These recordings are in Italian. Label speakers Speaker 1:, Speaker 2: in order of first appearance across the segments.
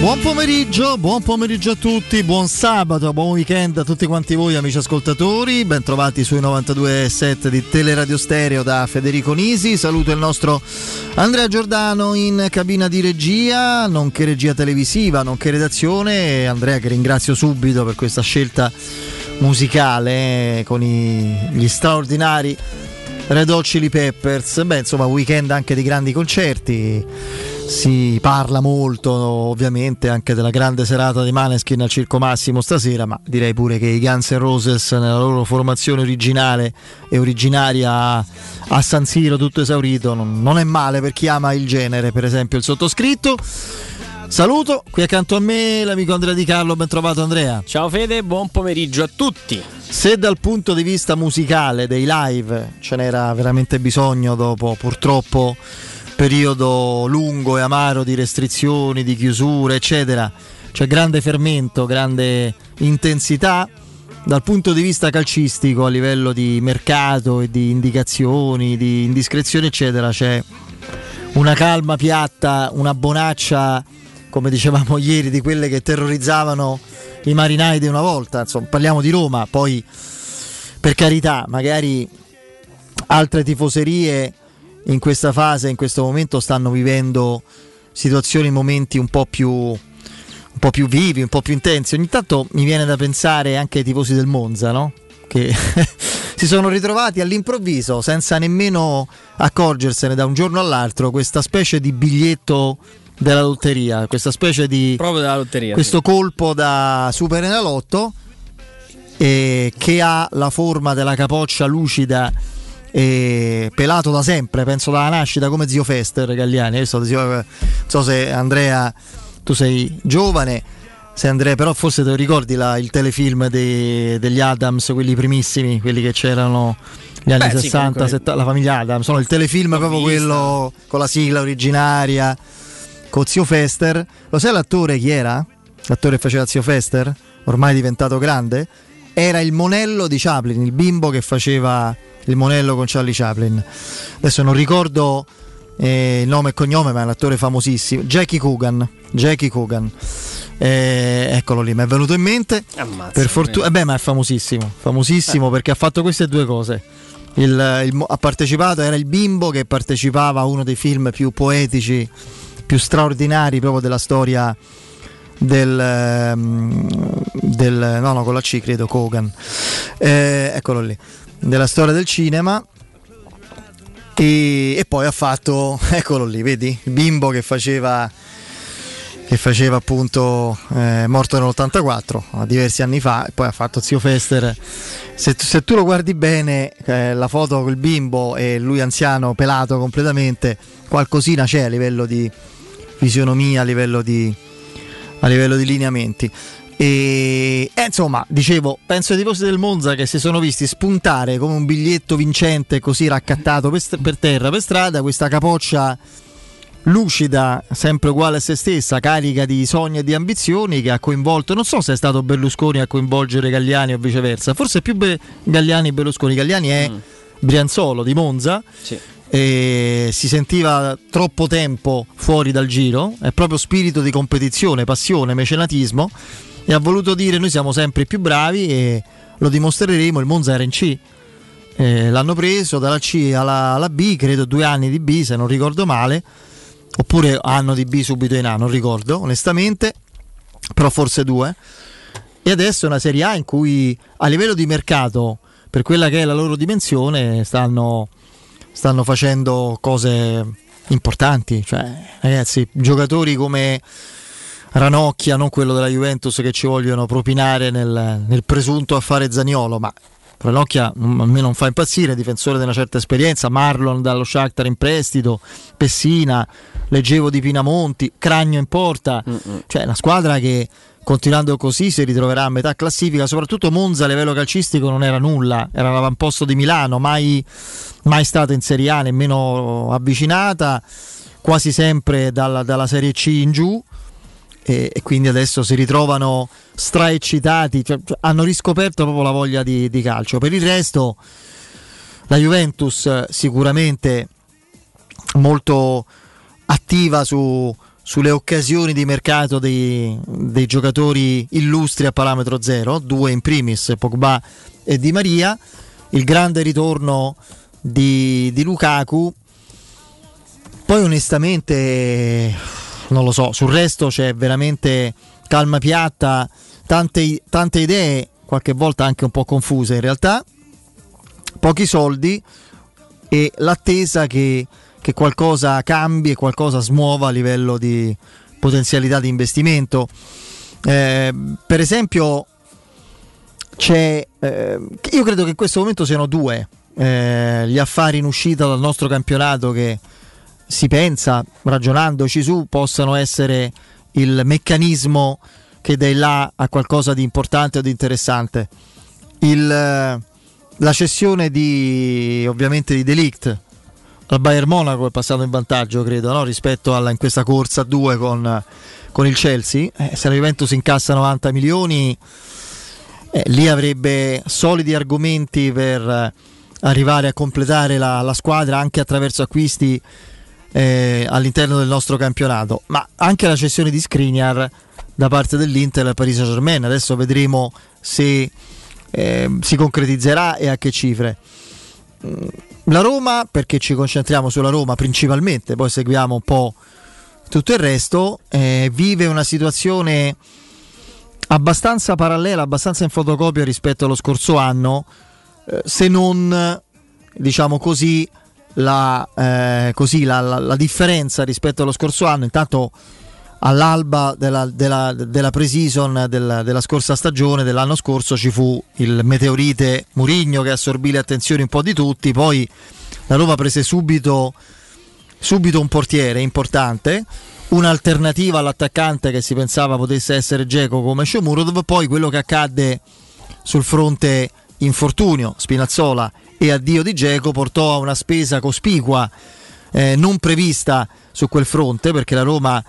Speaker 1: Buon pomeriggio, buon pomeriggio a tutti, buon sabato, buon weekend a tutti quanti voi amici ascoltatori, ben trovati sui 92.7 di Teleradio Stereo da Federico Nisi, saluto il nostro Andrea Giordano in cabina di regia, nonché regia televisiva, nonché redazione, Andrea che ringrazio subito per questa scelta musicale eh, con i, gli straordinari Red Hot Chili Peppers, beh insomma weekend anche di grandi concerti. Si parla molto ovviamente anche della grande serata di Maneskin al Circo Massimo stasera, ma direi pure che i Guns N' Roses nella loro formazione originale e originaria a San Siro tutto esaurito. Non, non è male per chi ama il genere, per esempio il sottoscritto. Saluto, qui accanto a me l'amico Andrea Di Carlo, ben trovato Andrea.
Speaker 2: Ciao Fede, buon pomeriggio a tutti.
Speaker 1: Se dal punto di vista musicale dei live ce n'era veramente bisogno dopo purtroppo periodo lungo e amaro di restrizioni, di chiusure, eccetera. C'è grande fermento, grande intensità. Dal punto di vista calcistico, a livello di mercato e di indicazioni, di indiscrezioni, eccetera, c'è una calma piatta, una bonaccia, come dicevamo ieri, di quelle che terrorizzavano i marinai di una volta. Insomma, parliamo di Roma, poi per carità, magari altre tifoserie in questa fase, in questo momento stanno vivendo situazioni, momenti un po' più, un po' più vivi, un po' più intensi. Ogni tanto mi viene da pensare anche ai tifosi del Monza, no? Che si sono ritrovati all'improvviso, senza nemmeno accorgersene da un giorno all'altro, questa specie di biglietto della lotteria, questa specie di
Speaker 2: Proprio della lotteria.
Speaker 1: questo
Speaker 2: sì.
Speaker 1: colpo da Super Enalotto eh, che ha la forma della capoccia lucida e pelato da sempre, penso dalla nascita come zio Fester Galliani. Adesso, non so se Andrea tu sei giovane, se Andrea però forse te lo ricordi la, il telefilm dei, degli Adams, quelli primissimi, quelli che c'erano negli anni
Speaker 2: Beh, sì,
Speaker 1: 60,
Speaker 2: comunque.
Speaker 1: 70, la famiglia Adams, sono il telefilm proprio
Speaker 2: vista.
Speaker 1: quello con la sigla originaria, con zio Fester. Lo sai l'attore chi era? L'attore che faceva zio Fester, ormai diventato grande? Era il monello di Chaplin, il bimbo che faceva il monello con Charlie Chaplin. Adesso non ricordo eh, il nome e cognome, ma è un attore famosissimo. Jackie Coogan. Jackie Coogan. Eh, eccolo lì, mi è venuto in mente.
Speaker 2: Ammazza,
Speaker 1: per fortuna, eh beh, ma è famosissimo. Famosissimo perché ha fatto queste due cose. Il- il ha partecipato, era il bimbo che partecipava a uno dei film più poetici, più straordinari proprio della storia del, ehm, del no no con la C credo Kogan. Eh, eccolo lì. Della storia del cinema. E, e poi ha fatto eccolo lì vedi? Il bimbo che faceva che faceva appunto eh, morto nell'84 a diversi anni fa e poi ha fatto Zio Fester. Se, tu- se tu lo guardi bene eh, la foto col bimbo e lui anziano pelato completamente qualcosina c'è a livello di fisionomia a livello di, a livello di lineamenti e eh, insomma dicevo penso ai tifosi del Monza che si sono visti spuntare come un biglietto vincente così raccattato per, st- per terra per strada questa capoccia lucida, sempre uguale a se stessa, carica di sogni e di ambizioni che ha coinvolto, non so se è stato Berlusconi a coinvolgere Galliani o viceversa, forse più Be- Galliani Berlusconi, Galliani è
Speaker 2: Mm.
Speaker 1: Brianzolo di Monza
Speaker 2: Sì.
Speaker 1: E si sentiva troppo tempo fuori dal giro, è proprio spirito di competizione, passione, mecenatismo e ha voluto dire noi siamo sempre più bravi e lo dimostreremo, il Monza era in C. Eh, l'hanno preso dalla C alla, alla B, credo due anni di B se non ricordo male, oppure anno di B subito in A, non ricordo onestamente, però forse due. E adesso è una Serie A in cui a livello di mercato, per quella che è la loro dimensione, stanno, stanno facendo cose importanti. Cioè, ragazzi, giocatori come Ranocchia, non quello della Juventus che ci vogliono propinare nel, nel presunto affare Zaniolo, ma Ranocchia mm, a me non fa impazzire, difensore di una certa esperienza, Marlon dallo Shakhtar in prestito, Pessina, leggevo di Pinamonti, Cragno in porta, cioè una squadra che continuando così si ritroverà a metà classifica, soprattutto Monza a livello calcistico non era nulla, era l'avamposto di Milano, mai, mai stata in Serie A, nemmeno avvicinata, quasi sempre dalla, dalla Serie C in giù. E, e quindi adesso si ritrovano straeccitati, cioè, cioè, hanno riscoperto proprio la voglia di, di calcio. Per il resto la Juventus sicuramente molto attiva su, sulle occasioni di mercato dei, dei, giocatori illustri a parametro zero, due in primis, Pogba e Di Maria, il grande ritorno di, di Lukaku. Poi onestamente non lo so, sul resto c'è veramente calma piatta, tante, tante idee, qualche volta anche un po' confuse in realtà, pochi soldi e l'attesa che, che qualcosa cambi e qualcosa smuova a livello di potenzialità di investimento. Eh, per esempio, c'è, eh, io credo che in questo momento siano due eh, gli affari in uscita dal nostro campionato che si pensa, ragionandoci su, possano essere il meccanismo che dai là a qualcosa di importante o di interessante. Il, la cessione di ovviamente di Delict al Bayern Monaco è passato in vantaggio, credo, no? rispetto alla, in questa corsa a due con, con il Chelsea. Eh, se la Juventus incassa 90 milioni, eh, lì avrebbe solidi argomenti per arrivare a completare la, la squadra anche attraverso acquisti eh, all'interno del nostro campionato, ma anche la cessione di Skriniar da parte dell'Inter al Paris Saint Germain. Adesso vedremo se eh, si concretizzerà e a che cifre. La Roma, perché ci concentriamo sulla Roma principalmente, poi seguiamo un po' tutto il resto, eh, vive una situazione abbastanza parallela, abbastanza in fotocopia rispetto allo scorso anno, eh, se non diciamo così la, eh, così, la, la, la, differenza rispetto allo scorso anno. Intanto all'alba della, della, della pre-season della, della, scorsa stagione, dell'anno scorso, ci fu il meteorite Murigno che assorbì le attenzioni un po' di tutti. Poi la Roma prese subito, subito un portiere importante. Un'alternativa all'attaccante che si pensava potesse essere Geco come Shomurodov, poi quello che accadde sul fronte infortunio, Spinazzola e addio di Geco portò a una spesa cospicua eh, non prevista su quel fronte perché la Roma,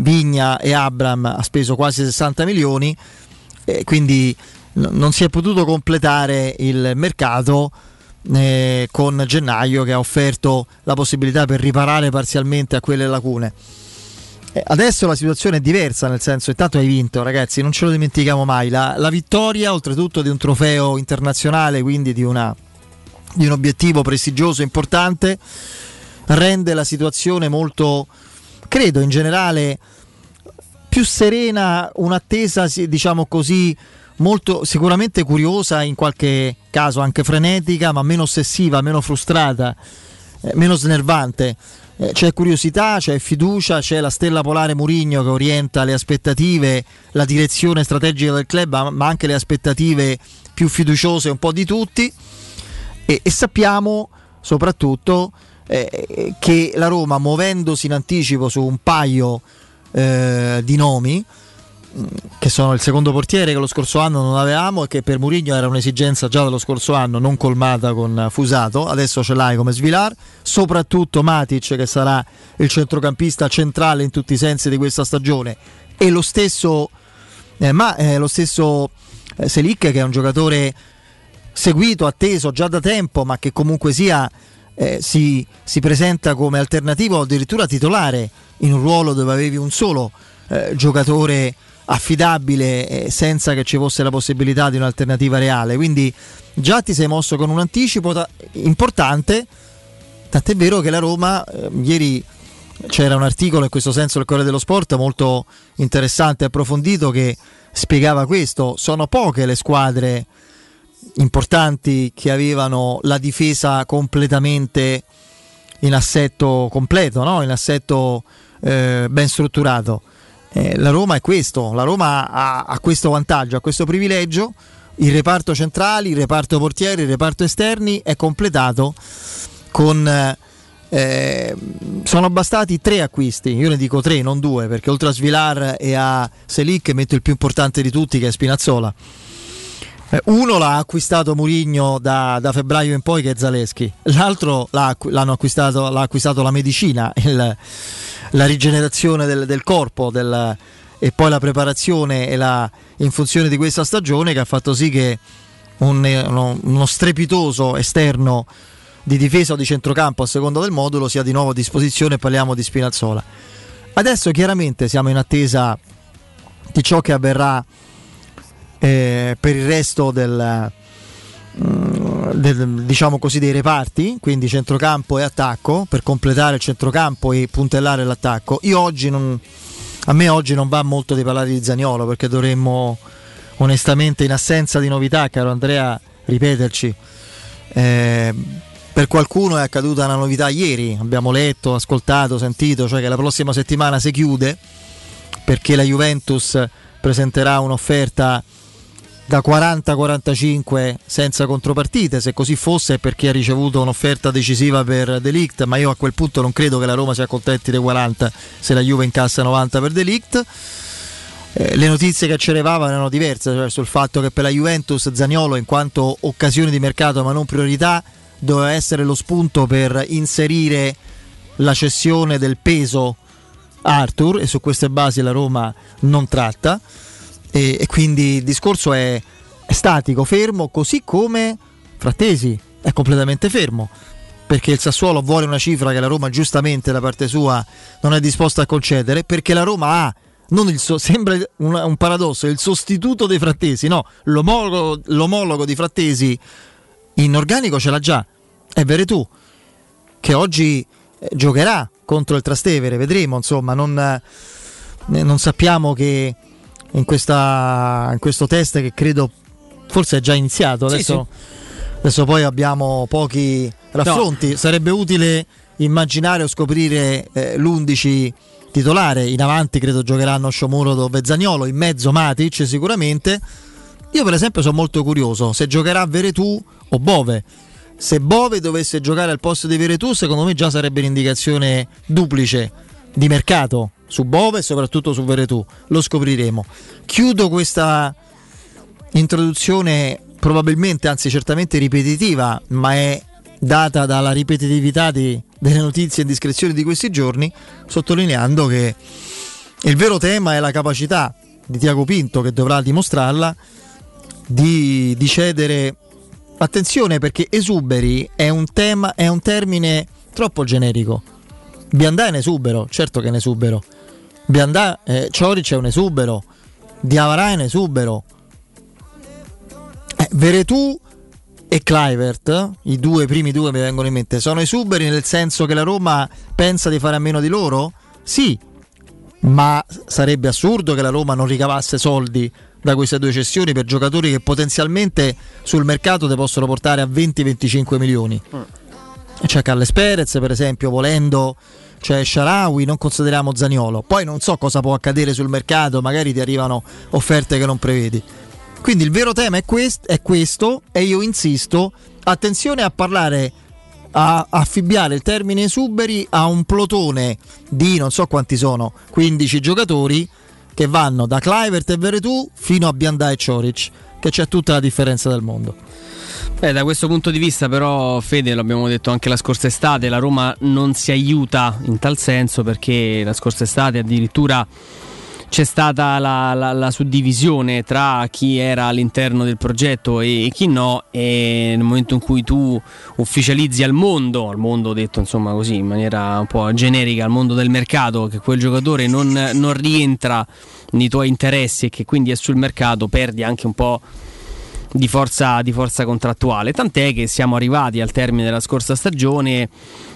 Speaker 1: Vigna e Abram ha speso quasi 60 milioni e quindi non si è potuto completare il mercato eh, con gennaio che ha offerto la possibilità per riparare parzialmente a quelle lacune. Eh, adesso la situazione è diversa, nel senso, intanto hai vinto, ragazzi, non ce lo dimentichiamo mai. La, la vittoria, oltretutto, di un trofeo internazionale, quindi di una di un obiettivo prestigioso e importante, rende la situazione molto, credo in generale, più serena, un'attesa, diciamo così, molto sicuramente curiosa, in qualche caso anche frenetica, ma meno ossessiva, meno frustrata, eh, meno snervante. Eh, c'è curiosità, c'è fiducia, c'è la stella polare Murigno che orienta le aspettative, la direzione strategica del club, ma anche le aspettative più fiduciose un po' di tutti e, e sappiamo soprattutto eh, che la Roma muovendosi in anticipo su un paio eh, di nomi mm, che sono il secondo portiere che lo scorso anno non avevamo e che per Mourinho era un'esigenza già dello scorso anno non colmata con Fusato, adesso ce l'hai come Svilar, soprattutto Matic che sarà il centrocampista centrale in tutti i sensi di questa stagione. E lo stesso, eh, ma, eh, lo stesso eh, Selic che è un giocatore seguito, atteso già da tempo, ma che comunque sia eh, si, si, presenta come alternativo addirittura titolare in un ruolo dove avevi un solo eh, giocatore affidabile eh, senza che ci fosse la possibilità di un'alternativa reale. Quindi già ti sei mosso con un anticipo ta- importante, tant'è vero che la Roma eh, ieri c'era un articolo in questo senso del Corriere dello Sport molto interessante e approfondito che spiegava questo, sono poche le squadre importanti che avevano la difesa completamente in assetto completo, no? in assetto eh, ben strutturato. Eh, la Roma è questo, la Roma ha, ha, questo vantaggio, ha questo privilegio, il reparto centrali, il reparto portieri, il reparto esterni è completato con... Eh, sono bastati tre acquisti, io ne dico tre, non due, perché oltre a Svilar e a Selic metto il più importante di tutti che è Spinazzola eh, uno l'ha acquistato Murigno da, da, febbraio in poi che è Zaleschi, l'altro l'ha, acquistato, l'ha acquistato la medicina, il, la rigenerazione del, del corpo del, e poi la preparazione la, in funzione di questa stagione che ha fatto sì che un, uno, uno strepitoso esterno di difesa o di centrocampo a seconda del modulo sia di nuovo a disposizione parliamo di Spinazzola. Adesso chiaramente siamo in attesa di ciò che avverrà eh, per il resto del, mm, del, diciamo così, dei reparti, quindi centrocampo e attacco, per completare il centrocampo e puntellare l'attacco. Io oggi non, a me oggi non va molto di parlare di Zagnolo perché dovremmo onestamente in assenza di novità, caro Andrea, ripeterci. Eh, per qualcuno è accaduta una novità ieri, abbiamo letto, ascoltato, sentito, cioè che la prossima settimana si chiude perché la Juventus presenterà un'offerta da 40-45 senza contropartite, se così fosse è perché ha ricevuto un'offerta decisiva per Delict, ma io a quel punto non credo che la Roma si accontenti dei 40 se la Juve incassa 90 per Delict. Eh, le notizie che cerevavano erano diverse, cioè sul fatto che per la Juventus Zagnolo in quanto occasione di mercato ma non priorità doveva essere lo spunto per inserire la cessione del peso Arthur e su queste basi la Roma non tratta e, e quindi il discorso è, è statico, fermo, così come Frattesi è completamente fermo. Perché il Sassuolo vuole una cifra che la Roma giustamente da parte sua non è disposta a concedere perché la Roma ha So- sembra un, un, paradosso, il sostituto dei frattesi, no, l'omologo, l'omologo di frattesi in organico ce l'ha già, è Veretù, che oggi eh, giocherà contro il Trastevere, vedremo, insomma, non, eh, non sappiamo che in, questa, in, questo test che credo forse è già iniziato, adesso, sì, sì. adesso poi abbiamo pochi raffronti, no. sarebbe utile immaginare o scoprire eh, l'11 titolare. In avanti credo giocheranno Sciomuro e Zagnolo, in mezzo Matic sicuramente. Io per esempio sono molto curioso se giocherà Veretù o Bove. Se Bove dovesse giocare al posto di Veretù, secondo me già sarebbe un'indicazione duplice di mercato su Bove e soprattutto su Veretù. Lo scopriremo. Chiudo questa introduzione probabilmente, anzi certamente ripetitiva, ma è data dalla ripetitività di, delle notizie e indiscrezioni di questi giorni, sottolineando che il vero tema è la capacità di Tiago Pinto, che dovrà dimostrarla, di, di cedere. Attenzione perché esuberi è un, tema, è un termine troppo generico. Biandà è un esubero, certo che è un esubero. Biandà, eh, Cioric è un esubero. Diavarà è un esubero. Eh, Veretù e Clivert, i due primi due mi vengono in mente, sono esuberi nel senso che la Roma pensa di fare a meno di loro? Sì, ma sarebbe assurdo che la Roma non ricavasse soldi da queste due cessioni per giocatori che potenzialmente sul mercato ti possono portare a 20-25 milioni. Mm. C'è Carles Perez, per esempio, volendo c'è Sharawi, non consideriamo Zaniolo. Poi non so cosa può accadere sul mercato, magari ti arrivano offerte che non prevedi. Quindi il vero tema è, quest- è questo e io insisto, attenzione a parlare a affibbiare il termine esuberi a un plotone di non so quanti sono, 15 giocatori che vanno da Clivert e Veretù fino a Biandà e Cioric, che c'è tutta la differenza del mondo.
Speaker 2: Beh, da questo punto di vista, però, Fede, l'abbiamo detto anche la scorsa estate, la Roma non si aiuta in tal senso perché la scorsa estate addirittura c'è stata la, la, la, suddivisione tra chi era all'interno del progetto e, e, chi no e nel momento in cui tu ufficializzi al mondo, al mondo detto insomma così in maniera un po' generica, al mondo del mercato che quel giocatore non, non rientra nei tuoi interessi e che quindi è sul mercato, perdi anche un po' di forza, di forza contrattuale. Tant'è che siamo arrivati al termine della scorsa stagione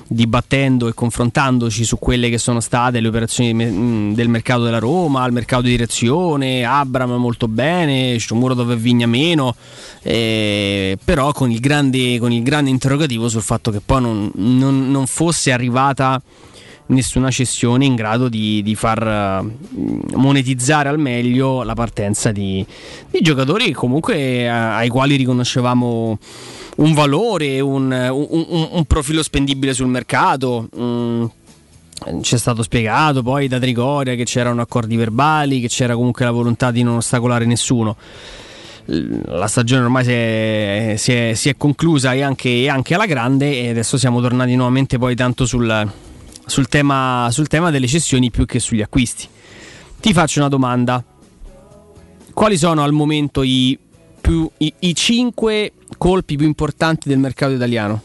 Speaker 2: dibattendo e confrontandoci su quelle che sono state le operazioni mm, del mercato della Roma, al mercato di direzione, Abram molto bene, Sciomuro dove Vigna meno, eh, però con il, grande, con il, grande, interrogativo sul fatto che poi non, non, non fosse arrivata nessuna cessione in grado di, di, far uh, monetizzare al meglio la partenza di, di giocatori comunque uh, ai quali riconoscevamo un valore, un, un, un profilo spendibile sul mercato. Um, ci è stato spiegato poi da Trigoria che c'erano accordi verbali, che c'era comunque la volontà di non ostacolare nessuno la stagione ormai si è, si è, si è conclusa e anche, anche, alla grande e adesso siamo tornati nuovamente poi tanto sul, sul tema, sul tema delle cessioni più che sugli acquisti. Ti faccio una domanda. Quali sono al momento i, più, i, i 5 colpi più importanti del mercato italiano?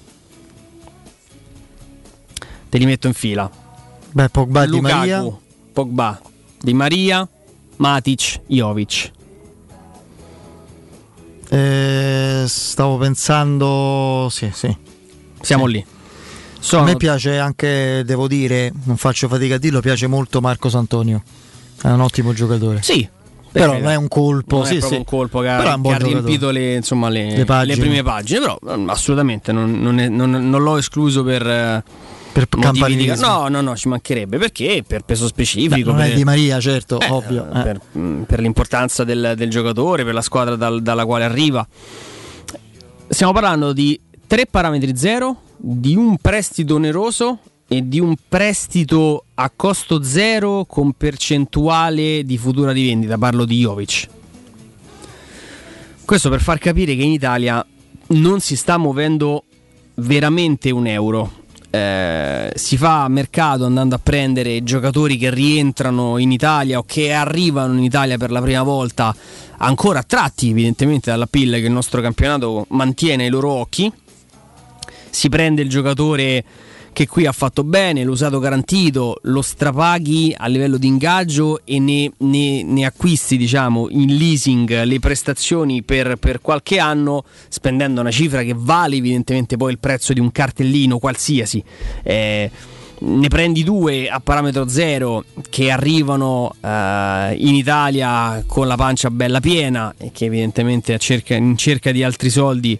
Speaker 2: Te li metto in fila.
Speaker 1: Beh, Pogba Lukaku, Di Maria.
Speaker 2: Pogba, Di Maria, Matic, Jovic.
Speaker 1: Eh, stavo pensando, sì, sì.
Speaker 2: Siamo
Speaker 1: sì.
Speaker 2: lì.
Speaker 1: Sono... A me piace anche, devo dire, non faccio fatica a dirlo, piace molto Marco Santonio. È un ottimo giocatore.
Speaker 2: Sì,
Speaker 1: però non è un colpo,
Speaker 2: non
Speaker 1: sì,
Speaker 2: è
Speaker 1: sì.
Speaker 2: un colpo che, ha, che ha riempito le, insomma, le,
Speaker 1: le,
Speaker 2: le, prime pagine, però assolutamente non, non, è, non l'ho escluso per,
Speaker 1: per
Speaker 2: di, no, no, no, ci mancherebbe perché per peso specifico.
Speaker 1: Beh, non
Speaker 2: per,
Speaker 1: è Di Maria, certo,
Speaker 2: eh,
Speaker 1: ovvio.
Speaker 2: Eh. Per, per, l'importanza del, del, giocatore, per la squadra dal, dalla quale arriva. Stiamo parlando di tre parametri zero, di un prestito oneroso e di un prestito a costo zero con percentuale di futura rivendita. Parlo di Jovic. Questo per far capire che in Italia non si sta muovendo veramente un euro. Eh, si fa mercato andando a prendere giocatori che rientrano in Italia o che arrivano in Italia per la prima volta, ancora attratti evidentemente dalla PIL che il nostro campionato mantiene ai loro occhi. Si prende il giocatore che qui ha fatto bene, l'usato garantito, lo strapaghi a livello di ingaggio e ne, ne, ne acquisti diciamo, in leasing le prestazioni per, per, qualche anno spendendo una cifra che vale evidentemente poi il prezzo di un cartellino qualsiasi. Eh, ne prendi due a parametro zero che arrivano uh, in Italia con la pancia bella piena e che evidentemente cerca, in cerca di altri soldi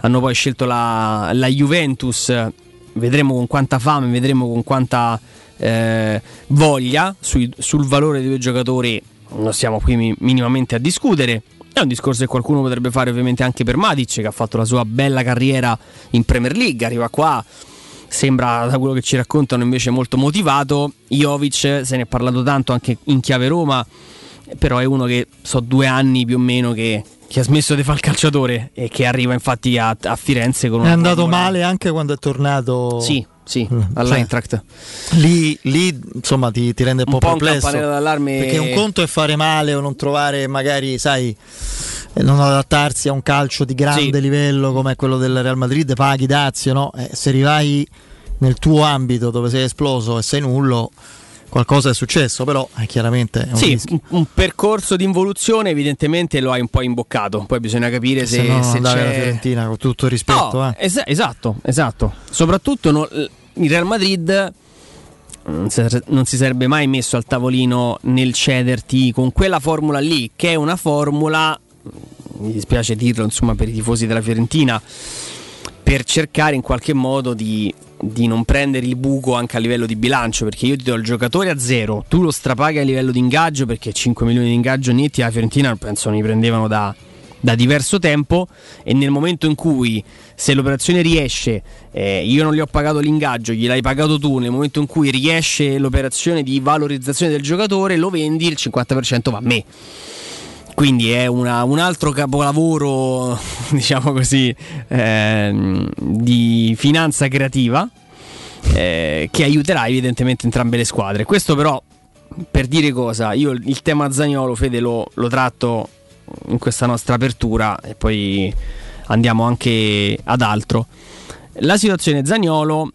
Speaker 2: hanno poi scelto la, la Juventus vedremo con quanta fame, vedremo con quanta eh, voglia sui, sul valore dei due giocatori. Non stiamo qui minimamente a discutere. È un discorso che qualcuno potrebbe fare ovviamente anche per Matic, che ha fatto la sua bella carriera in Premier League. Arriva qua, sembra da quello che ci raccontano invece molto motivato. Jovic, se ne è parlato tanto anche in chiave Roma, però è uno che so due anni più o meno che che ha smesso di fare il calciatore e che arriva infatti a, a Firenze con una
Speaker 1: è andato formula. male anche quando è tornato
Speaker 2: sì sì mm, all'Eintracht
Speaker 1: cioè, lì, lì, insomma ti, ti rende un, un po' perplesso
Speaker 2: d'allarme
Speaker 1: perché un conto è fare male o non trovare magari sai non adattarsi a un calcio di grande sì. livello come quello del Real Madrid paghi dazio no? Eh, se arrivai nel tuo ambito dove sei esploso e sei nullo qualcosa è successo, però eh, chiaramente un,
Speaker 2: sì, un, un, percorso di involuzione evidentemente lo hai un po' imboccato, poi bisogna capire se, se, no,
Speaker 1: se
Speaker 2: c'è...
Speaker 1: la Fiorentina con tutto il rispetto.
Speaker 2: No,
Speaker 1: eh.
Speaker 2: es- esatto, esatto. Soprattutto no, il Real Madrid non si sarebbe mai messo al tavolino nel cederti con quella formula lì, che è una formula, mi dispiace dirlo insomma per i tifosi della Fiorentina, per cercare in qualche modo di di non prendere il buco anche a livello di bilancio perché io ti do il giocatore a zero tu lo strapaghi a livello di ingaggio perché 5 milioni di ingaggio netti la Fiorentina penso ne prendevano da, da diverso tempo e nel momento in cui se l'operazione riesce eh, io non gli ho pagato l'ingaggio gliel'hai pagato tu nel momento in cui riesce l'operazione di valorizzazione del giocatore lo vendi il 50% va a me quindi è una, un altro capolavoro, diciamo così, eh, di finanza creativa eh, che aiuterà evidentemente entrambe le squadre. Questo però, per dire cosa, io il tema Zagnolo, Fede, lo, lo tratto in questa nostra apertura e poi andiamo anche ad altro. La situazione Zagnolo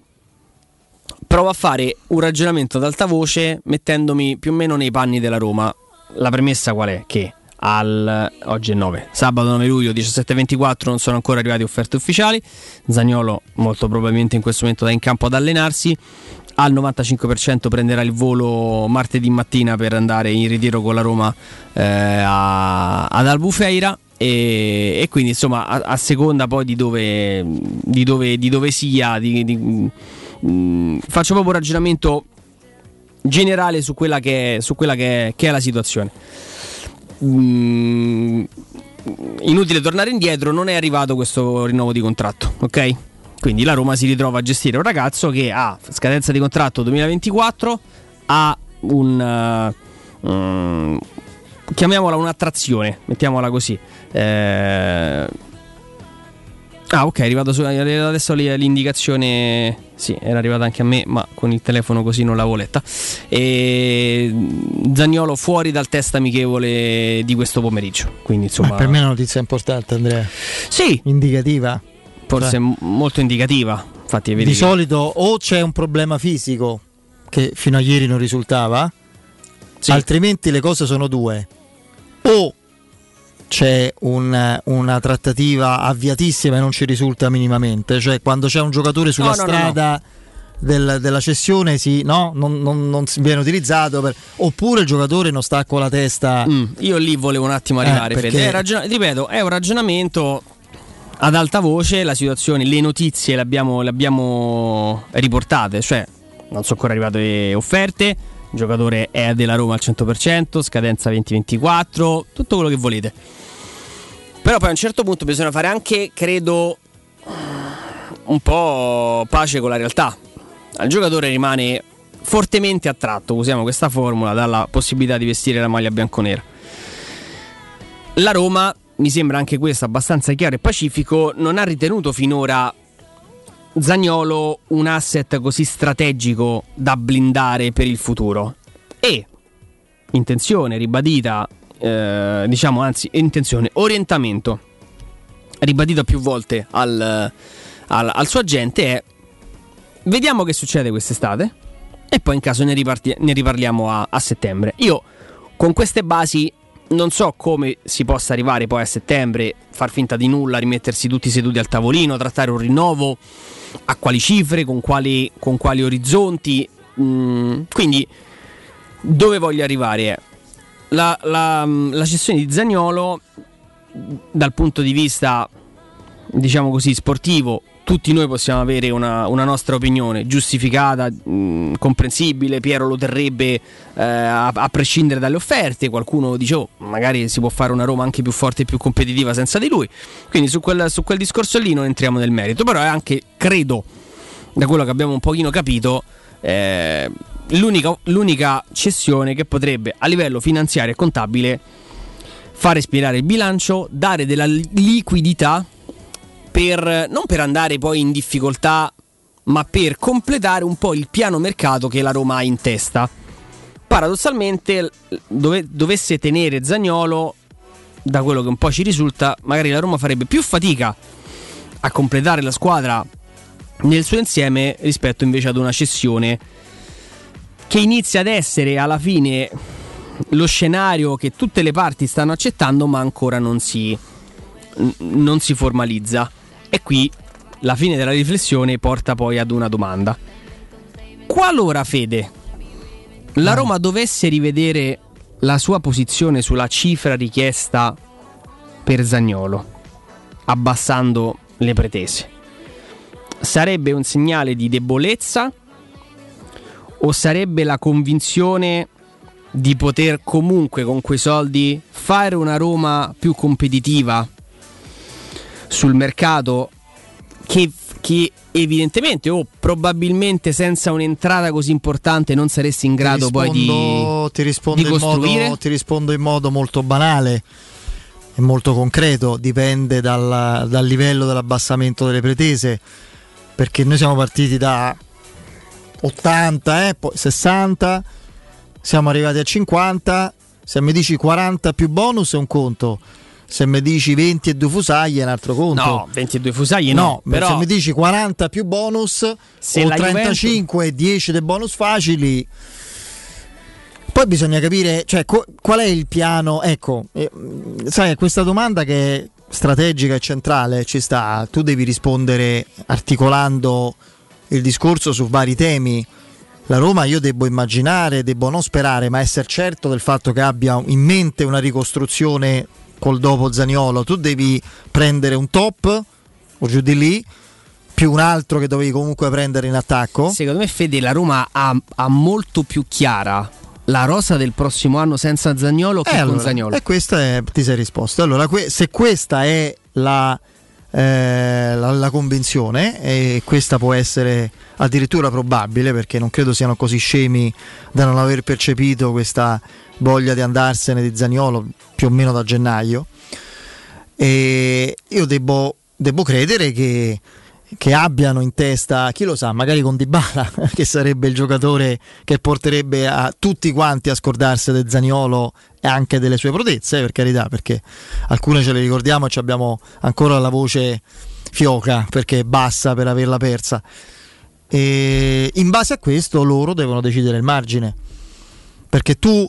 Speaker 2: provo a fare un ragionamento ad alta voce mettendomi più o meno nei panni della Roma. La premessa qual è? Che al oggi è 9 sabato 9 luglio 17.24 non sono ancora arrivate offerte ufficiali. Zagnolo molto probabilmente in questo momento da in campo ad allenarsi. Al 95% prenderà il volo martedì mattina per andare in ritiro con la Roma eh, ad Albufeira. E, e, quindi insomma a, a, seconda poi di dove, di dove, di dove sia di, mh, mm, faccio proprio un ragionamento generale su quella che è, quella che è, che è la situazione Mm, inutile tornare indietro, non è arrivato questo rinnovo di contratto, ok? Quindi la Roma si ritrova a gestire un ragazzo che ha scadenza di contratto 2024, ha un... Uh, um, chiamiamola un'attrazione, mettiamola così. Eh, Ah, ok, è arrivato su, adesso l'indicazione. Sì, era arrivata anche a me, ma con il telefono così non l'avevo letta. E Zagnolo fuori dal test amichevole di questo pomeriggio. Quindi, insomma,
Speaker 1: per me è una notizia importante, Andrea.
Speaker 2: Sì.
Speaker 1: Indicativa.
Speaker 2: Forse cioè, molto indicativa. Infatti,
Speaker 1: di solito o c'è un problema fisico che fino a ieri non risultava, sì. altrimenti le cose sono due. O c'è un, una trattativa avviatissima e non ci risulta minimamente, cioè quando c'è un giocatore sulla no, strada... No, no, del, della cessione si, no? non, non, non, viene utilizzato per... oppure il giocatore non sta con la testa.
Speaker 2: Mm, io lì volevo un attimo arrivare eh, perché... è ragion- ripeto è un ragionamento ad alta voce la situazione le notizie le abbiamo, le abbiamo riportate cioè non sono ancora arrivate offerte il giocatore è della Roma al 100% scadenza 2024 tutto quello che volete però poi a un certo punto bisogna fare anche credo un po' pace con la realtà il giocatore rimane fortemente attratto, usiamo questa formula, dalla possibilità di vestire la maglia bianconera. La Roma, mi sembra anche questo abbastanza chiaro e pacifico, non ha ritenuto finora Zagnolo un asset così strategico da blindare per il futuro. E intenzione ribadita, eh, diciamo anzi, intenzione, orientamento ribadito più volte al, al, al suo agente è Vediamo che succede quest'estate e poi in caso ne, riparti- ne riparliamo a-, a settembre. Io con queste basi non so come si possa arrivare poi a settembre, far finta di nulla, rimettersi tutti seduti al tavolino, trattare un rinnovo, a quali cifre, con quali, con quali orizzonti. Mm, quindi dove voglio arrivare? La, la, la cessione di Zagnolo dal punto di vista diciamo così sportivo tutti noi possiamo avere una, una nostra opinione giustificata, mh, comprensibile, Piero lo terrebbe eh, a, a, prescindere dalle offerte, qualcuno dice oh, magari si può fare una Roma anche più forte e più competitiva senza di lui, quindi su quel, su quel discorso lì non entriamo nel merito, però è anche, credo, da quello che abbiamo un pochino capito, eh, l'unica, l'unica cessione che potrebbe a livello finanziario e contabile far respirare il bilancio, dare della liquidità per, non per andare poi in difficoltà, ma per completare un po' il piano mercato che la Roma ha in testa. Paradossalmente, dove, dovesse tenere Zagnolo, da quello che un po' ci risulta, magari la Roma farebbe più fatica a completare la squadra nel suo insieme rispetto invece ad una cessione che inizia ad essere alla fine lo scenario che tutte le parti stanno accettando ma ancora non si, non si formalizza. E qui la fine della riflessione porta poi ad una domanda. Qualora Fede, la Roma dovesse rivedere la sua posizione sulla cifra richiesta per Zagnolo, abbassando le pretese, sarebbe un segnale di debolezza o sarebbe la convinzione di poter comunque con quei soldi fare una Roma più competitiva sul mercato che, che evidentemente o probabilmente senza un'entrata così importante non saresti in grado
Speaker 1: rispondo,
Speaker 2: poi di,
Speaker 1: ti rispondo
Speaker 2: di costruire?
Speaker 1: Modo, ti rispondo in modo molto banale e molto concreto, dipende dal, dal livello dell'abbassamento delle pretese, perché noi siamo partiti da 80, eh, poi 60, siamo arrivati a 50, se mi dici 40 più bonus è un conto se mi dici 20 e 2 fusagli è un altro conto.
Speaker 2: No, 20 e 2 fusagli no. no però...
Speaker 1: Se mi dici 40 più bonus se o 35 e 10 dei bonus facili. Poi bisogna capire, cioè, co- qual è il piano? Ecco, eh, sai, questa domanda che è strategica e centrale ci sta, tu devi rispondere articolando il discorso su vari temi. La Roma io devo immaginare, devo non sperare, ma essere certo del fatto che abbia in mente una ricostruzione col dopo Zaniolo, tu devi prendere un top o giù di lì più un altro che dovevi comunque prendere in attacco.
Speaker 2: Secondo me Fede la Roma ha, ha molto più chiara la rosa del prossimo anno senza Zagnolo che eh,
Speaker 1: allora,
Speaker 2: con Zagnolo.
Speaker 1: E questa è, ti sei risposto. Allora, que- se questa è la, eh, la, la, convinzione, e questa può essere addirittura probabile, perché non credo siano così scemi da non aver percepito questa voglia di andarsene di Zaniolo più o meno da gennaio. E io devo, devo credere che, che, abbiano in testa, chi lo sa, magari con Dybala, che sarebbe il giocatore che porterebbe a tutti quanti a scordarsi del Zaniolo e anche delle sue prodezze, per carità, perché alcune ce le ricordiamo e abbiamo ancora la voce fioca perché bassa per averla persa. E in base a questo loro devono decidere il margine. Perché tu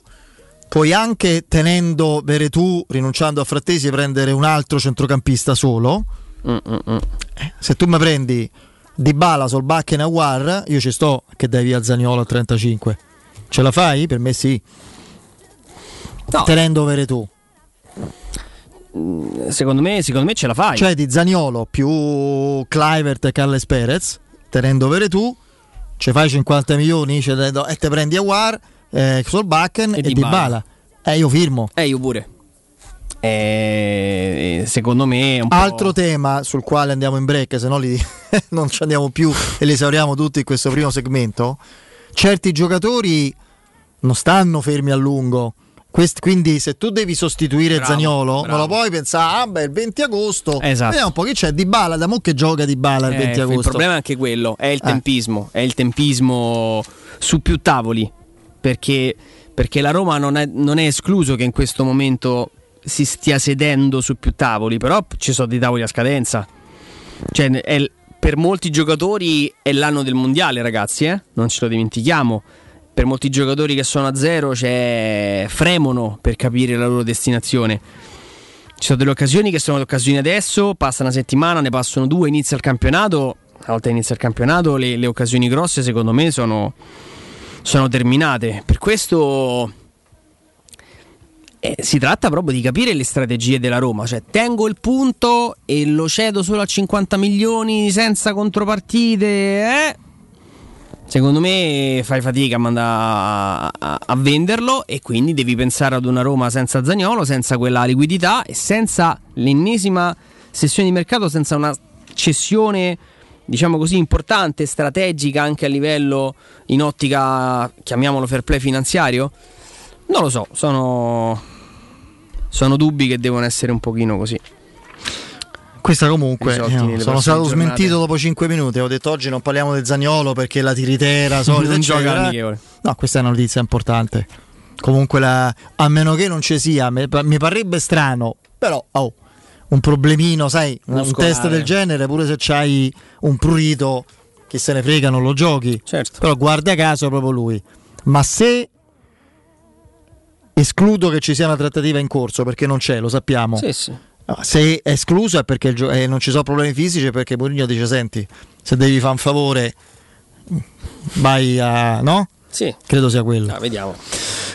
Speaker 1: puoi anche tenendo Veretù, rinunciando a Frattesi, prendere un altro centrocampista solo. Mm-mm. Se tu mi prendi Di Bala, Solbacca e Nawar, io ci sto che dai via Zaniolo a 35. Ce la fai? Per me sì. No. Tenendo Veretù.
Speaker 2: Mm, secondo me, secondo me ce la fai.
Speaker 1: Cioè di Zaniolo più Clivert e Calles Perez, tenendo Veretù, ci fai 50 milioni e te prendi Awar, eh, Solbakken e, e Di Bala. Eh, io firmo.
Speaker 2: Eh, io pure. Eh, secondo me un
Speaker 1: altro tema sul quale andiamo in break se no li, non ci andiamo più e li esauriamo tutti in questo primo segmento certi giocatori non stanno fermi a lungo Quest, quindi se tu devi sostituire bravo, Zaniolo bravo. non lo puoi pensare ah beh il 20 agosto esatto. vediamo un po' chi c'è Di Bala da mo che gioca Di Bala il 20
Speaker 2: eh,
Speaker 1: agosto
Speaker 2: il problema è anche quello è il eh. tempismo è il tempismo su più tavoli perché, perché la Roma non è, non è escluso che in questo momento si stia sedendo su più tavoli, però ci sono dei tavoli a scadenza. Cioè, è, per molti giocatori è l'anno del mondiale, ragazzi, eh? non ce lo dimentichiamo. Per molti giocatori che sono a zero c'è fremono per capire la loro destinazione. Ci sono delle occasioni che sono le occasioni adesso, passa una settimana, ne passano due, inizia il campionato. Una volta inizia il campionato, le, le occasioni grosse secondo me sono, sono terminate. Per questo eh, si tratta proprio di capire le strategie della Roma, cioè tengo il punto e lo cedo solo a 50 milioni senza contropartite, eh? Secondo me fai fatica a, a, a, venderlo e quindi devi pensare ad una Roma senza Zagnolo, senza quella liquidità e senza l'ennesima sessione di mercato, senza una cessione diciamo così importante, strategica anche a livello in ottica, chiamiamolo fair play finanziario. Non lo so, sono sono dubbi che devono essere un pochino così.
Speaker 1: Questa comunque no, sono stato smentito dopo 5 minuti. Ho detto oggi non parliamo del Zagnolo perché la tiritera solita. non gioca. No, questa è una notizia importante. Comunque, la, a meno che non ci sia, mi, mi parrebbe strano, però oh, un problemino, sai, Muscolare. un test del genere, pure se c'hai un prurito, chi se ne frega, non lo giochi.
Speaker 2: Certo.
Speaker 1: Però guarda caso proprio lui. Ma se escludo che ci sia una trattativa in corso perché non c'è, lo sappiamo.
Speaker 2: Sì, sì.
Speaker 1: Se è escluso è perché gio- eh, non ci sono problemi fisici, perché Mourinho dice: Senti, se devi fare un favore, vai a. no?
Speaker 2: Sì.
Speaker 1: Credo sia quello.
Speaker 2: Ah, vediamo.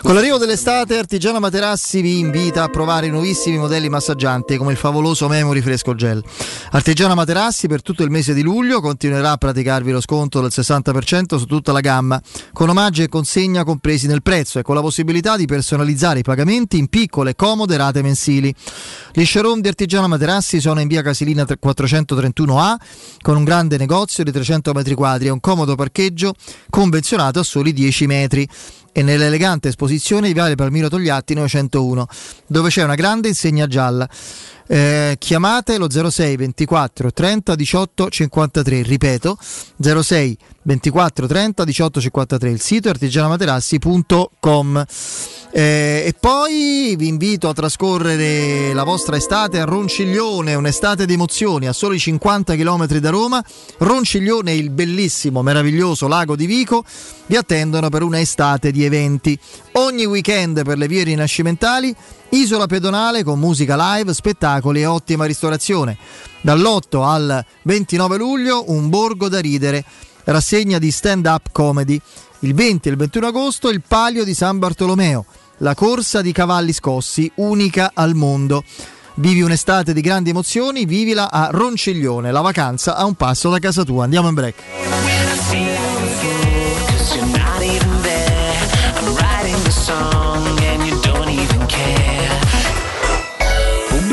Speaker 1: Con l'arrivo dell'estate, Artigiano Materassi vi invita a provare i nuovissimi modelli massaggianti come il favoloso Memory Fresco Gel. Artigiano Materassi per tutto il mese di luglio continuerà a praticarvi lo sconto del 60% su tutta la gamma, con omaggi e consegna compresi nel prezzo e con la possibilità di personalizzare i pagamenti in piccole e comode rate mensili. Gli showroom di Artigiano Materassi sono in via Casilina 431A con un grande negozio di 300 metri quadri e un comodo parcheggio convenzionato a soli 10 metri e nell'elegante esposizione di Viale Palmiro Togliatti 901, dove c'è una grande insegna gialla. Eh, chiamate lo 06 24 30 18 53 ripeto 06 24 30 18 53 il sito è artigianamaterassi.com eh, e poi vi invito a trascorrere la vostra estate a Ronciglione, un'estate di emozioni a soli 50 km da Roma. Ronciglione e il bellissimo, meraviglioso lago di Vico vi attendono per un'estate di eventi. Ogni weekend per le vie rinascimentali, isola pedonale con musica live, spettacoli e ottima ristorazione. Dall'8 al 29 luglio un borgo da ridere, rassegna di stand-up comedy. Il 20 e il 21 agosto il Palio di San Bartolomeo, la corsa di cavalli scossi, unica al mondo. Vivi un'estate di grandi emozioni, vivila a Ronciglione, la vacanza a un passo da casa tua. Andiamo in break.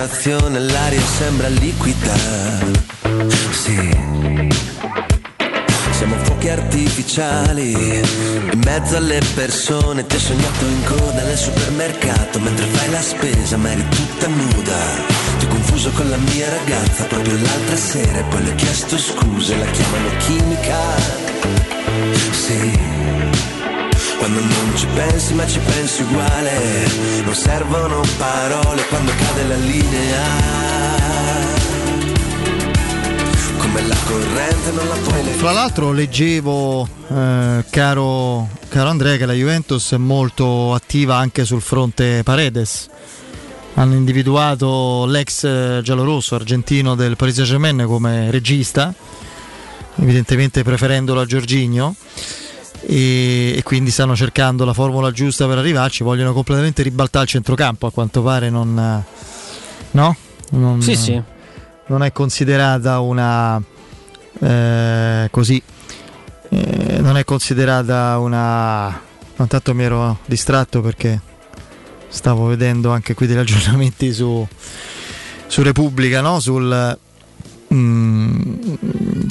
Speaker 3: Sensazione, l'aria sembra liquida. Sì. Siamo fuochi artificiali in mezzo alle persone. Ti ho sognato in coda nel supermercato mentre fai la spesa, ma eri tutta nuda. Ti ho confuso con la mia ragazza proprio l'altra sera e poi le ho chiesto scuse, la chiamano chimica. Sì. Quando non ci pensi ma ci pensi uguale, non servono parole quando cade la linea. Come la corrente non la puoi
Speaker 1: Fra l'altro leggevo, eh, caro, caro Andrea, che la Juventus è molto attiva anche sul fronte Paredes. Hanno individuato l'ex eh, giallorosso argentino del Paris Saint Germain come regista, evidentemente preferendolo a Giorginio. E, e quindi stanno cercando la formula giusta per arrivarci. Vogliono completamente ribaltare il centrocampo. A quanto pare non, no? Non-
Speaker 2: Sì, sì.
Speaker 1: non è considerata una eh, così eh, non è considerata una intanto mi ero distratto perché stavo vedendo anche qui degli aggiornamenti su, su Repubblica no? Sul, mm,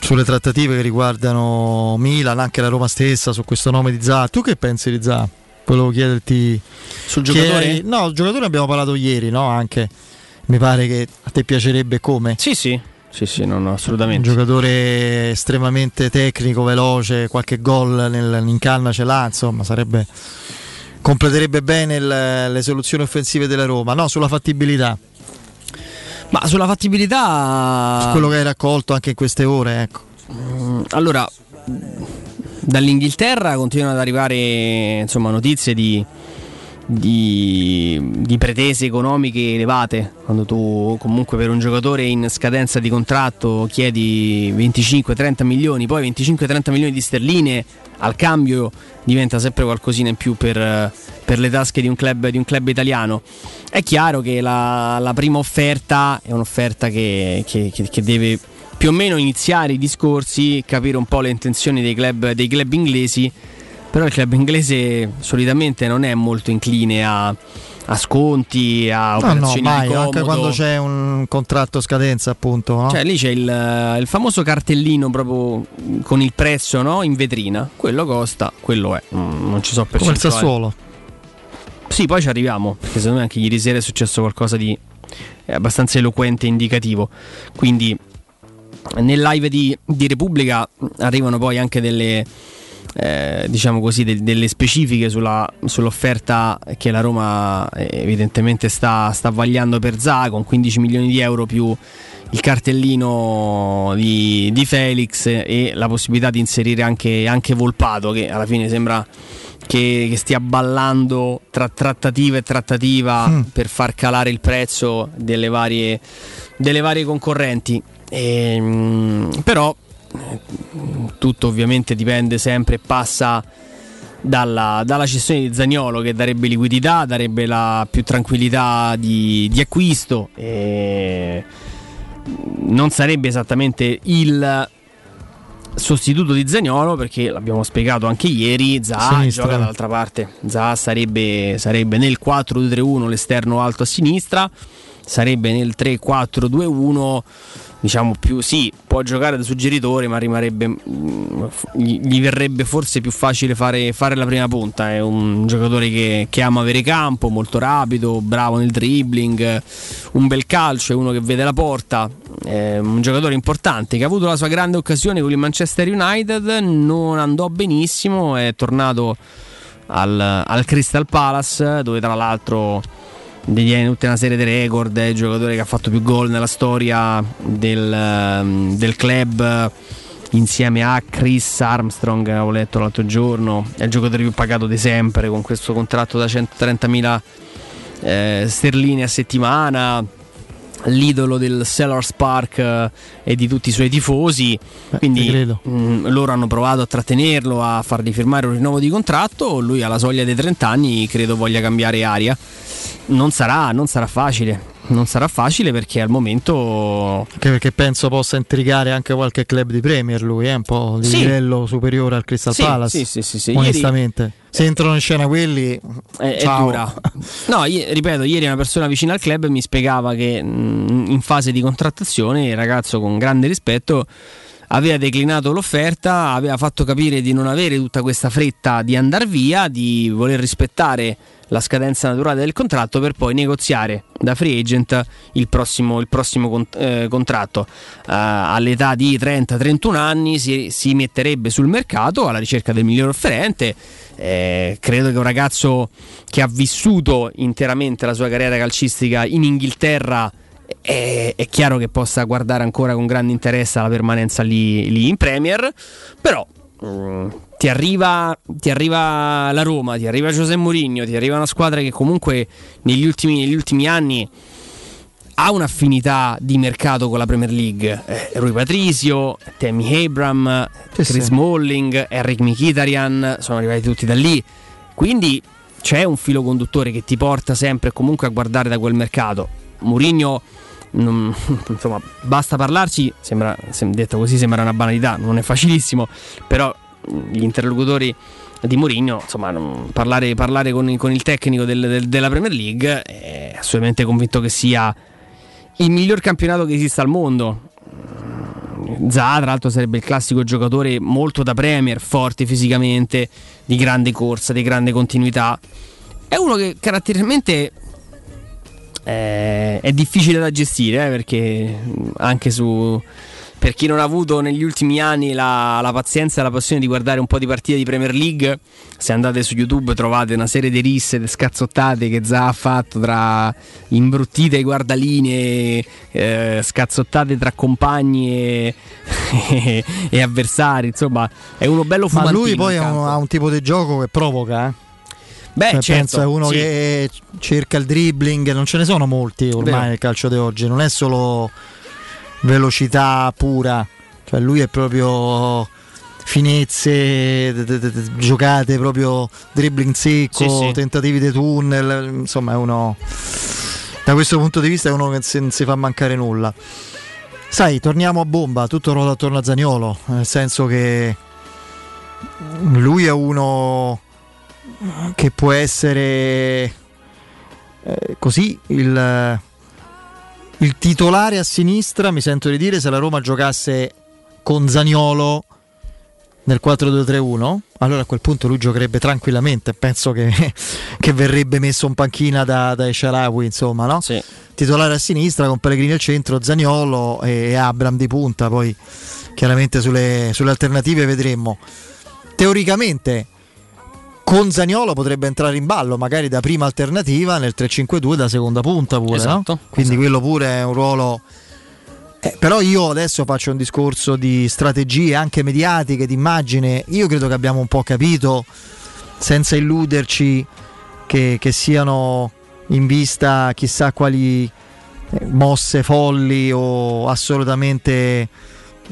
Speaker 1: sulle trattative che riguardano Milan anche la Roma stessa su questo nome di Zaha tu che pensi di Zaha? volevo chiederti
Speaker 2: sul giocatore?
Speaker 1: eri- no il giocatore abbiamo parlato ieri no? anche mi pare che a te piacerebbe come
Speaker 2: Sì, sì. Sì, sì, no, no,
Speaker 1: un
Speaker 2: assolutamente.
Speaker 1: giocatore estremamente tecnico, veloce, qualche gol nel- in canna ce l'ha, insomma, sarebbe completerebbe bene il- le soluzioni offensive della Roma. No, sulla fattibilità,
Speaker 2: Ma sulla fattibilità.
Speaker 1: su quello che hai raccolto anche in queste ore, ecco.
Speaker 2: Mm, Allora, dall'Inghilterra continuano ad arrivare insomma, notizie di, di, di pretese economiche elevate. Quando tu comunque per un giocatore in scadenza di contratto chiedi 25-30 milioni, poi 25-30 milioni di sterline al cambio diventa sempre qualcosina in più per, per le tasche di un, club, di un club italiano. È chiaro che la, la prima offerta è un'offerta che- che- che- che deve più o meno iniziare i discorsi, capire un po' le intenzioni dei club, dei club inglesi, però il club inglese solitamente non è molto incline a, a sconti, a
Speaker 1: No, no, mai, anche quando c'è un contratto a scadenza, appunto. no?
Speaker 2: Cioè lì c'è il, il famoso cartellino proprio con il prezzo no? in vetrina, quello costa, quello è, Mm, non ci so
Speaker 1: Come il
Speaker 2: percentuali.
Speaker 1: Sassuolo.
Speaker 2: Sì, poi ci arriviamo, perché secondo me anche ieri sera è successo qualcosa di eh, abbastanza eloquente e indicativo. Quindi nel live di, di Repubblica arrivano poi anche delle, eh, diciamo così, del- delle specifiche sulla- sull'offerta che la Roma eh, evidentemente sta, sta vagliando per Zaha con 15 milioni di euro più il cartellino di, di Felix e la possibilità di inserire anche, anche Volpato che alla fine sembra che, che stia ballando tra trattativa e trattativa
Speaker 1: Mm.
Speaker 2: per far calare il prezzo delle varie, delle varie concorrenti. Ehm, però tutto ovviamente dipende sempre e passa dalla, dalla cessione di Zagnolo che darebbe liquidità, darebbe la più tranquillità di, di acquisto. E non sarebbe esattamente il sostituto di Zagnolo perché l'abbiamo spiegato anche ieri Zaha
Speaker 1: Sinistra.
Speaker 2: gioca dall'altra parte Zaha sarebbe, sarebbe nel 4-2-3-1 l'esterno alto a sinistra sarebbe nel 3-4-2-1 diciamo più sì può giocare da suggeritore ma rimarrebbe mm, gli verrebbe forse più facile fare, fare la prima punta. È un giocatore che, che ama avere campo molto rapido bravo nel dribbling un bel calcio è uno che vede la porta. È un giocatore importante che ha avuto la sua grande occasione con il Manchester United non andò benissimo è tornato al, al Crystal Palace dove tra l'altro detiene tutta una serie di record è il giocatore che ha fatto più gol nella storia del, ehm, del club insieme a Chris Armstrong ho letto l'altro giorno. È il giocatore più pagato di sempre con questo contratto da 130.000 eh, sterline a settimana l'idolo del Sellers Park eh, e di tutti i suoi tifosi. Quindi
Speaker 1: ti credo.
Speaker 2: mh, loro hanno provato a trattenerlo a fargli firmare un rinnovo di contratto. Lui alla soglia dei 30 anni credo voglia cambiare aria. Non sarà, non sarà facile non sarà facile perché al momento
Speaker 1: Anche perché penso possa intrigare anche qualche club di Premier lui, è un po' di
Speaker 2: Sì.
Speaker 1: livello superiore al Crystal
Speaker 2: Sì,
Speaker 1: Palace.
Speaker 2: sì, sì, sì, sì.
Speaker 1: Onestamente. Se entrano in scena quelli,
Speaker 2: è, è dura. No, i- ripeto, ieri una persona vicina al club mi spiegava che mh, in fase di contrattazione il ragazzo con grande rispetto aveva declinato l'offerta, aveva fatto capire di non avere tutta questa fretta di andare via, di voler rispettare la scadenza naturale del contratto per poi negoziare da free agent il prossimo, il prossimo con- eh, contratto. Eh, all'età di 30-31 anni si, si metterebbe sul mercato alla ricerca del miglior offerente. Eh, credo che un ragazzo che ha vissuto interamente la sua carriera calcistica in Inghilterra è, è chiaro che possa guardare ancora con grande interesse alla permanenza lì, lì in Premier, però mm, ti, arriva, ti arriva la Roma, ti arriva José Mourinho, ti arriva una squadra che comunque negli ultimi, negli ultimi anni ha un'affinità di mercato con la Premier League. Eh, Rui Patricio, Tammy Abram,
Speaker 1: Sì,
Speaker 2: Chris
Speaker 1: sì.
Speaker 2: Smalling, Eric Mkhitaryan, sono arrivati tutti da lì. Quindi c'è un filo conduttore che ti porta sempre comunque a guardare da quel mercato. Mourinho, insomma, basta parlarci, sembra, sem- detto così sembra una banalità, non è facilissimo, però gli interlocutori di Mourinho, insomma, parlare, parlare con, con il tecnico del- del- della Premier League è assolutamente convinto che sia il miglior campionato che esista al mondo. Zaha, tra l'altro, sarebbe il classico giocatore molto da Premier, forte fisicamente, di grande corsa, di grande continuità. È uno che caratterialmente eh, è difficile da gestire eh, perché mh, anche su. Per chi non ha avuto negli ultimi anni la, la pazienza e la passione di guardare un po' di partite di Premier League, se andate su YouTube trovate una serie di risse, di scazzottate che Zaha ha fatto tra imbruttite guardaline, eh, scazzottate tra compagni e, e avversari. Insomma, è uno bello
Speaker 1: Ma
Speaker 2: fumantino.
Speaker 1: lui poi ha un, ha un tipo di gioco che provoca. Eh?
Speaker 2: Beh,
Speaker 1: Cioè,
Speaker 2: certo,
Speaker 1: penso è uno
Speaker 2: sì.
Speaker 1: che cerca il dribbling, non ce ne sono molti ormai
Speaker 2: Vero.
Speaker 1: nel calcio di oggi, non è solo velocità pura, cioè lui è proprio finezze, d- d- d- giocate proprio dribbling secco,
Speaker 2: Sì, sì.
Speaker 1: tentativi di tunnel, insomma è uno da questo punto di vista è uno che non si fa mancare nulla. Sai, torniamo a bomba, tutto ruota attorno a Zaniolo, nel senso che lui è uno che può essere eh, così il, il titolare a sinistra, mi sento di dire, se la Roma giocasse con Zaniolo nel 4-2-3-1, allora a quel punto lui giocherebbe tranquillamente, penso che, che verrebbe messo in panchina da, da Esharawi, insomma, no? Titolare a sinistra con Pellegrini al centro, Zaniolo e Abram di punta, poi chiaramente sulle, sulle alternative vedremo. Teoricamente con Zaniolo potrebbe entrare in ballo, magari da prima alternativa nel 3-5-2 da seconda punta pure,
Speaker 2: Esatto,
Speaker 1: no? Quindi quello pure è un ruolo eh, però io adesso faccio un discorso di strategie anche mediatiche, di immagine. Io credo che abbiamo un po' capito, senza illuderci, che, che siano in vista chissà quali eh, mosse folli o assolutamente eh,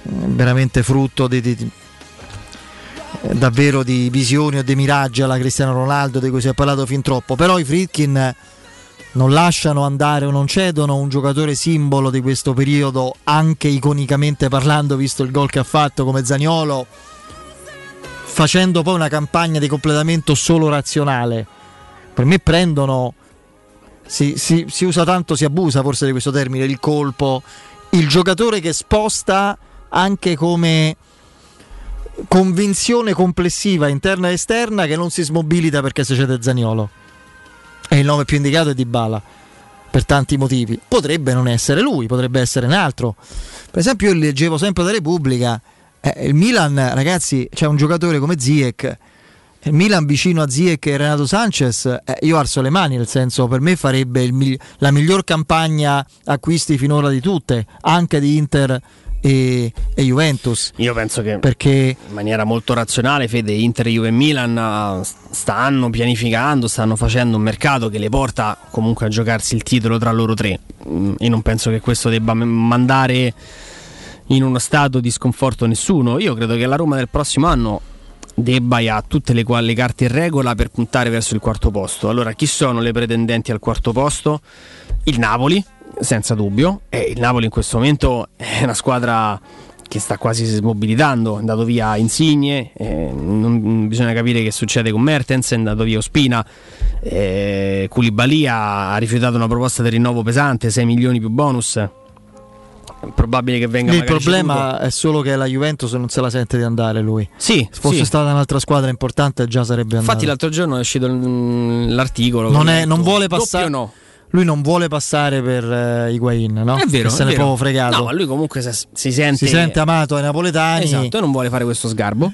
Speaker 1: veramente frutto di, di- davvero di visioni o di miraggi alla Cristiano Ronaldo di cui si è parlato fin troppo. Però i Fritkin non lasciano andare o non cedono un giocatore simbolo di questo periodo, anche iconicamente parlando, visto il gol che ha fatto come Zaniolo, facendo poi una campagna di completamento solo razionale. Per me prendono, si, si- si usa tanto, si abusa forse di questo termine, il colpo, il giocatore che sposta anche come convinzione complessiva interna e esterna che non si smobilita perché se cede Zaniolo e il nome più indicato è Di Bala per tanti motivi. Potrebbe non essere lui, potrebbe essere un altro. Per esempio, io leggevo sempre da Repubblica. eh, il Milan, ragazzi, c'è un giocatore come Ziek. Il Milan vicino a Ziek e Renato Sanchez, eh, io alzo le mani, nel senso per me farebbe migli- la miglior campagna acquisti finora di tutte, anche di Inter e, e Juventus.
Speaker 2: Io penso che
Speaker 1: Perché
Speaker 2: in maniera molto razionale, Fede, Inter, Juve e Milan eh, stanno pianificando, stanno facendo un mercato che le porta comunque a giocarsi il titolo tra loro tre. Mm, Io non penso che questo debba mandare in uno stato di sconforto nessuno. Io credo che la Roma del prossimo anno debba ha tutte le, le carte in regola per puntare verso il quarto posto. Allora, chi sono le pretendenti al quarto posto? Il Napoli, senza dubbio. E il Napoli in questo momento è una squadra che sta quasi smobilitando. È andato via Insigne, eh, non, bisogna capire che succede con Mertens, è andato via Ospina. Eh, Koulibaly ha, ha rifiutato una proposta di rinnovo pesante, 6 milioni più bonus. È probabile che venga
Speaker 1: Il problema
Speaker 2: ceduto.
Speaker 1: è solo che la Juventus non se la sente di andare lui.
Speaker 2: Sì,
Speaker 1: Se fosse
Speaker 2: sì.
Speaker 1: stata un'altra squadra importante già sarebbe andato.
Speaker 2: Infatti l'altro giorno è uscito l- l'articolo.
Speaker 1: non, è- non vuole passare.
Speaker 2: no.
Speaker 1: Lui non vuole passare per eh, Higuain, no?
Speaker 2: È vero,
Speaker 1: Che se ne è proprio fregato.
Speaker 2: No, ma lui comunque si, si sente
Speaker 1: si sente amato ai napoletani.
Speaker 2: Esatto, e non vuole fare questo sgarbo.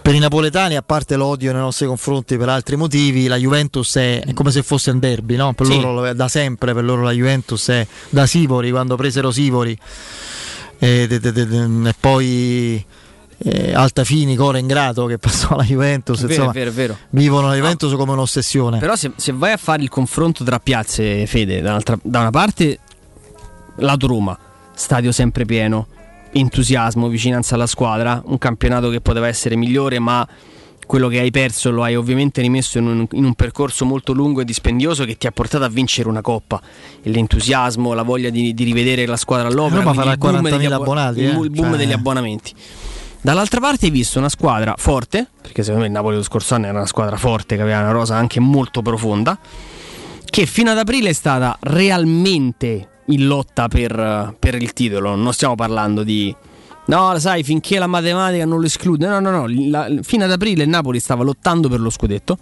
Speaker 1: Per i napoletani, a parte l'odio nei nostri confronti per altri motivi, la Juventus è, come se fosse un derby, no? Per
Speaker 2: Sì.
Speaker 1: loro da sempre, per loro la Juventus è da Sivori, quando presero Sivori e, de- de- de- e poi eh, Altafini, Core Ingrato che passò alla Juventus,
Speaker 2: È vero,
Speaker 1: insomma,
Speaker 2: è vero, è vero.
Speaker 1: vivono la Juventus come un'ossessione.
Speaker 2: Però se, se vai a fare il confronto tra piazze, Fede, da una parte lato Roma, stadio sempre pieno, entusiasmo, vicinanza alla squadra, un campionato che poteva essere migliore, ma quello che hai perso lo hai ovviamente rimesso in un, in un percorso molto lungo e dispendioso che ti ha portato a vincere una coppa. E l'entusiasmo, la voglia di, di rivedere la squadra all'opera,
Speaker 1: Roma farà
Speaker 2: il boom
Speaker 1: 40.000
Speaker 2: degli abbo-
Speaker 1: abbonati, eh.
Speaker 2: il boom
Speaker 1: Cioè-
Speaker 2: degli abbonamenti. Dall'altra parte hai visto una squadra forte, perché secondo me il Napoli lo scorso anno era una squadra forte che aveva una rosa anche molto profonda, che fino ad aprile è stata realmente in lotta per, per il titolo. Non stiamo parlando di... No, sai, finché la matematica non lo esclude. No, no, no. la- fino ad aprile il Napoli stava lottando per lo scudetto.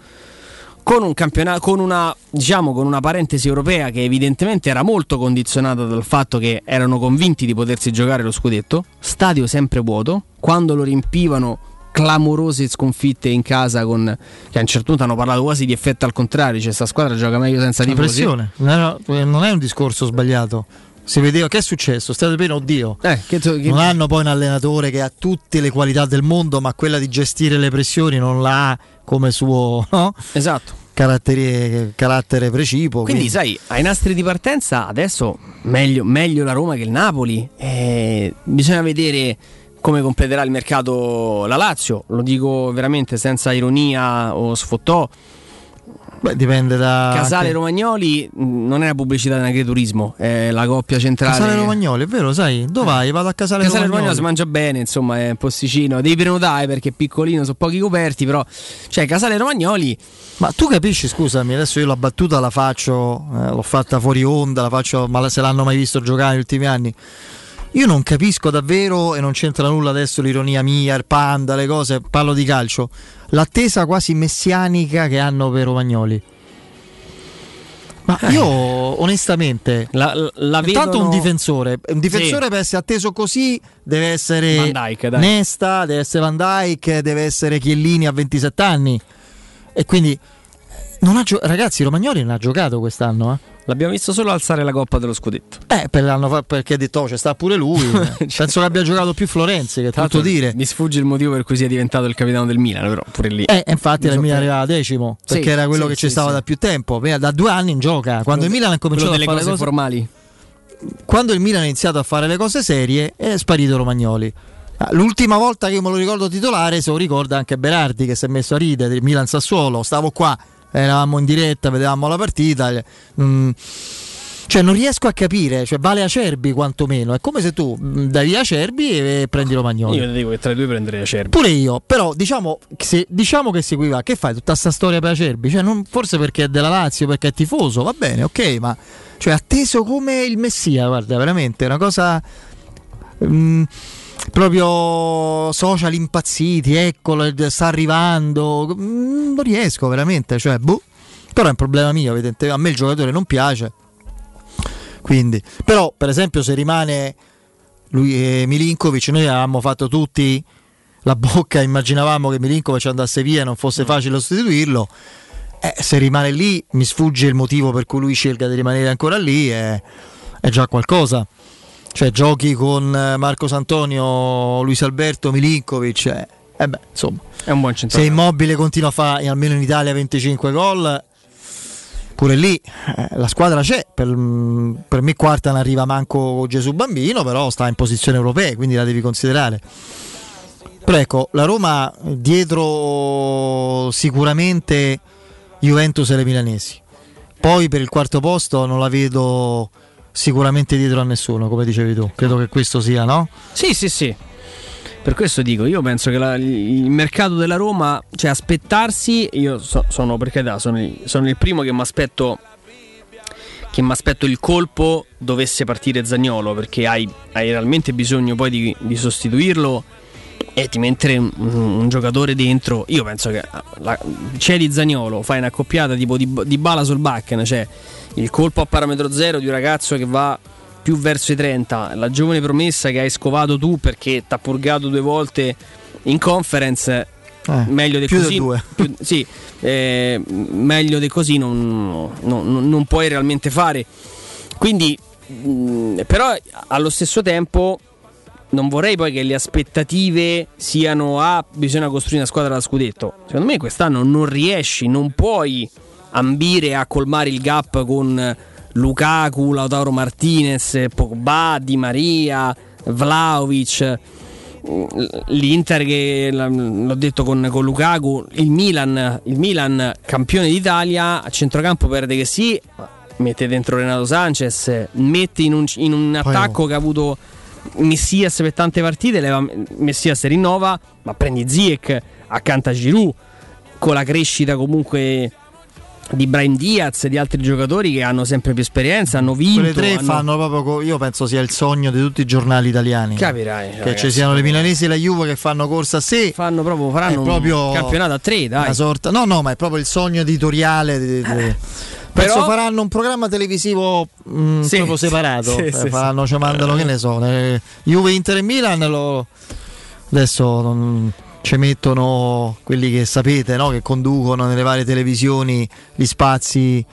Speaker 2: Con un con una, diciamo, con una parentesi europea che evidentemente era molto condizionata dal fatto che erano convinti di potersi giocare lo scudetto. Stadio sempre vuoto. Quando lo riempivano clamorose sconfitte in casa con che a un certo punto hanno parlato quasi di effetto al contrario cioè sta squadra gioca meglio senza tifosi
Speaker 1: pressione non è, non è un discorso sbagliato. Si vedeva che è successo, state bene, oddio.
Speaker 2: Eh, che che-
Speaker 1: Non hanno poi un allenatore che ha tutte le qualità del mondo, ma quella di gestire le pressioni non la ha come suo no?
Speaker 2: esatto
Speaker 1: Caratteri- carattere precipuo.
Speaker 2: Quindi, sai, ai nastri di partenza adesso meglio, meglio la Roma che il Napoli. Eh, bisogna vedere come completerà il mercato la Lazio. Lo dico veramente senza ironia o sfottò.
Speaker 1: Beh, dipende da.
Speaker 2: Casale
Speaker 1: anche-
Speaker 2: Romagnoli mh, non è la pubblicità di agriturismo, è la coppia centrale.
Speaker 1: Casale Romagnoli, è vero, sai? Dove vai? Vado a Casale,
Speaker 2: Casale
Speaker 1: Romagnoli.
Speaker 2: Romagnoli si mangia bene, insomma, è un posticino. Devi prenotare perché è piccolino, sono pochi coperti, però. Cioè, Casale Romagnoli.
Speaker 1: Ma tu capisci, scusami, adesso io la battuta la faccio, eh, l'ho fatta fuori onda, la faccio, ma se l'hanno mai visto giocare negli ultimi anni. Io non capisco davvero, e non c'entra nulla adesso l'ironia mia, il panda, le cose, parlo di calcio, l'attesa quasi messianica che hanno per Romagnoli. Ma io onestamente,
Speaker 2: la, la
Speaker 1: intanto
Speaker 2: vedono-
Speaker 1: un difensore, un difensore
Speaker 2: Sì.
Speaker 1: per essere atteso così deve essere
Speaker 2: Van Dijk.
Speaker 1: Nesta, deve essere Van Dijk, deve essere Chiellini a 27 anni. E quindi non ha gio- ragazzi, Romagnoli non ha giocato quest'anno, eh?
Speaker 2: L'abbiamo visto solo alzare la coppa dello scudetto.
Speaker 1: Eh, per l'anno fa- perché ha detto, oh, c'è sta pure lui. Penso che abbia giocato più Florenzi, che
Speaker 2: l'altro,
Speaker 1: dire.
Speaker 2: Mi sfugge il motivo per cui sia diventato il capitano del Milan, però pure lì.
Speaker 1: Eh, infatti il Milan
Speaker 2: sorprende.
Speaker 1: arrivava decimo, perché
Speaker 2: Sì,
Speaker 1: era quello
Speaker 2: sì,
Speaker 1: che ci
Speaker 2: sì,
Speaker 1: stava da più tempo. Da due anni in gioca. Quando il Milan ha cominciato a
Speaker 2: Quello
Speaker 1: fare
Speaker 2: cose
Speaker 1: cose
Speaker 2: formali.
Speaker 1: quando il Milan ha iniziato a fare le cose serie è sparito Romagnoli. Ah, L'ultima volta che me lo ricordo titolare, se lo ricorda anche Berardi che si è messo a ridere Milan Sassuolo, stavo qua, eravamo in diretta, vedevamo la partita. mm, cioè non riesco a capire, cioè vale Acerbi quantomeno, è come se tu mm, dai via Acerbi e prendi Romagnoli.
Speaker 2: Io ti dico che tra i due prenderei Acerbi.
Speaker 1: Pure io, però diciamo, se, diciamo che seguiva, che fai tutta sta storia per Acerbi? Cioè, non- forse perché è della Lazio, perché è tifoso, va bene, ok, ma cioè, atteso come il Messia, guarda, veramente è una cosa mm, proprio social impazziti, eccolo, sta arrivando, mm, non riesco veramente, cioè, boh. Però è un problema mio, evidentemente, a me il giocatore non piace. Quindi, però, per esempio, se rimane lui e Milinkovic, noi avevamo fatto tutti la bocca, immaginavamo che Milinkovic andasse via e non fosse facile sostituirlo. Eh, se rimane lì, mi sfugge il motivo per cui lui scelga di rimanere ancora lì, è, è già qualcosa. Cioè, giochi con eh, Marco Santonio, Luis Alberto, Milinkovic. Eh, eh beh, insomma,
Speaker 2: È un buon
Speaker 1: se
Speaker 2: centrale.
Speaker 1: Immobile continua a fare almeno in Italia 25 gol, pure lì eh, la squadra c'è. Per, mm, per me quarta non arriva manco Gesù Bambino, però sta in posizione europea, quindi la devi considerare. Però ecco, la Roma dietro sicuramente Juventus e le Milanesi. Poi per il quarto posto non la vedo sicuramente dietro a nessuno, come dicevi tu. Credo che questo sia, no?
Speaker 2: Sì, sì, sì. Per questo dico, io penso che la- il mercato della Roma, cioè aspettarsi, io so- sono per carità, sono, sono il primo che mi aspetto che mi aspetto il colpo dovesse partire Zagnolo perché hai, hai realmente bisogno poi di, di sostituirlo e ti mettere un, un giocatore dentro. Io penso che la, c'è di Zagnolo, fai un'accoppiata tipo di, di bala sul backen, cioè il colpo a parametro zero di un ragazzo che va più verso i 30, la giovane promessa che hai scovato tu perché ti ha purgato due volte in conference.
Speaker 1: Eh,
Speaker 2: meglio di così,
Speaker 1: due.
Speaker 2: più- sì, eh, meglio di così non, non- non puoi realmente fare. Quindi, mh, però, allo stesso tempo, non vorrei poi che le aspettative siano: ah, bisogna costruire una squadra da scudetto. Secondo me, quest'anno non riesci, non puoi ambire a colmare il gap con Lukaku, Lautaro Martinez, Pogba, Di Maria, Vlaovic. L'Inter che l'ho detto con, con Lukaku, il Milan, il Milan campione d'Italia a centrocampo perde che sì, mette dentro Renato Sanchez, mette in un, in un attacco che ha avuto Messias per tante partite, leva- Messias rinnova, ma prendi Ziek accanto a Giroud con la crescita comunque di Brian Diaz e di altri giocatori che hanno sempre più esperienza, hanno vinto.
Speaker 1: Quelle tre
Speaker 2: hanno-
Speaker 1: fanno proprio, io penso sia il sogno di tutti i giornali italiani.
Speaker 2: Capirai,
Speaker 1: Che
Speaker 2: ragazzi.
Speaker 1: ci siano le milanesi e la Juve che fanno corsa a sé.
Speaker 2: Fanno proprio, faranno
Speaker 1: proprio
Speaker 2: un campionato a tre, dai.
Speaker 1: Una sorta, no, no, ma è proprio il sogno editoriale. di- di- Penso
Speaker 2: Però-
Speaker 1: faranno un programma televisivo mh,
Speaker 2: Sì,
Speaker 1: proprio separato.
Speaker 2: sì,
Speaker 1: Eh,
Speaker 2: sì,
Speaker 1: faranno, ci mandano, che ne so, eh, Juve, Inter e Milan. Lo, adesso non, ci mettono quelli che sapete, no? che conducono nelle varie televisioni gli spazi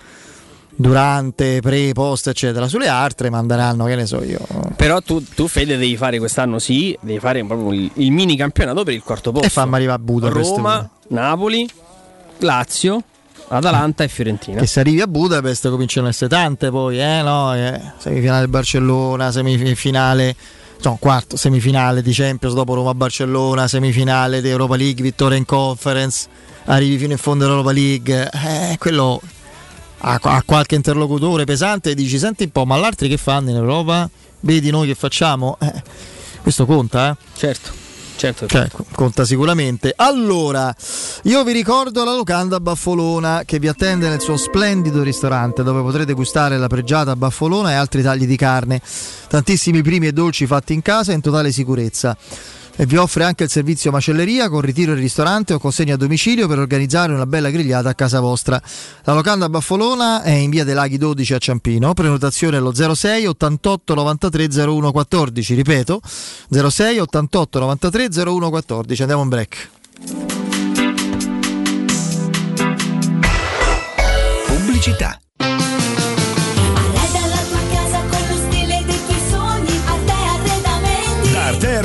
Speaker 1: durante, pre, post, eccetera. Sulle altre manderanno, che ne so io.
Speaker 2: Però tu, tu, Fede, devi fare quest'anno sì, devi fare proprio il, il mini campionato per il quarto posto.
Speaker 1: E fammi arrivare a Budapest.
Speaker 2: Roma, Napoli, Lazio, Atalanta e Fiorentina.
Speaker 1: Che se arrivi a Budapest cominciano a essere tante poi, eh no? Eh, semifinale Barcellona, semifinale, no, quarto, semifinale di Champions dopo Roma-Barcellona, semifinale di Europa League, vittoria in conference, arrivi fino in fondo all'Europa League, eh, quello ha, ha qualche interlocutore pesante e dici, senti un po', ma gli altri che fanno in Europa? Vedi noi che facciamo? Eh, questo conta, eh?
Speaker 2: Certo. Certo,
Speaker 1: Cioè, conta sicuramente. Allora, io vi ricordo la locanda Baffolona che vi attende nel suo splendido ristorante dove potrete gustare la pregiata Baffolona e altri tagli di carne, tantissimi primi e dolci fatti in casa in totale sicurezza. E vi offre anche il servizio macelleria con ritiro in ristorante o consegna a domicilio per organizzare una bella grigliata a casa vostra. La locanda Baffolona è in via dei Laghi 12 a Ciampino, prenotazione allo 06 88 93 01 14, ripeto 06 88 93 01 14, andiamo in break.
Speaker 4: Pubblicità.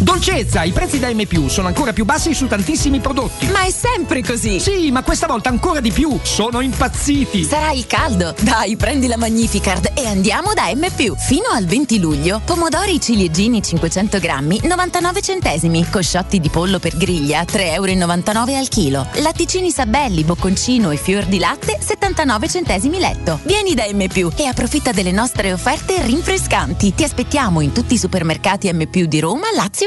Speaker 5: Dolcezza, i prezzi da M+, sono ancora più bassi su tantissimi prodotti.
Speaker 6: Ma è sempre così!
Speaker 5: Sì, ma questa volta ancora di più. Sono impazziti.
Speaker 6: Sarà il caldo. Dai, prendi la Magnificard e andiamo da M+. Fino al 20 luglio, pomodori ciliegini 500 grammi, 99 centesimi. Cosciotti di pollo per griglia, 3,99 euro al chilo. Latticini Sabelli, bocconcino e fior di latte, 79 centesimi letto. Vieni da M+, e approfitta delle nostre offerte rinfrescanti. Ti aspettiamo in tutti i supermercati M+, di Roma, Lazio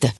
Speaker 7: Seite.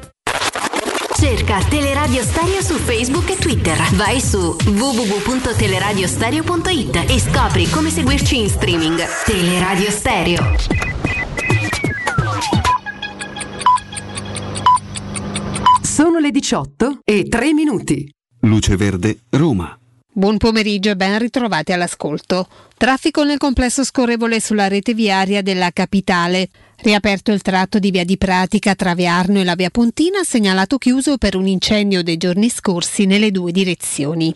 Speaker 8: Cerca Teleradio Stereo su Facebook e Twitter. Vai su www.teleradiostereo.it e scopri come seguirci in streaming. Teleradio Stereo.
Speaker 9: Sono le 18 e 3 minuti.
Speaker 10: Luce Verde, Roma.
Speaker 11: Buon pomeriggio e ben ritrovati all'ascolto. Traffico nel complesso scorrevole sulla rete viaria della capitale. Riaperto il tratto di via di Pratica tra via Arno e la via Pontina, segnalato chiuso per un incendio dei giorni scorsi nelle due direzioni.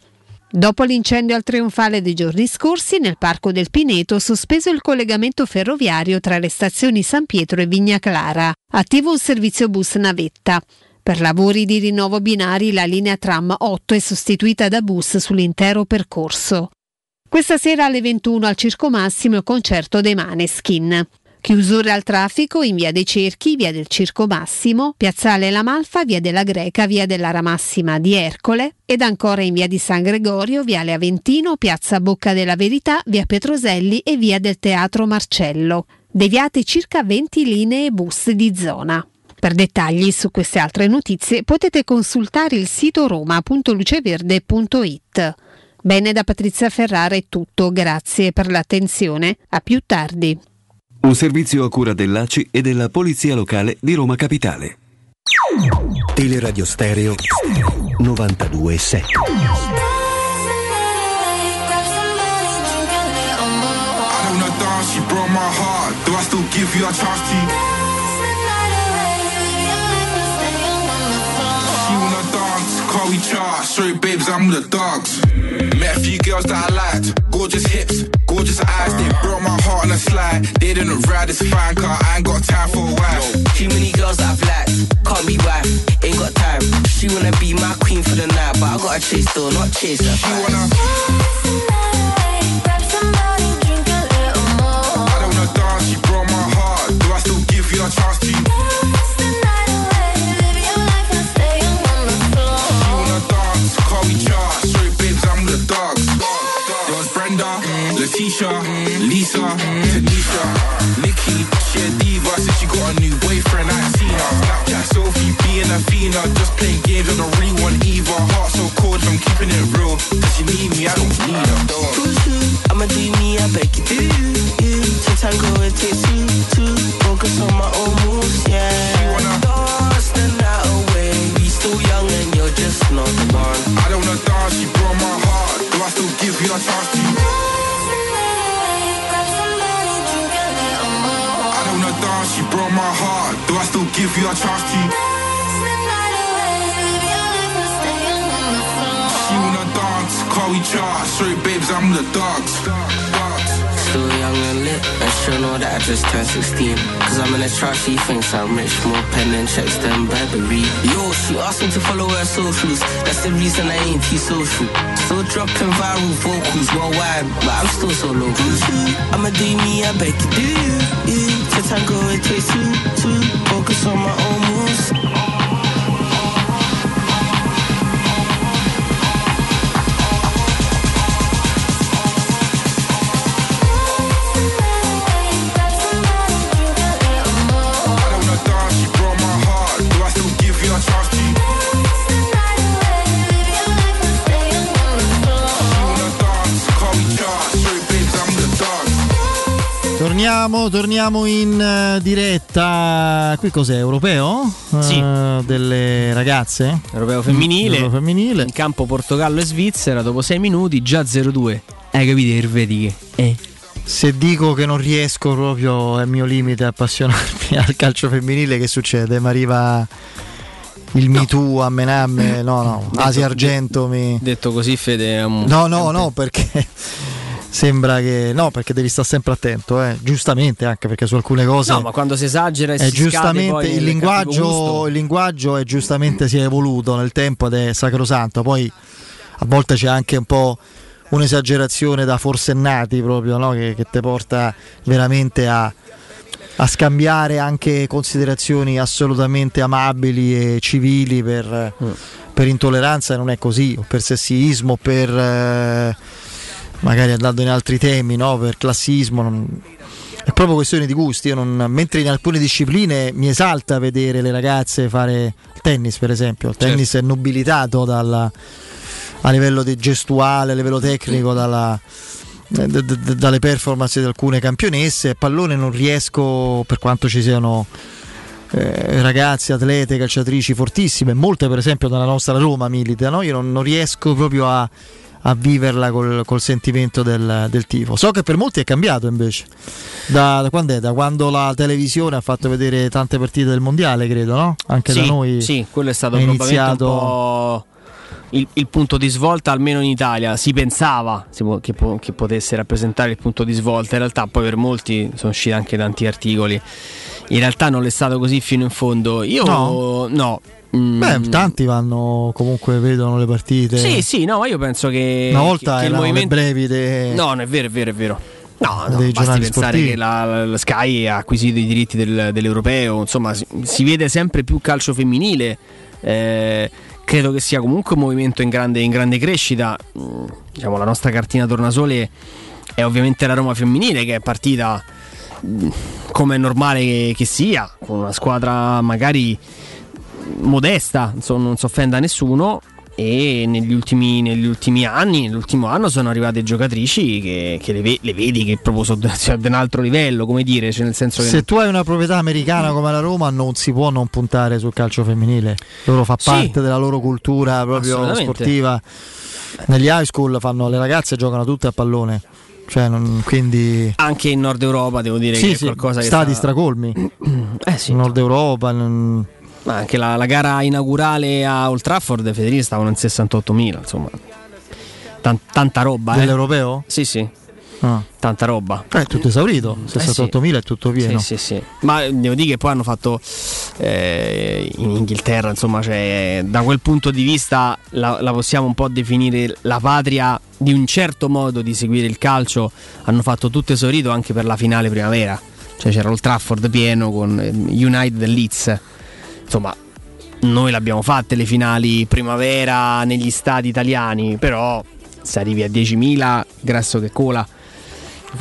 Speaker 11: Dopo l'incendio al trionfale dei giorni scorsi, nel Parco del Pineto sospeso il collegamento ferroviario tra le stazioni San Pietro e Vigna Clara. Attivo un servizio bus navetta. Per lavori di rinnovo binari la linea tram 8 è sostituita da bus sull'intero percorso. Questa sera alle 21 al Circo Massimo il concerto dei Maneskin. Chiusure al traffico in via dei Cerchi, via del Circo Massimo, piazzale La Malfa, via della Greca, via dell'Ara Massima di Ercole ed ancora in via di San Gregorio, viale Aventino, piazza Bocca della Verità, via Petroselli e via del Teatro Marcello. Deviate circa 20 linee bus di zona. Per dettagli su queste altre notizie potete consultare il sito roma.luceverde.it. Bene da Patrizia Ferrara è tutto, grazie per l'attenzione. A più tardi.
Speaker 10: Un servizio a cura dell'ACI e della Polizia Locale di Roma Capitale.
Speaker 12: Teleradio Stereo 92.7
Speaker 13: I don't know dance, she broke my heart. Do I still give you a chance to? Dance, we chart. Sorry, babes, I'm the dogs. Met a few girls that I liked. Gorgeous hips, gorgeous eyes. They broke my heart on a slide. They didn't ride, this fine, car. I ain't got time for a while.
Speaker 14: Too many girls that I've liked, can't be wife, ain't got time. She wanna be my queen for the night, but I gotta chase though, not chase her. She wanna. Dance tonight, grab somebody, drink a little more.
Speaker 13: I don't know dance, she broke my heart. Do I still give you a chance to? Letitia, Lisa, Tanisha, Nikki. She a diva since she got a new boyfriend. I seen her. Snapchat Sophie, being a Fina, just playing games. I don't really want either. Heart so cold, I'm keeping it real. Does she need me? I don't need her.
Speaker 14: I'ma do me, I beg you do. You to tango, it takes two, two. Focus on my own moves, yeah. You wanna dance the night away. We still young and you're just not the one.
Speaker 13: I don't wanna dance, she broke my heart. Do I still give you a chance to? My heart. Do I still give you a chance to? She wanna dance, call we chart. Sorry, babes, I'm the dogs.
Speaker 14: Still young and lit, and she'll know that I just turned 16. Cause I'm in a trap, she thinks I'm rich, more pen and checks than Burberry. Yo, she asked me to follow her socials, that's the reason I ain't too social. Still dropping viral vocals worldwide, but I'm still so local. I'ma do me, I beg you do. you. To tango, it takes two, two. Focus on my own moves.
Speaker 1: Torniamo, torniamo in eh, diretta. Qui cos'è? Europeo?
Speaker 2: Sì.
Speaker 1: Eh, delle ragazze?
Speaker 2: Europeo femminile.
Speaker 1: Europeo femminile.
Speaker 2: In campo Portogallo e Svizzera, dopo 6 minuti, già 0-2. Hai capito, Ervetiche? Eh.
Speaker 1: Se dico che non riesco proprio è il mio limite a appassionarmi al calcio femminile, che succede? Mi arriva il Me Too a menamme, no, no,
Speaker 2: Detto-
Speaker 1: Asia Argento mi...
Speaker 2: Detto così, Fede è un.
Speaker 1: No, no, no, perché sembra che... No, perché devi stare sempre attento, eh. giustamente, anche perché su alcune cose...
Speaker 2: No, ma quando si esagera e
Speaker 1: è
Speaker 2: si
Speaker 1: giustamente il linguaggio, il linguaggio è giustamente si è evoluto nel tempo ed è sacrosanto. Poi a volte c'è anche un po' un'esagerazione da forsennati proprio no? che, che ti porta veramente a, a scambiare anche considerazioni assolutamente amabili e civili per, per intolleranza e non è così, o per sessismo, per eh, magari andando in altri temi, no? per classismo. non- è proprio questione di gusti. Io non- mentre in alcune discipline mi esalta vedere le ragazze fare il tennis, per esempio. Il tennis è nobilitato dalla- a livello gestuale, a livello tecnico, dalla- d- d- d- dalle performance di alcune campionesse. Pallone non riesco, per quanto ci siano eh, ragazze, atlete, calciatrici fortissime, molte per esempio dalla nostra Roma milita, no? io non, non riesco proprio a, a viverla col, col sentimento del, del tifo. So che per molti è cambiato invece, da, da quando è? Da quando la televisione ha fatto vedere tante partite del mondiale, credo, no? Anche
Speaker 2: sì,
Speaker 1: da noi.
Speaker 2: Sì, quello è stato
Speaker 1: è iniziato-
Speaker 2: il, il punto di svolta, almeno in Italia. Si pensava che, po- che potesse rappresentare il punto di svolta. In realtà, poi per molti sono usciti anche tanti articoli. In realtà non è stato così fino in fondo. Io
Speaker 1: No?
Speaker 2: no. Mm,
Speaker 1: Beh, tanti vanno comunque, vedono le partite.
Speaker 2: Sì, sì, no, ma io penso che.
Speaker 1: Una volta
Speaker 2: che, che il movimento.
Speaker 1: brevi de-
Speaker 2: No, non è vero, è vero, è vero. No, no basti pensare
Speaker 1: sportivi.
Speaker 2: che la, la Sky ha acquisito i diritti del- dell'europeo, insomma, si, si vede sempre più calcio femminile. eh, credo che sia comunque un movimento in grande, in grande crescita. Mm, diciamo, la nostra cartina tornasole è ovviamente la Roma femminile che è partita mm, come è normale che, che sia, con una squadra magari modesta, insomma, non si offenda nessuno. e negli ultimi, negli ultimi anni, nell'ultimo anno sono arrivate giocatrici che, che le, ve- le vedi che proprio sono di un altro livello, come dire, cioè nel senso che
Speaker 1: Se tu hai una proprietà americana come la Roma, non si può non puntare sul calcio femminile. Loro fa
Speaker 2: Sì.
Speaker 1: parte della loro cultura proprio sportiva. Negli high school fanno, le ragazze giocano tutte a pallone. Cioè, non- quindi.
Speaker 2: anche in Nord Europa devo dire
Speaker 1: Sì,
Speaker 2: che è
Speaker 1: sì,
Speaker 2: qualcosa che
Speaker 1: stati
Speaker 2: sta-
Speaker 1: stracolmi.
Speaker 2: Eh sì.
Speaker 1: Nord Europa. non-
Speaker 2: Ma anche la, la gara inaugurale a Old Trafford, Federici, stavano in 68.000, insomma. Tan- tanta roba, eh.
Speaker 1: Dell'europeo?
Speaker 2: Sì, sì.
Speaker 1: Ah.
Speaker 2: Tanta roba.
Speaker 1: Eh, è tutto esaurito. 68.000 è tutto pieno.
Speaker 2: Sì, sì, sì. Ma devo dire che poi hanno fatto eh, in Inghilterra, insomma, cioè, da quel punto di vista la, la possiamo un po' definire la patria di un certo modo di seguire il calcio. Hanno fatto tutto esaurito anche per la finale primavera. Cioè c'era il Trafford pieno con eh, United e Leeds. Insomma, noi l'abbiamo fatte le finali primavera negli stadi italiani, però se arrivi a 10.000, grasso che cola.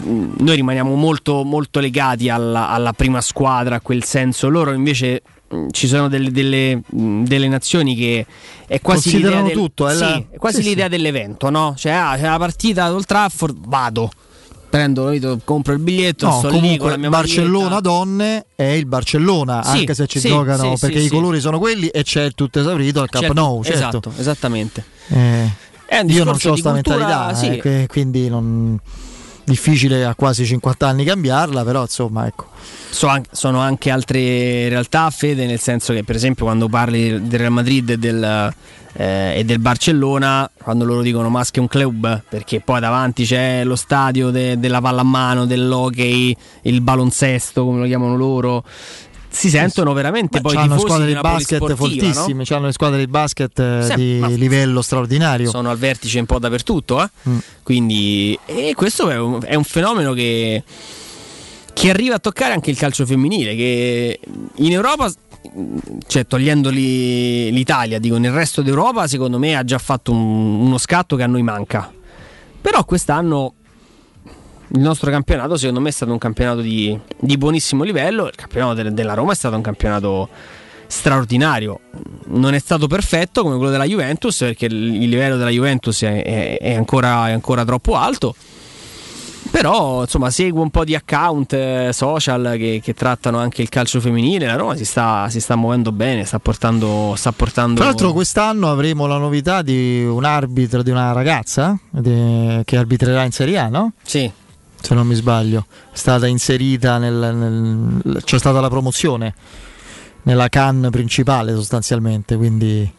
Speaker 2: Mm, Noi rimaniamo molto, molto legati alla, alla prima squadra, a quel senso. Loro invece mm, ci sono delle, delle, mm, delle nazioni che è quasi l'idea, del-
Speaker 1: tutto, è
Speaker 2: sì,
Speaker 1: la-
Speaker 2: è quasi
Speaker 1: sì,
Speaker 2: l'idea dell'evento, no? Cioè, ah, c'è la partita ad Old Trafford, vado. Prendo, capito, compro il biglietto,
Speaker 1: No,
Speaker 2: lì
Speaker 1: comunque
Speaker 2: mia
Speaker 1: Barcellona
Speaker 2: maglietta.
Speaker 1: donne è il Barcellona,
Speaker 2: Sì,
Speaker 1: anche se ci
Speaker 2: sì,
Speaker 1: giocano
Speaker 2: sì,
Speaker 1: perché i colori sono quelli e c'è il tutto esaurito al Camp
Speaker 2: Certo,
Speaker 1: Nou. Certo.
Speaker 2: Esatto, esattamente.
Speaker 1: Eh, io non ho
Speaker 2: di
Speaker 1: sta
Speaker 2: cultura,
Speaker 1: mentalità, eh, quindi non difficile a quasi 50 anni cambiarla, però insomma ecco.
Speaker 2: So sono anche altre realtà, Fede, nel senso che per esempio quando parli del Real Madrid e del, eh, e del Barcellona, quando loro dicono maschio è un club, perché poi davanti c'è lo stadio de- della pallamano, dell'hockey, il baloncesto, come lo chiamano loro, si sentono veramente poi
Speaker 1: hanno squadre
Speaker 2: di
Speaker 1: basket
Speaker 2: polisportiva, no?
Speaker 1: fortissime, hanno le squadre di basket eh,
Speaker 2: Sì,
Speaker 1: di
Speaker 2: ma-
Speaker 1: livello straordinario.
Speaker 2: sono al vertice un po' dappertutto, eh?
Speaker 1: Mm.
Speaker 2: Quindi, e questo è un, è un fenomeno che, che arriva a toccare anche il calcio femminile, che in Europa, cioè togliendoli l'Italia, dico nel resto d'Europa, secondo me ha già fatto un- uno scatto che a noi manca. Però quest'anno il nostro campionato, secondo me, è stato un campionato di, di buonissimo livello. Il campionato del- della Roma è stato un campionato straordinario. Non è stato perfetto come quello della Juventus, perché il livello della Juventus è, è- è ancora, è ancora troppo alto. Però insomma seguo un po' di account eh, social che, che trattano anche il calcio femminile. La Roma si sta, si sta muovendo bene, sta portando, sta portando
Speaker 1: Tra l'altro quest'anno avremo la novità di un arbitro, di una ragazza di- che arbitrerà in Serie A, no?
Speaker 2: Sì.
Speaker 1: Se non mi sbaglio. È stata inserita nel, nel- c'è stata la promozione nella can principale sostanzialmente, quindi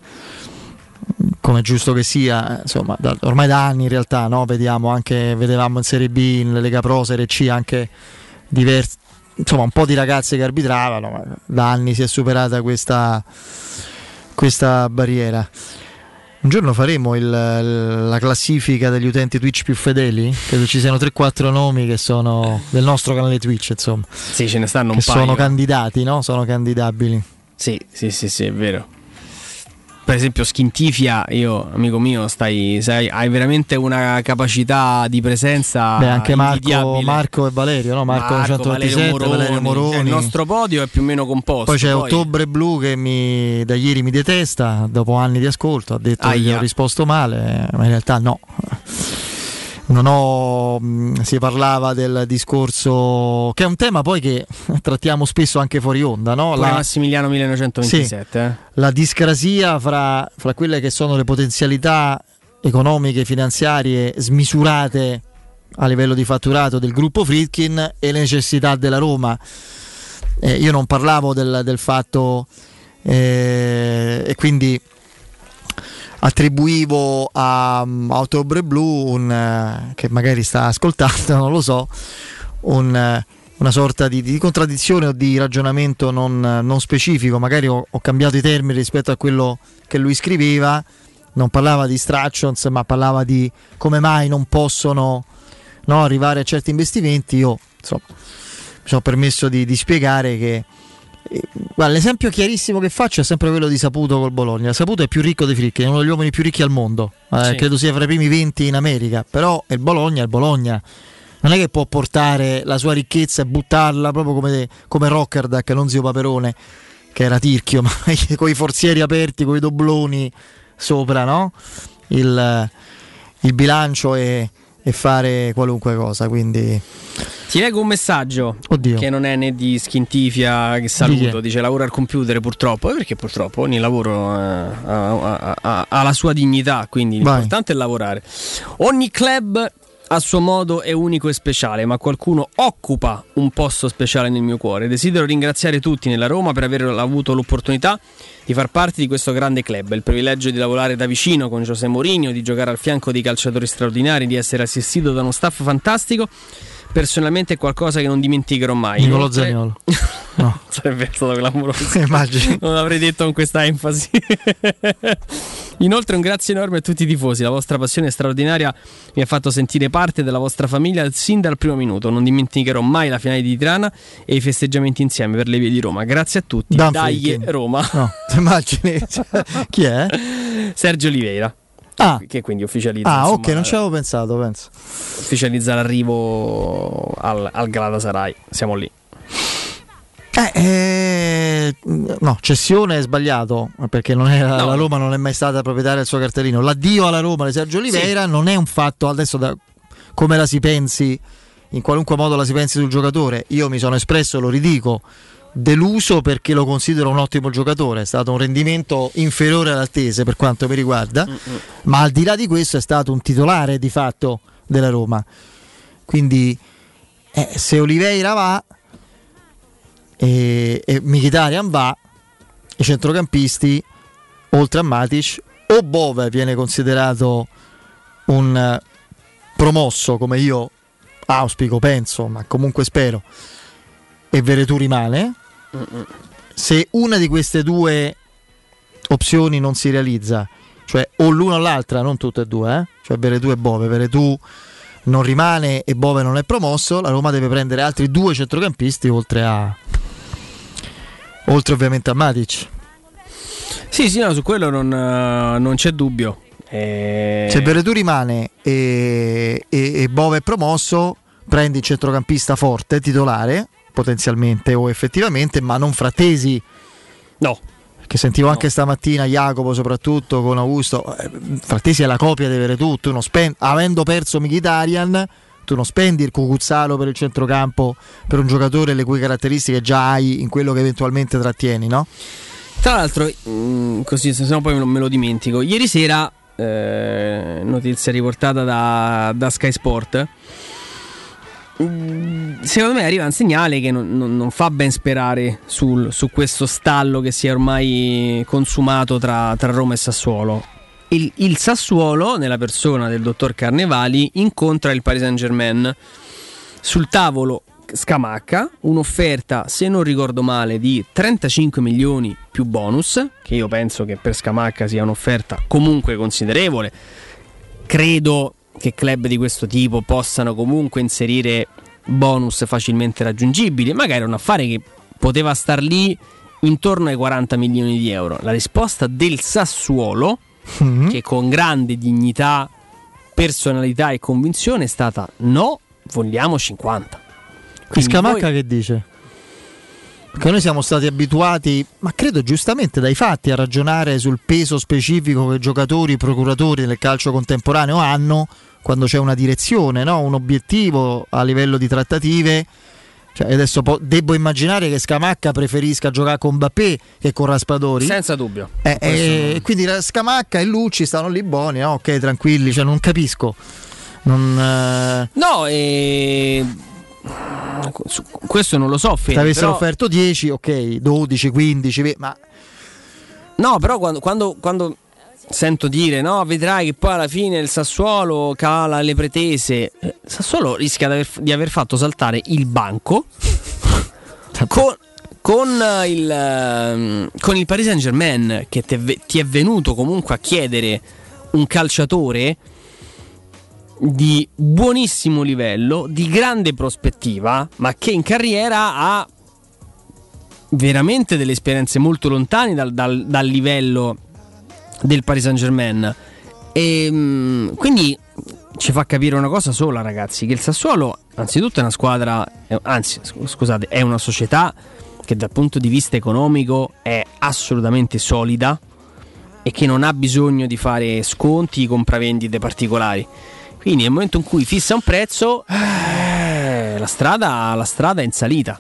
Speaker 1: come giusto che sia, insomma, da- ormai da anni in realtà, no? Vediamo anche vedevamo in Serie B, in Lega Pro, Serie C anche diversi insomma, un po' di ragazze che arbitravano, ma da anni si è superata questa questa barriera. Un giorno faremo il- la classifica degli utenti Twitch più fedeli? Credo ci siano 3-4 nomi che sono del nostro canale Twitch, insomma.
Speaker 2: Sì, ce ne stanno un
Speaker 1: che
Speaker 2: paio.
Speaker 1: sono candidati, no? Sono candidabili.
Speaker 2: Sì, sì, sì, sì, è vero. Per esempio, Skintifia, io, amico mio, stai, sai, hai veramente una capacità di presenza.
Speaker 1: Beh, anche Marco. Marco e Valerio, no? Marco,
Speaker 2: Marco,
Speaker 1: 127,
Speaker 2: Valerio
Speaker 1: Valerio Moroni.
Speaker 2: Cioè, il nostro podio è più o meno composto.
Speaker 1: Poi c'è Ottobre Blu che mi, da ieri mi detesta, dopo anni di ascolto, ha detto che gli
Speaker 2: Aia.
Speaker 1: ho risposto male, ma in realtà no. Non ho, mh, si parlava del discorso, che è un tema poi che trattiamo spesso anche fuori onda, no? La-
Speaker 2: Massimiliano 1927. eh.
Speaker 1: la discrasia fra, fra quelle che sono le potenzialità economiche, finanziarie smisurate a livello di fatturato del gruppo Fritkin e le necessità della Roma. Eh, io non parlavo del, del fatto eh, e quindi attribuivo a, a Ottobre Blu un, eh, che magari sta ascoltando, non lo so, un, eh, una sorta di, di contraddizione o di ragionamento non, non specifico, magari ho, ho cambiato i termini rispetto a quello che lui scriveva, non parlava di distractions ma parlava di come mai non possono no, arrivare a certi investimenti, io insomma mi sono permesso di, di spiegare che guarda, l'esempio chiarissimo che faccio è sempre quello di Saputo col Bologna. Saputo è più ricco dei Fricchi, è uno degli uomini più ricchi al mondo. Eh,
Speaker 2: Sì.
Speaker 1: Credo sia fra i primi 20 in America. Però il Bologna è il Bologna. Non è che può portare la sua ricchezza e buttarla proprio come, come Rockerdack, non zio Paperone, che era tirchio, ma con i forzieri aperti, con i dobloni sopra no? il, il bilancio e, e fare qualunque cosa. Quindi
Speaker 2: Ti leggo un messaggio che non è né di Schintifia che saluto, dice lavoro al computer purtroppo, Eh, perché purtroppo ogni lavoro eh, ha, ha- ha- ha la sua dignità, quindi
Speaker 1: Vai.
Speaker 2: l'importante è lavorare. Ogni club a suo modo è unico e speciale, ma qualcuno occupa un posto speciale nel mio cuore. Desidero ringraziare tutti nella Roma per aver avuto l'opportunità di far parte di questo grande club, il privilegio di lavorare da vicino con José Mourinho, di giocare al fianco di calciatori straordinari, di essere assistito da uno staff fantastico. Personalmente è qualcosa che non dimenticherò mai.
Speaker 1: Niccolò
Speaker 2: Inoltre-
Speaker 1: Zaniolo.
Speaker 2: Sarebbe stato clamoroso.
Speaker 1: Immagini.
Speaker 2: Non l'avrei detto con questa enfasi. Inoltre un grazie enorme a tutti i tifosi, la vostra passione straordinaria mi ha fatto sentire parte della vostra famiglia sin dal primo minuto. Non dimenticherò mai la finale di Tirana e i festeggiamenti insieme per le vie di Roma. Grazie a tutti.
Speaker 1: Dan
Speaker 2: Dai. Roma.
Speaker 1: No, immagini? Chi è?
Speaker 2: Sergio Oliveira.
Speaker 1: Ah.
Speaker 2: Che quindi ufficializza,
Speaker 1: Ah,
Speaker 2: insomma,
Speaker 1: ok, non ci avevo pensato, penso.
Speaker 2: ufficializza l'arrivo al, al Galatasaray. Siamo lì.
Speaker 1: Eh, eh, no, cessione è sbagliato perché non è-
Speaker 2: No.
Speaker 1: la Roma non è mai stata proprietaria del suo cartellino. L'addio alla Roma di Sergio Oliveira non è un fatto adesso da come la si pensi, in qualunque modo la si pensi sul giocatore. Io mi sono espresso, lo ridico, deluso perché lo considero un ottimo giocatore. È stato un rendimento inferiore alle attese per quanto mi riguarda, ma al di là di questo è stato un titolare di fatto della Roma. Quindi eh, se Oliveira va e, e Mkhitaryan va, i centrocampisti, oltre a Matic, o Bove viene considerato un eh, promosso come io auspico, penso, ma comunque spero, e Veretù rimane. Se una di queste due opzioni non si realizza, cioè o l'una o l'altra, non tutte e due, eh? cioè Veretù e Bove, Veretù non rimane e Bove non è promosso, la Roma deve prendere altri due centrocampisti oltre a oltre ovviamente a Matic.
Speaker 2: Sì, sì, no, su quello non, eh, non c'è dubbio. Eh,
Speaker 1: Se Veretù rimane e, e, e Bove è promosso, prendi il centrocampista forte, titolare, potenzialmente o effettivamente, ma non Frattesi.
Speaker 2: No.
Speaker 1: Che sentivo anche stamattina Jacopo soprattutto con Augusto. eh, Frattesi è la copia di Veretù, tu non spendi, avendo perso Mkhitaryan, tu non spendi il cucuzzalo per il centrocampo per un giocatore le cui caratteristiche già hai in quello che eventualmente trattieni, no?
Speaker 2: Tra l'altro, mh, così se no poi non me lo dimentico. Ieri sera, eh, notizia riportata da, da Sky Sport. mh, Secondo me arriva un segnale che non, non- non fa ben sperare sul- su questo stallo che si è ormai consumato tra, tra Roma e Sassuolo. Il, il Sassuolo, nella persona del dottor Carnevali, incontra il Paris Saint Germain. Sul tavolo Scamacca, un'offerta, se non ricordo male, di 35 milioni più bonus, che io penso che per Scamacca sia un'offerta comunque considerevole. Credo che club di questo tipo possano comunque inserire bonus facilmente raggiungibili, magari un affare che poteva star lì intorno ai 40 milioni di euro. La risposta del Sassuolo, che con grande dignità, personalità e convinzione è stata no, vogliamo 50.
Speaker 1: Qui
Speaker 2: Quindi
Speaker 1: Scamacca
Speaker 2: voi-
Speaker 1: che dice? Perché noi siamo stati abituati, ma credo giustamente dai fatti, a ragionare sul peso specifico che giocatori, i procuratori del calcio contemporaneo hanno quando c'è una direzione, no? un obiettivo a livello di trattative. Cioè, adesso po- devo immaginare che Scamacca preferisca giocare con Mbappé che con Raspadori.
Speaker 2: Senza dubbio.
Speaker 1: Eh, eh, quindi Scamacca e Lucci stanno lì buoni, no? ok, tranquilli, cioè, non capisco. Non, eh,
Speaker 2: No, e... questo non lo so,
Speaker 1: se avessero
Speaker 2: però-
Speaker 1: offerto 10, ok, 12, 15, ve- ma
Speaker 2: No, però quando, quando- quando sento dire, no, vedrai che poi alla fine il Sassuolo cala le pretese. eh, Sassuolo rischia di aver, di aver fatto saltare il banco con, con, eh, il, ehm, con il Paris Saint Germain che te- ti è venuto comunque a chiedere un calciatore di buonissimo livello, di grande prospettiva, ma che in carriera ha veramente delle esperienze molto lontane dal, dal- dal livello del Paris Saint Germain. E, mm, quindi ci fa capire una cosa sola, ragazzi: che il Sassuolo, anzitutto, è una squadra, anzi, sc- scusate, è una società che dal punto di vista economico è assolutamente solida. e che non ha bisogno di fare sconti, compravendite particolari. Quindi nel momento in cui fissa un prezzo, eh, la, strada, la strada è in salita.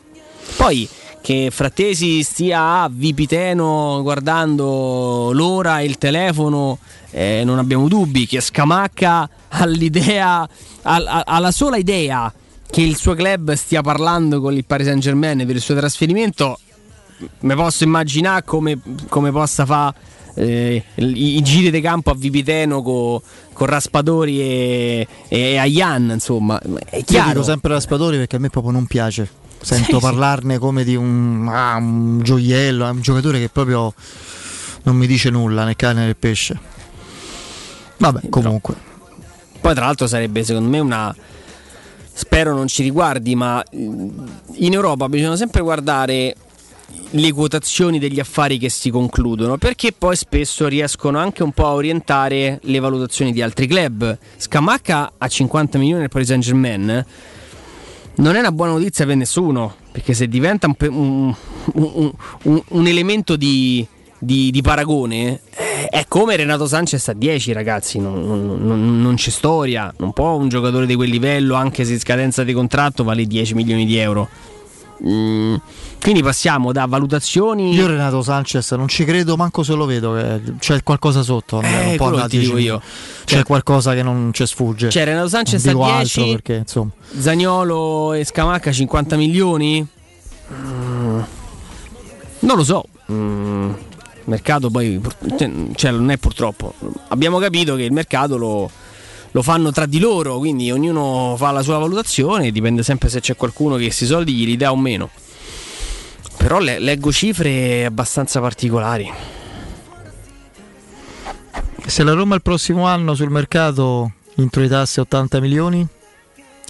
Speaker 2: Poi che Frattesi stia a Vipiteno guardando l'ora e il telefono, eh, non abbiamo dubbi. Che Scamacca ha l'idea, ha, ha- ha la sola idea che il suo club stia parlando con il Paris Saint Germain per il suo trasferimento, mi posso immaginare come, come possa fare eh, i, i giri di campo a Vipiteno con Raspadori e, e Ayan, insomma, è
Speaker 1: Io
Speaker 2: chiaro.
Speaker 1: dico sempre Raspadori perché a me proprio non piace. Sento
Speaker 2: Sì, sì.
Speaker 1: parlarne come di un, ah, un gioiello, è un giocatore che proprio non mi dice nulla né cane né pesce. Vabbè, comunque.
Speaker 2: Poi tra l'altro sarebbe secondo me una... Spero non ci riguardi, ma in Europa bisogna sempre guardare le quotazioni degli affari che si concludono, perché poi spesso riescono anche un po' a orientare le valutazioni di altri club. Scamacca a 50 milioni al Paris Saint Germain non è una buona notizia per nessuno, perché se diventa un, un- un- un- elemento di, di- di paragone, eh, è come Renato Sanchez a 10 ragazzi, non, non- non- non c'è storia, non può un giocatore di quel livello, anche se in scadenza di contratto, vale 10 milioni di euro. Mm, quindi passiamo da valutazioni...
Speaker 1: Io Renato Sanchez non ci credo manco se lo vedo, che c'è qualcosa sotto.
Speaker 2: Eh,
Speaker 1: un po'
Speaker 2: quello
Speaker 1: da
Speaker 2: ti dico
Speaker 1: 10.000.
Speaker 2: io.
Speaker 1: C'è
Speaker 2: Cioè-
Speaker 1: qualcosa che non ci sfugge.
Speaker 2: C'è Renato Sanchez
Speaker 1: Non
Speaker 2: a
Speaker 1: altro
Speaker 2: 10,
Speaker 1: perché insomma.
Speaker 2: Zagnolo e Scamacca 50 milioni? Mm, non lo so. Mm, mercato poi cioè, cioè, non è purtroppo. Abbiamo capito che il mercato lo, lo fanno tra di loro, quindi ognuno fa la sua valutazione, dipende sempre se c'è qualcuno che questi soldi gli dà o meno. Però le- leggo cifre abbastanza particolari.
Speaker 1: Se la Roma il prossimo anno sul mercato introitasse 80 milioni,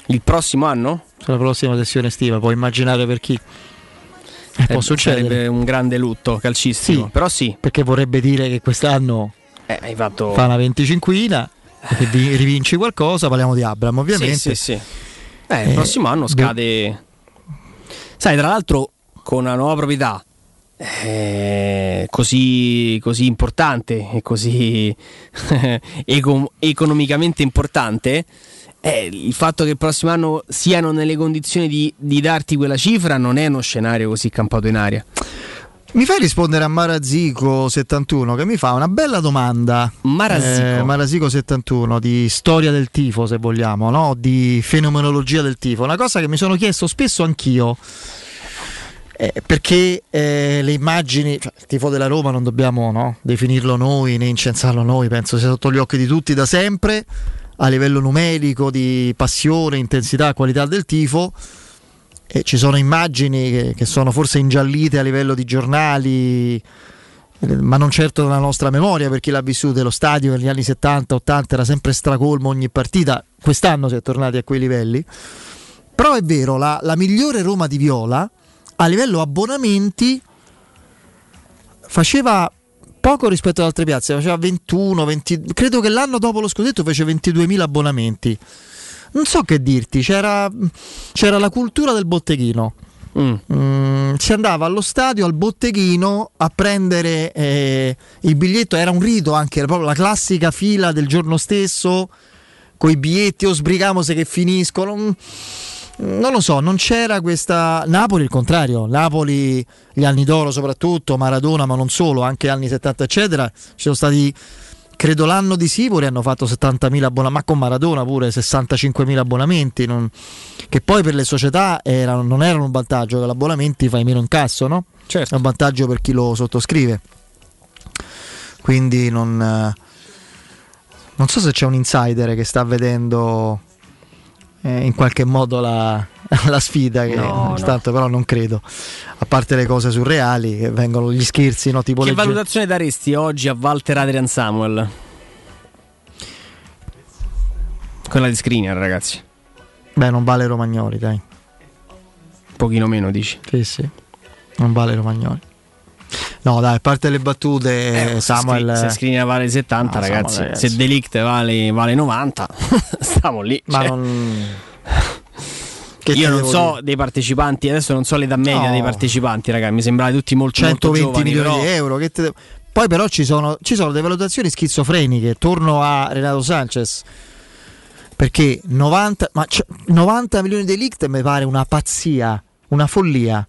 Speaker 2: il prossimo anno?
Speaker 1: Sulla prossima sessione estiva, puoi immaginare per chi. Eh, può
Speaker 2: Eh,
Speaker 1: succedere.
Speaker 2: Sarebbe un grande lutto calcistico.
Speaker 1: Sì,
Speaker 2: Però sì.
Speaker 1: Perché vorrebbe dire che quest'anno
Speaker 2: Eh, fatto...
Speaker 1: fa una 25 e che vi- rivinci qualcosa, parliamo di Abram ovviamente.
Speaker 2: Sì, sì, sì. Eh, il
Speaker 1: Eh,
Speaker 2: prossimo anno scade. Sai, tra l'altro, con una nuova proprietà eh, così, così importante e così eco- economicamente importante. eh, il fatto che il prossimo anno siano nelle condizioni di, di darti quella cifra non è uno scenario così campato in aria.
Speaker 1: Mi fai rispondere a Marazico71 che mi fa una bella domanda.
Speaker 2: Marasico.
Speaker 1: Eh, Marasico71 di storia del tifo, se vogliamo, no? di fenomenologia del tifo. Una cosa che mi sono chiesto spesso anch'io. Eh, perché eh, le immagini, cioè, il tifo della Roma non dobbiamo no, definirlo noi né incensarlo noi, penso sia sotto gli occhi di tutti da sempre, a livello numerico di passione, intensità, qualità del tifo. E ci sono immagini che, che sono forse ingiallite a livello di giornali, ma non certo nella nostra memoria per chi l'ha vissuto. Lo stadio negli anni 70-80 era sempre stracolmo ogni partita, quest'anno si è tornati a quei livelli. Però è vero, la, la migliore Roma di Viola a livello abbonamenti faceva poco rispetto ad altre piazze, faceva 21, 20, credo che l'anno dopo lo scudetto fece 22.000 abbonamenti. Non so che dirti, c'era, c'era la cultura del botteghino. Mm, si andava allo stadio, al botteghino a prendere eh, il biglietto, era un rito anche, proprio la classica fila del giorno stesso, con i biglietti o sbrigamos che finiscono. Mm, Non lo so, non c'era questa. Napoli il contrario, Napoli gli anni d'oro soprattutto, Maradona ma non solo, anche anni 70 eccetera, ci sono stati, credo l'anno di Sivori hanno fatto 70.000 abbonamenti, ma con Maradona pure 65.000 abbonamenti, non- che poi per le società erano- non erano un vantaggio, che l'abbonamenti fai meno incasso, no?
Speaker 2: Certo.
Speaker 1: È un vantaggio per chi lo sottoscrive. Quindi non... non so se c'è un insider che sta vedendo eh, in qualche modo la, la sfida, che
Speaker 2: No, no.
Speaker 1: tanto però non credo. A parte le cose surreali che vengono gli scherzi, no? Tipo
Speaker 2: Che
Speaker 1: le
Speaker 2: valutazione daresti oggi a Walter Adrian Samuel? Quella di Screener, ragazzi.
Speaker 1: Beh, non vale Romagnoli, dai.
Speaker 2: Un pochino meno, dici.
Speaker 1: Sì, sì. Non vale Romagnoli. No, dai, a parte le battute,
Speaker 2: Eh,
Speaker 1: Samuel.
Speaker 2: Se Screener vale 70,
Speaker 1: No,
Speaker 2: ragazzi.
Speaker 1: Samuel, ragazzi.
Speaker 2: Se Delict vale, vale 90, stiamo lì.
Speaker 1: Ma
Speaker 2: cioè.
Speaker 1: non. Che
Speaker 2: Io non so
Speaker 1: dire?
Speaker 2: dei partecipanti, adesso non so l'età media
Speaker 1: No.
Speaker 2: dei partecipanti, ragazzi. Mi sembrava tutti molto, molto
Speaker 1: 120
Speaker 2: giovani,
Speaker 1: milioni
Speaker 2: però
Speaker 1: di euro. Che te- Poi però ci sono, ci sono delle valutazioni schizofreniche. Torno a Renato Sanchez. Perché 90, ma c- 90 milioni di leak mi pare una pazzia, una follia.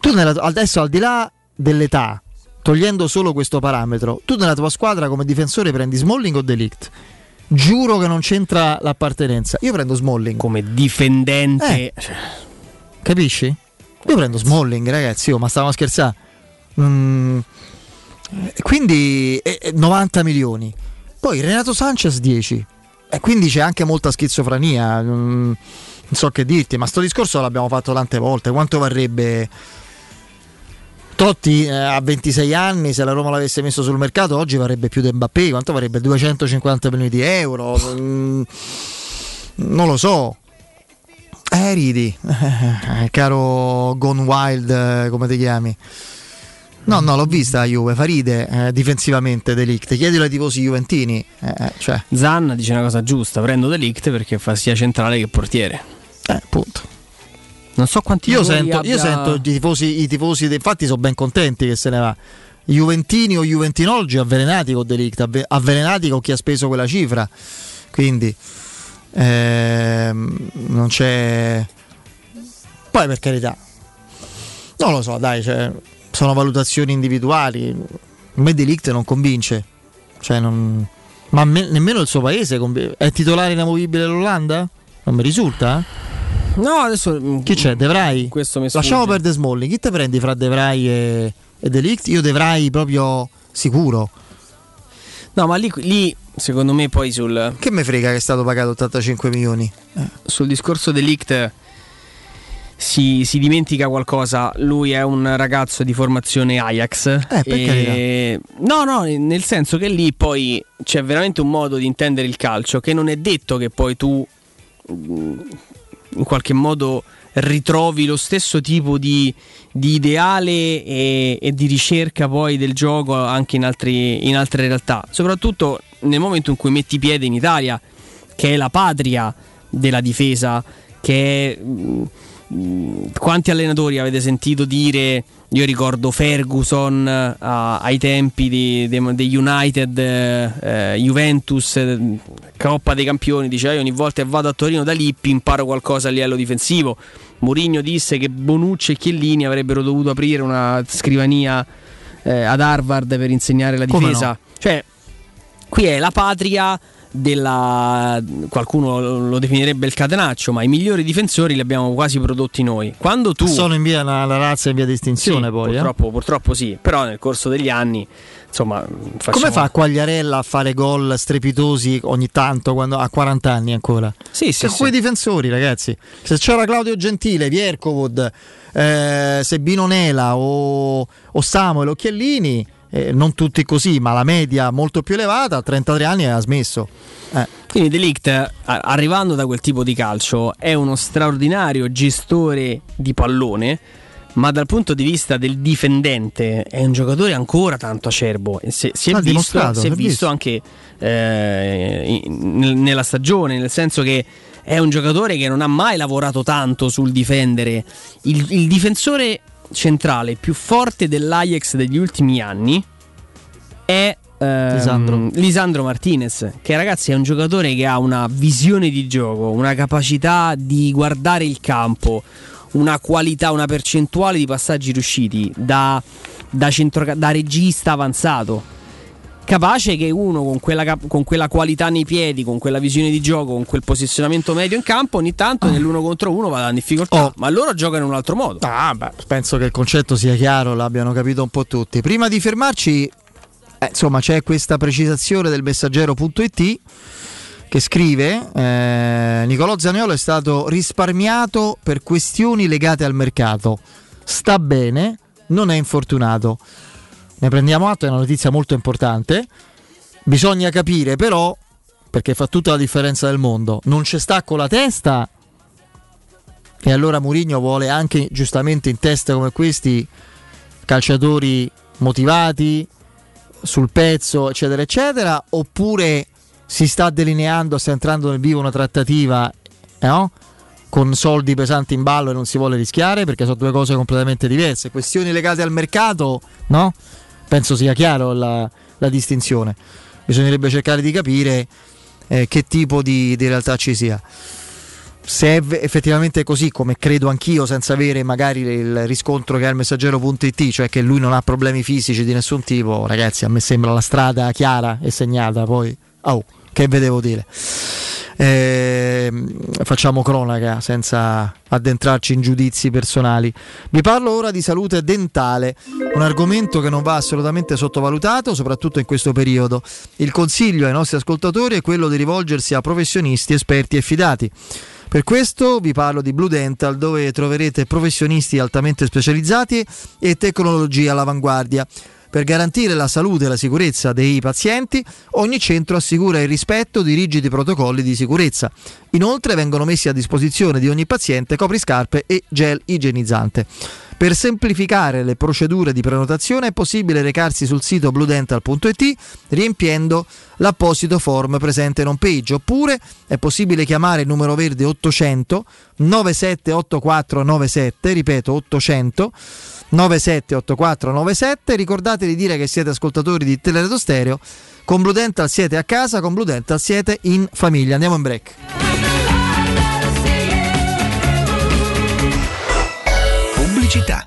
Speaker 1: Tu nella, adesso al di là dell'età, togliendo solo questo parametro, tu nella tua squadra come difensore prendi Smalling o Delict? Giuro che non c'entra l'appartenenza. Io prendo Smalling.
Speaker 2: Come difendente.
Speaker 1: Eh, capisci? Io prendo Smalling, ragazzi, oh, ma stavamo a scherzare. Mm, quindi eh, eh, 90 milioni. Poi Renato Sanchez 10. E quindi c'è anche molta schizofrenia. mm, non so che dirti, ma sto discorso l'abbiamo fatto tante volte. Quanto varrebbe Totti eh, a 26 anni, se la Roma l'avesse messo sul mercato, oggi varrebbe più di Mbappé. Quanto varrebbe? 250 milioni di euro? Mm, non lo so. Eh, ridi, Eh, caro Gone Wild, eh, come ti chiami? No, no, l'ho vista la Juve, fa ride eh, difensivamente Delict. Chiedilo ai tifosi juventini. eh, eh, cioè,
Speaker 2: Zan dice una cosa giusta, prendo Delict perché fa sia centrale che portiere.
Speaker 1: Eh, appunto.
Speaker 2: Non so quanti
Speaker 1: io sento, io
Speaker 2: abbia-
Speaker 1: sento i tifosi, i tifosi, infatti sono ben contenti che se ne va. Juventini o Juventinologi avvelenati con Delict, avve- avvelenati con chi ha speso quella cifra. Quindi ehm, non c'è. Poi per carità, non lo so, dai, cioè, sono valutazioni individuali. A me Delict non convince. Cioè, non- Ma me- nemmeno il suo paese conv- è titolare inamovibile dell'Olanda? Non mi risulta? eh?
Speaker 2: No, adesso mm,
Speaker 1: Chi c'è? De Vrij?
Speaker 2: Questo mi
Speaker 1: Lasciamo perdere Smalling. Chi te prendi fra De Vrij e, e Delict? Io De Vrij proprio sicuro.
Speaker 2: No, ma lì, lì, secondo me poi sul,
Speaker 1: Che me frega che è stato pagato 85 milioni?
Speaker 2: sul discorso dell'ICT si, si dimentica qualcosa. Lui è un ragazzo di formazione Ajax.
Speaker 1: Eh,
Speaker 2: e- No, no, nel senso che lì poi c'è veramente un modo di intendere il calcio che non è detto che poi tu mm, in qualche modo ritrovi lo stesso tipo di, di ideale e, e di ricerca poi del gioco anche in, altri- in altre realtà. Soprattutto nel momento in cui metti piede in Italia, che è la patria della difesa, che è... mm, mm, quanti allenatori avete sentito dire io ricordo Ferguson eh, ai tempi di- de- degli United eh, Juventus eh, Coppa dei Campioni diceva io ogni volta che vado a Torino da Lippi imparo qualcosa a livello difensivo Mourinho disse che Bonucci e Chiellini avrebbero dovuto aprire una scrivania eh, ad Harvard per insegnare la difesa
Speaker 1: no?
Speaker 2: cioè qui è la patria della qualcuno lo definirebbe il catenaccio ma i migliori difensori li abbiamo quasi prodotti noi quando tu
Speaker 1: Sono in via la, la razza in via di estinzione
Speaker 2: Sì,
Speaker 1: poi. eh.
Speaker 2: purtroppo, purtroppo sì però nel corso degli anni insomma facciamo...
Speaker 1: Come fa Quagliarella a fare gol strepitosi ogni tanto quando ha 40 anni ancora?
Speaker 2: Sì, sì,
Speaker 1: Sono quei difensori, ragazzi. Se c'era Claudio Gentile, Viercovod, eh, Sebino Nela o, o Samuel o Chiellini, eh, non tutti così, ma la media molto più elevata, a 33 anni ha smesso. Eh.
Speaker 2: Quindi Delict, arrivando da quel tipo di calcio, è uno straordinario gestore di pallone, ma dal punto di vista del difendente è un giocatore ancora tanto acerbo. Se- si è visto,
Speaker 1: dimostrato,
Speaker 2: si è
Speaker 1: si
Speaker 2: visto anche eh, in- nel- nella stagione, nel senso che è un giocatore che non ha mai lavorato tanto sul difendere. Il, il difensore centrale più forte dell'Ajax degli ultimi anni è ehm,
Speaker 1: Lisandro.
Speaker 2: Lisandro Martinez, che ragazzi è un giocatore che ha una visione di gioco, una capacità di guardare il campo, una qualità, una percentuale di passaggi riusciti da, da, centroca- da regista avanzato. Capace che uno con quella, con quella qualità nei piedi, con quella visione di gioco, con quel posizionamento medio in campo, ogni tanto nell'uno contro uno vada in difficoltà. Ma loro giocano in un altro modo.
Speaker 1: Ah, beh, penso che il concetto sia chiaro, l'abbiano capito un po' tutti. Prima di fermarci, eh, insomma, c'è questa precisazione del messaggero.it che scrive eh, Nicolò Zaniolo è stato risparmiato per questioni legate al mercato. Sta bene, non è infortunato. Ne prendiamo atto, è una notizia molto importante. Bisogna capire però, perché fa tutta la differenza del mondo, non c'è sta con la testa e allora Mourinho vuole anche giustamente in teste come questi calciatori motivati sul pezzo, eccetera, eccetera, oppure si sta delineando, sta entrando nel vivo una trattativa, eh, no? Con soldi pesanti in ballo e non si vuole rischiare perché sono due cose completamente diverse. Questioni legate al mercato, no? Penso sia chiaro la, la distinzione. Bisognerebbe cercare di capire eh, che tipo di, di realtà ci sia se è effettivamente così, come credo anch'io, senza avere magari il riscontro che ha il messaggero.it, cioè che lui non ha problemi fisici di nessun tipo, ragazzi, a me sembra la strada chiara e segnata. Poi, oh, che vedevo dire. Eh, facciamo cronaca senza addentrarci in giudizi personali. Vi parlo ora di salute dentale, un argomento che non va assolutamente sottovalutato, soprattutto in questo periodo. Il consiglio ai nostri ascoltatori è quello di rivolgersi a professionisti esperti e fidati. Per questo vi parlo di Blue Dental dove troverete professionisti altamente specializzati e tecnologie all'avanguardia. Per garantire la salute e la sicurezza dei pazienti, ogni centro assicura il rispetto di rigidi protocolli di sicurezza. Inoltre vengono messi a disposizione di ogni paziente copriscarpe e gel igienizzante. Per semplificare le procedure di prenotazione è possibile recarsi sul sito bludental.it riempiendo l'apposito form presente in home page oppure è possibile chiamare il numero verde 800 978497, ripeto 800 978497, ricordate di dire che siete ascoltatori di Teleradio Stereo, con Blue Dental siete a casa, con Blue Dental siete in famiglia. Andiamo in break.
Speaker 4: Pubblicità.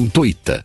Speaker 15: gratuita.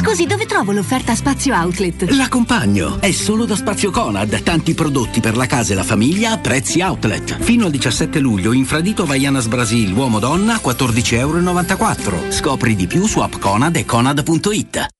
Speaker 6: Scusi, dove trovo l'offerta Spazio Outlet?
Speaker 16: L'accompagno è solo da Spazio Conad. Tanti prodotti per la casa e la famiglia a prezzi outlet. Fino al 17 luglio, infradito Vaianas Brasil, uomo-donna, 14,94 euro. Scopri di più su appconad e conad.it.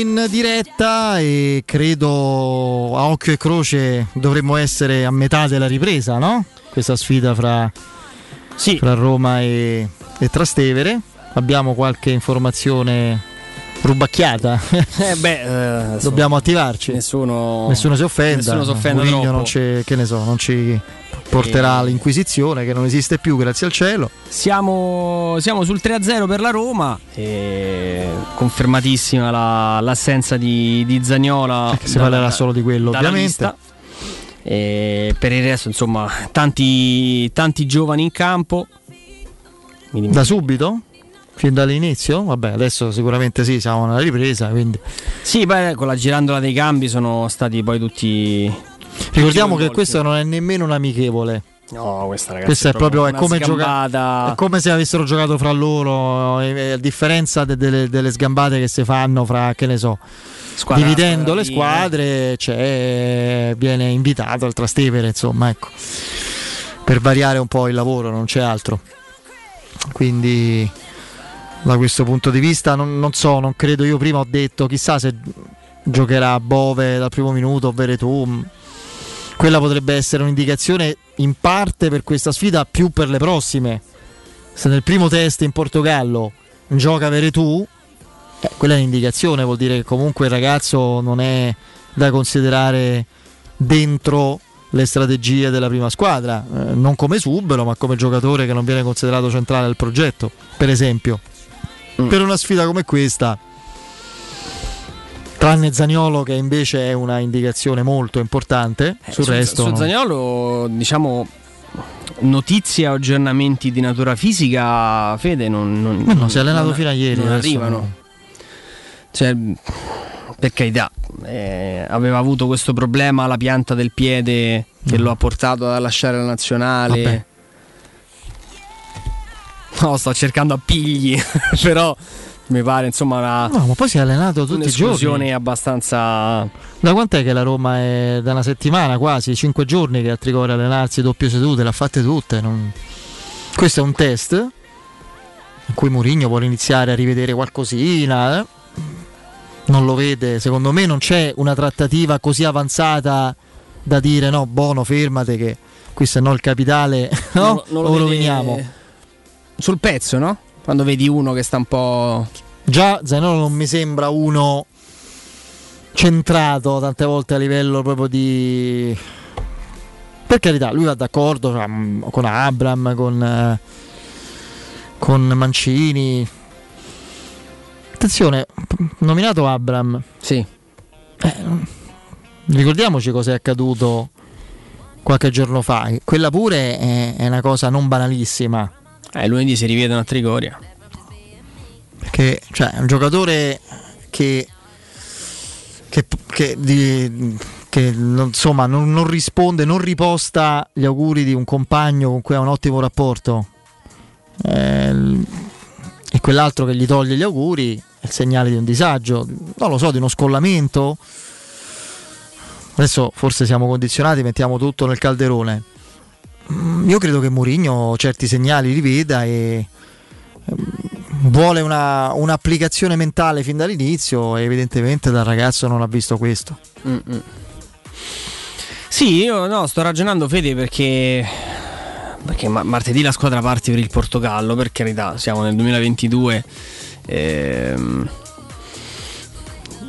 Speaker 17: In
Speaker 1: diretta e credo a occhio e croce dovremmo essere a metà della ripresa, no? Questa sfida fra, fra Roma e, e Trastevere. Abbiamo qualche informazione rubacchiata.
Speaker 2: Eh beh, eh,
Speaker 1: Dobbiamo attivarci.
Speaker 2: Nessuno,
Speaker 1: Nessuno si offenda.
Speaker 2: Nessuno si offenda troppo.
Speaker 1: non ci, che ne so, non ci porterà
Speaker 2: E-
Speaker 1: all'inquisizione che non esiste più, grazie al cielo.
Speaker 2: Siamo, siamo sul 3-0 per la Roma. Confermatissima la- l'assenza di, di Zagnola.
Speaker 1: Che si parlerà solo di quello, ovviamente.
Speaker 2: lista. E per il resto, insomma, tanti, tanti giovani in campo.
Speaker 1: Da subito? Fin dall'inizio? Vabbè, adesso sicuramente sì, siamo nella ripresa, quindi
Speaker 2: Sì, poi con la girandola dei cambi sono stati poi tutti.
Speaker 1: Ricordiamo che questo non è nemmeno un amichevole.
Speaker 2: No, questa ragazzi.
Speaker 1: Questo è proprio è come, gioca- è come se avessero giocato fra loro, eh, a differenza de- delle, delle sgambate che si fanno fra, che ne so,
Speaker 2: Squadra-
Speaker 1: dividendo le squadre, c'è- viene invitato al Trastevere, insomma, ecco, per variare un po' il lavoro, non c'è altro. Quindi da questo punto di vista non, non so, non credo, io prima ho detto chissà se giocherà Bove dal primo minuto o Veretù. Quella potrebbe essere un'indicazione in parte per questa sfida, più per le prossime. Se nel primo test in Portogallo gioca Veretù, eh, quella è un'indicazione, vuol dire che comunque il ragazzo non è da considerare dentro le strategie della prima squadra, eh, non come subero, ma come giocatore che non viene considerato centrale del progetto, per esempio. Per una sfida come questa, tranne Zaniolo che invece è una indicazione molto importante, sul
Speaker 2: su,
Speaker 1: resto
Speaker 2: su
Speaker 1: no.
Speaker 2: Zagnolo, diciamo, notizie o aggiornamenti di natura fisica, Fede, non, non,
Speaker 1: no,
Speaker 2: non-
Speaker 1: si è allenato
Speaker 2: non-
Speaker 1: fino a ieri,
Speaker 2: Non arrivano.
Speaker 1: no.
Speaker 2: Cioè, per carità, eh, aveva avuto questo problema alla pianta del piede che lo ha portato a lasciare la nazionale.
Speaker 1: Vabbè.
Speaker 2: No, sto cercando appigli, però mi pare insomma una,
Speaker 1: No, ma poi si è allenato tutti i giorni.
Speaker 2: abbastanza...
Speaker 1: Da quant'è che la Roma è da una settimana quasi, cinque giorni che a Trigoria allenarsi doppio sedute, le ha fatte tutte. non- Questo è un test in cui Mourinho vuole iniziare a rivedere qualcosina. eh. Non lo vede, secondo me non c'è una trattativa così avanzata da dire no, Bono, fermate che qui se no il capitale no?
Speaker 2: Non lo- non
Speaker 1: lo
Speaker 2: lo
Speaker 1: roviniamo.
Speaker 2: Sul pezzo, no? Quando vedi uno che sta un po'.
Speaker 1: Già Zagnolo non mi sembra uno centrato tante volte a livello proprio di... Per carità, lui va d'accordo cioè, mm, con Abram, con, eh, con Mancini. Attenzione, nominato Abram.
Speaker 2: Sì.
Speaker 1: ricordiamoci cosa è accaduto qualche giorno fa. Quella pure è, è una cosa non banalissima.
Speaker 2: Eh, lunedì si rivedono a Trigoria.
Speaker 1: Perché cioè, è un giocatore che, che, che di- che insomma, non, non risponde, non riposta gli auguri di un compagno con cui ha un ottimo rapporto. Eh, e quell'altro che gli toglie gli auguri è il segnale di un disagio, non lo so, di uno scollamento. Adesso forse siamo condizionati, mettiamo tutto nel calderone. Io credo che Mourinho certi segnali li veda e vuole una- un'applicazione mentale fin dall'inizio e evidentemente dal ragazzo non ha visto questo.
Speaker 2: Mm-mm. Sì, io no, sto ragionando Fede perché perché ma- martedì la squadra parte per il Portogallo, per carità, siamo nel 2022. ehm,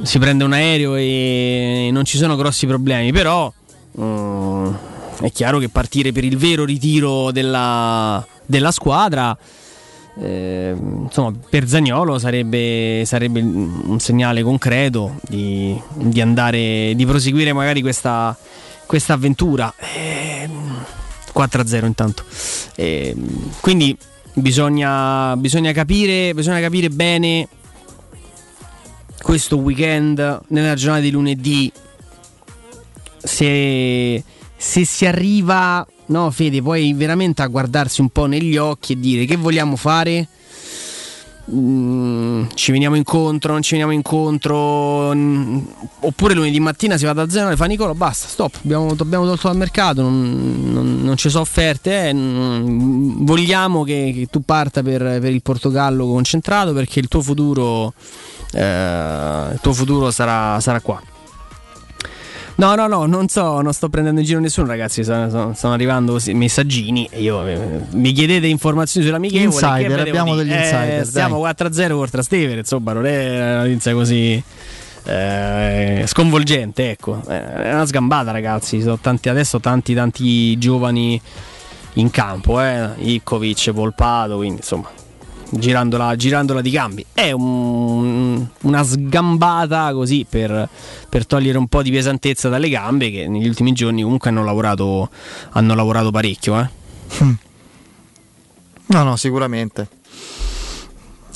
Speaker 2: si prende un aereo e non ci sono grossi problemi, però mm, è chiaro che partire per il vero ritiro della, della squadra eh, insomma, per Zagnolo sarebbe, sarebbe un segnale concreto di, di andare, di proseguire magari questa, questa avventura. Eh, 4-0 intanto. Eh, quindi bisogna, bisogna, capire, bisogna capire bene questo weekend, nella giornata di lunedì, se, se si arriva, no Fede, poi veramente a guardarsi un po' negli occhi e dire che vogliamo fare. Mm, ci veniamo incontro, non ci veniamo incontro, mm, oppure lunedì mattina si va da zero e fa Nicolo, basta, stop, abbiamo, abbiamo tolto dal mercato, non, non- non ci sono offerte, eh, vogliamo che, che tu parta per, per il Portogallo concentrato perché il tuo futuro, eh, il tuo futuro sarà, sarà qua. No, no, no, non so, non sto prendendo in giro nessuno, ragazzi. Sono, sono- stanno arrivando così messaggini e io eh, mi chiedete informazioni sull'amichevole.
Speaker 1: Insider, abbiamo degli
Speaker 2: Eh,
Speaker 1: insider,
Speaker 2: Stiamo 4-0 contro Steven, insomma, non è una notizia così eh, sconvolgente, ecco. Eh, È una sgambata, ragazzi. Sono tanti, adesso tanti, tanti giovani in campo, eh. Ivkovic, Volpato, quindi insomma. Girandola, girandola di cambi è un- una sgambata così per, per togliere un po' di pesantezza dalle gambe che negli ultimi giorni comunque hanno lavorato, hanno lavorato parecchio eh.
Speaker 1: No, no, sicuramente.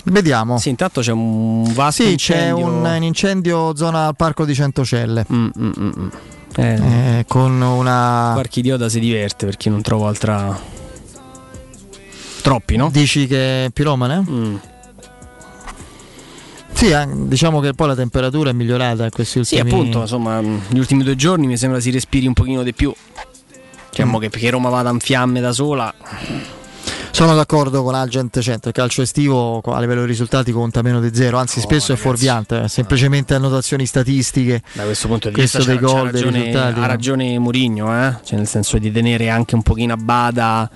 Speaker 1: Vediamo.
Speaker 2: Sì, intanto c'è un vasto
Speaker 1: Sì, c'è
Speaker 2: incendio.
Speaker 1: un, un incendio zona al parco di Centocelle.
Speaker 2: Mm, Eh,
Speaker 1: Eh, con una.
Speaker 2: Qualche idiota si diverte perché non trovo altra. Troppi, no?
Speaker 1: Dici che è piromane?
Speaker 2: Mm.
Speaker 1: Sì, eh, diciamo che poi la temperatura è migliorata in questi
Speaker 2: Sì,
Speaker 1: ultimi
Speaker 2: appunto, insomma, gli ultimi due giorni mi sembra si respiri un pochino di più. Diciamo
Speaker 1: Mm.
Speaker 2: che perché Roma vada in fiamme da sola.
Speaker 1: Sono d'accordo con Agent 100, il calcio estivo a livello di risultati conta meno di zero, anzi spesso è fuorviante, è semplicemente annotazioni statistiche.
Speaker 2: Da questo punto di
Speaker 1: Questo
Speaker 2: vista
Speaker 1: dei gol, dei
Speaker 2: ragione-
Speaker 1: risultati.
Speaker 2: ha ragione Mourinho, eh? cioè nel senso di tenere anche un pochino a bada.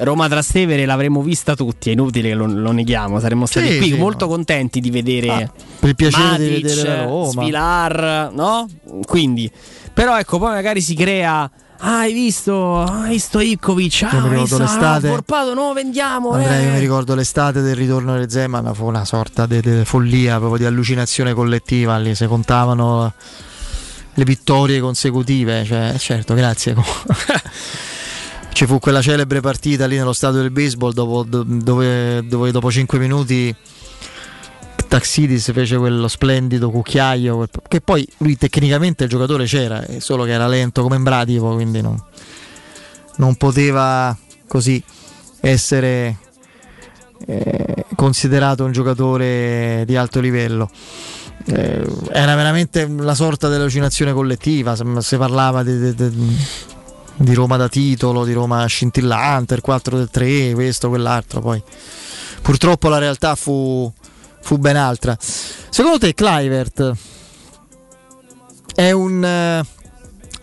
Speaker 2: Roma Trastevere l'avremmo vista tutti, è inutile che lo, lo neghiamo, saremmo stati
Speaker 1: Sì,
Speaker 2: qui
Speaker 1: sì,
Speaker 2: molto contenti di vedere
Speaker 1: Ah, per il piacere di
Speaker 2: Matic,
Speaker 1: vedere la Roma.
Speaker 2: Svilar, no? Quindi, però ecco, poi magari si crea Ah, hai visto? Hai visto Ivkovic? Ah,
Speaker 1: mi ricordo
Speaker 2: visto?
Speaker 1: l'estate.
Speaker 2: Ah, no, vendiamo.
Speaker 1: Andrea, io
Speaker 2: eh.
Speaker 1: mi ricordo l'estate del ritorno del Zeman, fu una sorta di follia, proprio di allucinazione collettiva, lì si contavano le vittorie consecutive, cioè, certo, grazie. Ci fu quella celebre partita lì nello stadio del baseball dopo- do- dove, dove dopo 5 minuti Taxidis fece quello splendido cucchiaio, che poi lui tecnicamente il giocatore c'era, è solo che era lento come Bratipo, quindi non, non poteva così essere eh, considerato un giocatore di alto livello. Eh, era veramente una sorta di allucinazione collettiva, se- si parlava di, di- di- di Roma da titolo, di Roma scintillante, il 4 del 3, questo, quell'altro, poi purtroppo la realtà fu, fu ben altra. Secondo te Clivert è un, eh,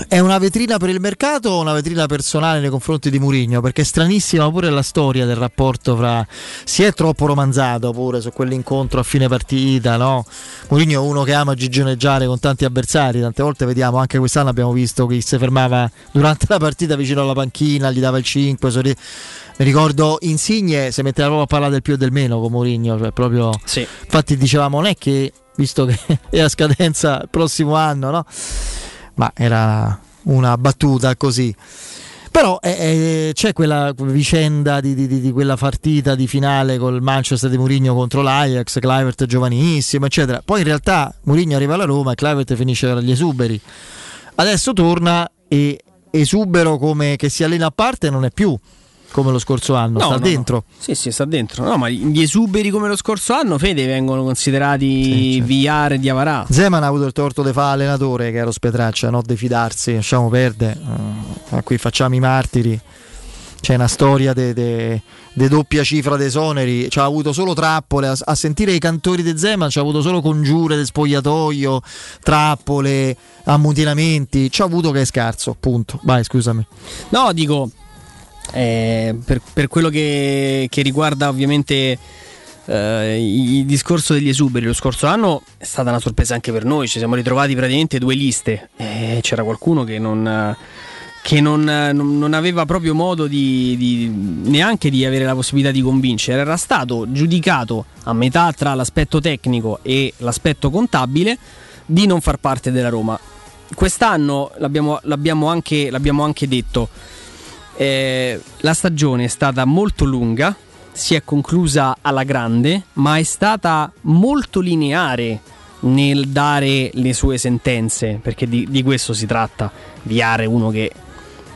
Speaker 1: È una vetrina per il mercato o una vetrina personale nei confronti di Mourinho? Perché è stranissima pure la storia del rapporto fra. Si è troppo romanzato pure su quell'incontro a fine partita, no? Mourinho è uno che ama gigioneggiare con tanti avversari. Tante volte vediamo, anche quest'anno abbiamo visto che si fermava durante la partita vicino alla panchina, gli dava il 5. sorri- Mi ricordo Insigne si metteva proprio a parlare del più e del meno con Mourinho, cioè proprio.
Speaker 2: Sì.
Speaker 1: Infatti dicevamo non è che, visto che è a scadenza il prossimo anno, no? Ma era una battuta così. Però eh, eh, c'è quella vicenda di, di- di- quella partita di finale col Manchester di Mourinho contro l'Ajax, Clivert giovanissimo, eccetera. Poi in realtà Mourinho arriva alla Roma e Clivert finisce tra gli esuberi. Adesso torna e esubero come che si allena a parte non è più come lo scorso anno,
Speaker 2: No,
Speaker 1: sta
Speaker 2: no,
Speaker 1: dentro.
Speaker 2: no. Sì, sì, sta dentro. No, ma gli esuberi come lo scorso anno, Fede, vengono considerati
Speaker 1: certo.
Speaker 2: VR e Diavarà.
Speaker 1: Zeman ha avuto il torto di fare allenatore che era Spetraccia, no? Di fidarsi, lasciamo perdere. Eh, qui facciamo i martiri. C'è una storia di doppia cifra dei esoneri. Ci ha avuto solo trappole. A, a sentire i cantori di Zeman, ci ha avuto solo congiure di spogliatoio, trappole, ammutinamenti. Ci ha avuto che è scarso. Punto. Vai, scusami.
Speaker 2: No, dico, eh, per, per quello che, che riguarda ovviamente eh, il discorso degli esuberi, lo scorso anno è stata una sorpresa anche per noi, ci siamo ritrovati praticamente due liste, e c'era qualcuno che non... Che non- non aveva proprio modo di, di- neanche di avere la possibilità di convincere, era stato giudicato a metà tra l'aspetto tecnico e l'aspetto contabile di non far parte della Roma. Quest'anno l'abbiamo, l'abbiamo anche, l'abbiamo anche detto, eh, la stagione è stata molto lunga, si è conclusa alla grande, ma è stata molto lineare nel dare le sue sentenze, perché di, di questo si tratta. Viare uno che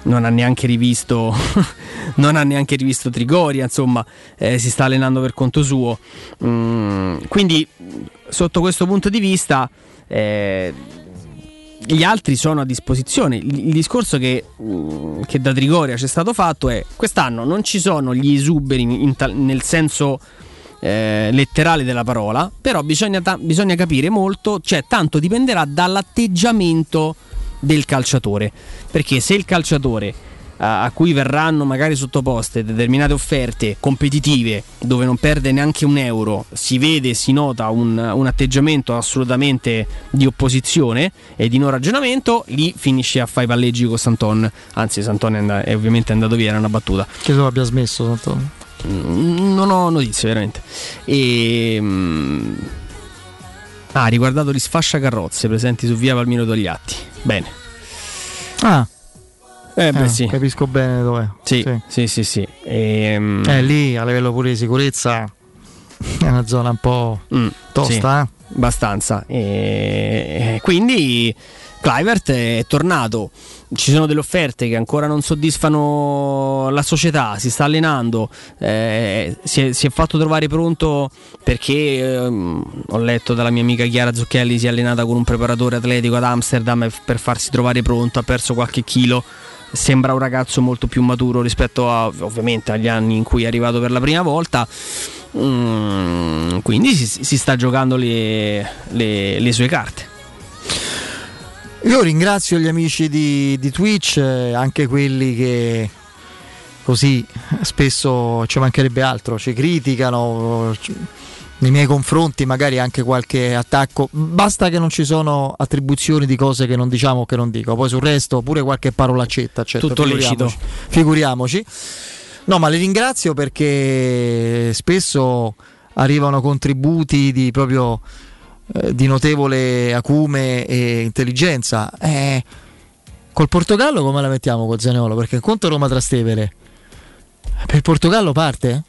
Speaker 2: non ha neanche rivisto non ha neanche rivisto Trigoria, insomma, eh, si sta allenando per conto suo. Mm, quindi sotto questo punto di vista eh, gli altri sono a disposizione. Il, discorso che, mm, che da Trigoria c'è stato fatto è quest'anno non ci sono gli esuberi tal- nel senso eh, letterale della parola, però bisogna, ta- bisogna capire molto, cioè tanto dipenderà dall'atteggiamento del calciatore, perché se il calciatore a cui verranno magari sottoposte determinate offerte competitive dove non perde neanche un euro, si vede, si nota un, un atteggiamento assolutamente di opposizione e di non ragionamento, lì finisce a fare i palleggi con Santon. Anzi, Santon è, and- è ovviamente andato via, era una battuta.
Speaker 1: Credo abbia smesso. Tanto.
Speaker 2: Mm, Non ho notizie, veramente. E. mm, Ah, riguardato gli sfascia carrozze presenti su via Palmiro Togliatti. Bene.
Speaker 1: Ah,
Speaker 2: Eh, beh,
Speaker 1: eh,
Speaker 2: sì.
Speaker 1: capisco bene dov'è.
Speaker 2: Sì, sì, sì, sì. Ehm,
Speaker 1: Eh, lì a livello pure di sicurezza è una zona un po' tosta.
Speaker 2: Mm, sì, abbastanza. E e quindi Clivert è tornato. Ci sono delle offerte che ancora non soddisfano la società. Si sta allenando. eh, si, è, si è fatto trovare pronto perché ehm, ho letto dalla mia amica Chiara Zucchelli. Si è allenata con un preparatore atletico ad Amsterdam e- per farsi trovare pronto. Ha perso qualche chilo. Sembra un ragazzo molto più maturo rispetto a, ovviamente agli anni in cui è arrivato per la prima volta. Mm, quindi si, si sta giocando le, le- le sue carte.
Speaker 1: Io ringrazio gli amici di, di Twitch, eh, anche quelli che così spesso ci mancherebbe altro, ci criticano nei miei confronti, magari anche qualche attacco. Basta che non ci sono attribuzioni di cose che non diciamo o che non dico, poi sul resto pure qualche parolaccetta, certo,
Speaker 2: Tutto lecito.
Speaker 1: figuriamoci. figuriamoci. No, ma li ringrazio perché spesso arrivano contributi di proprio eh, di notevole acume e intelligenza. Eh, col Portogallo come la mettiamo con Zaniolo? Perché conto Roma Trastevere per il Portogallo parte?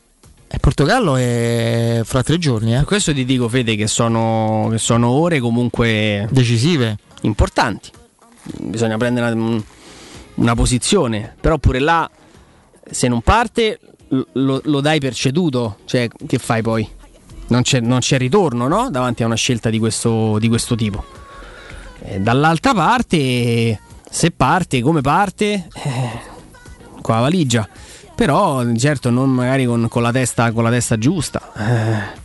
Speaker 1: Il Portogallo è fra tre giorni, eh?
Speaker 2: Questo ti dico, Fede, che sono, che sono ore comunque
Speaker 1: decisive,
Speaker 2: importanti. Bisogna prendere una, una posizione, però pure là, se non parte, lo, lo dai per ceduto. Cioè, che fai poi? Non c'è, non c'è ritorno, no? Davanti a una scelta di questo, di questo tipo. E dall'altra parte, se parte, come parte? Eh, con la valigia. Però, certo, non magari con, con la, testa, con la testa giusta. Eh.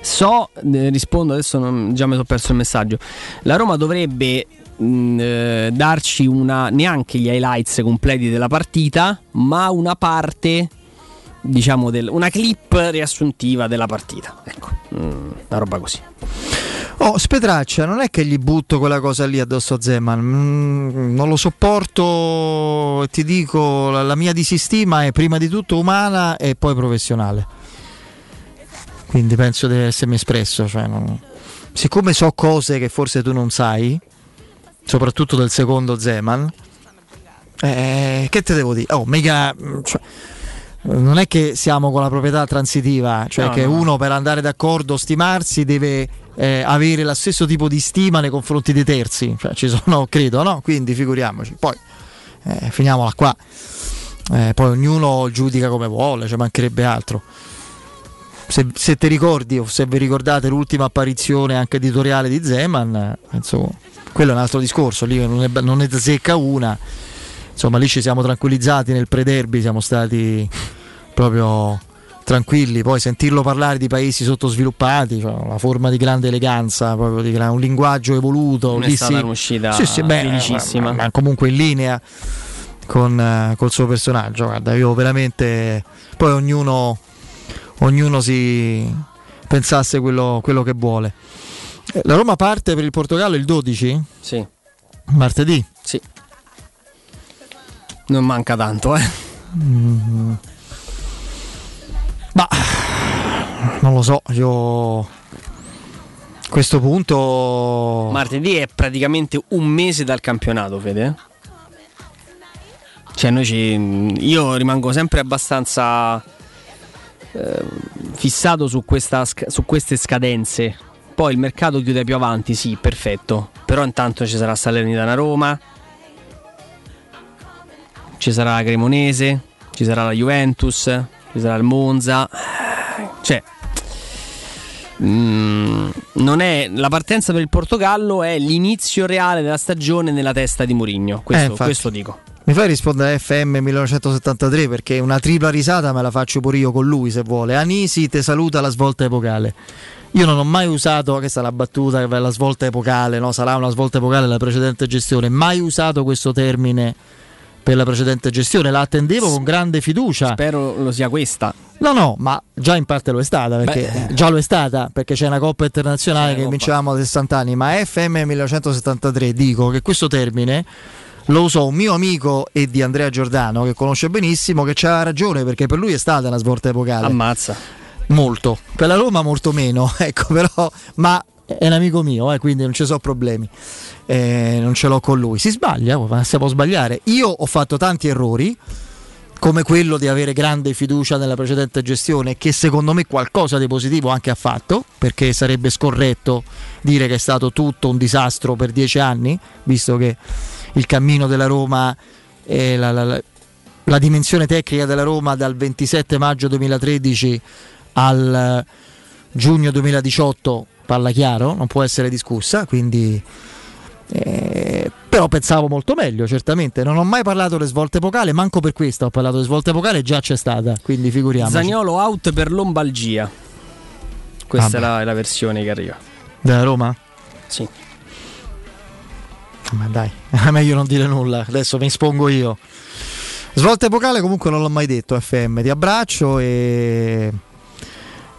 Speaker 2: So, eh, rispondo adesso, non- già mi sono perso il messaggio. La Roma dovrebbe mh, eh, darci una, neanche gli highlights completi della partita, ma una parte, diciamo, del- una clip riassuntiva della partita. Ecco, mm, una roba così.
Speaker 1: Oh, Spetraccia, non è che gli butto quella cosa lì addosso a Zeman, Mm, non lo sopporto ti dico, la, la mia disistima è prima di tutto umana e poi professionale. Quindi penso di essermi espresso, cioè non- siccome so cose che forse tu non sai, soprattutto del secondo Zeman, eh, che te devo dire? Oh, mica... cioè, non è che siamo con la proprietà transitiva, cioè
Speaker 2: No,
Speaker 1: che
Speaker 2: no.
Speaker 1: uno per andare d'accordo, stimarsi, deve eh, avere lo stesso tipo di stima nei confronti dei terzi. Cioè, ci sono, credo, no? Quindi figuriamoci. Poi eh, finiamola qua. Eh, poi ognuno giudica come vuole, ci mancherebbe altro. Se, se ti ricordi o se vi ricordate l'ultima apparizione anche editoriale di Zeman, eh, penso, quello è un altro discorso, lì non ne, non ne secca una. Insomma, lì ci siamo tranquillizzati nel pre-derby, siamo stati proprio tranquilli. Poi sentirlo parlare di paesi sottosviluppati, cioè una forma di grande eleganza, proprio di gran- un linguaggio evoluto. Lì sì-
Speaker 2: un'uscita
Speaker 1: sì, sì, beh, ma- ma comunque in linea con eh, col suo personaggio. Guarda, io veramente. Poi ognuno, ognuno si pensasse quello, quello che vuole. Eh, La Roma parte per il Portogallo il 12?
Speaker 2: Sì.
Speaker 1: Martedì?
Speaker 2: Sì. Non manca tanto, eh.
Speaker 1: Mm. Ma non lo so, io a questo punto
Speaker 2: Martedì è praticamente un mese dal campionato, Fede. Cioè, noi ci- io rimango sempre abbastanza eh, fissato su, questa su queste scadenze. Poi il mercato chiude più avanti, sì, perfetto. Però intanto ci sarà Salernitana Roma, ci sarà la Cremonese, ci sarà la Juventus, ci sarà il Monza. Cioè, mm, non è, la partenza per il Portogallo è l'inizio reale della stagione nella testa di Mourinho. Questo,
Speaker 1: Eh,
Speaker 2: questo dico.
Speaker 1: Mi fai rispondere a FM 1973 perché una tripla risata me la faccio pure io con lui se vuole. Anisi te saluta la svolta epocale. Io non ho mai usato, questa è la battuta che la svolta epocale, no? sarà una svolta epocale la precedente gestione, mai usato questo termine per la precedente gestione, la attendevo con grande fiducia.
Speaker 2: Spero lo sia questa.
Speaker 1: No, no, ma già in parte lo è stata, perché già lo è stata, perché c'è una Coppa internazionale che vincevamo a 60 anni, ma FM 1973 dico che questo termine lo usò un mio amico e di Andrea Giordano, che conosce benissimo, che c'aveva ragione, perché per lui è stata una svolta epocale.
Speaker 2: Ammazza.
Speaker 1: Molto, per la Roma molto meno, ecco, però, ma è un amico mio, eh, quindi non ci sono problemi. Eh, non ce l'ho con lui. Si sbaglia, si può sbagliare. Io ho fatto tanti errori, come quello di avere grande fiducia nella precedente gestione, che secondo me qualcosa di positivo anche ha fatto, perché sarebbe scorretto dire che è stato tutto un disastro per dieci anni, visto che il cammino della Roma e la, la- la- la dimensione tecnica della Roma dal 27 maggio 2013 al giugno 2018 parla chiaro, non può essere discussa, quindi eh, però pensavo molto meglio, certamente. Non ho mai parlato delle svolte epocali, manco per questo ho parlato di svolte epocali, già c'è stata, quindi figuriamoci.
Speaker 2: Zagnolo out per lombalgia. Questa è
Speaker 1: Vabbè.
Speaker 2: la, è la versione che arriva.
Speaker 1: Della Roma?
Speaker 2: Sì.
Speaker 1: Ma dai, è meglio non dire nulla, adesso mi espongo io. Svolta epocale comunque non l'ho mai detto FM, ti abbraccio e,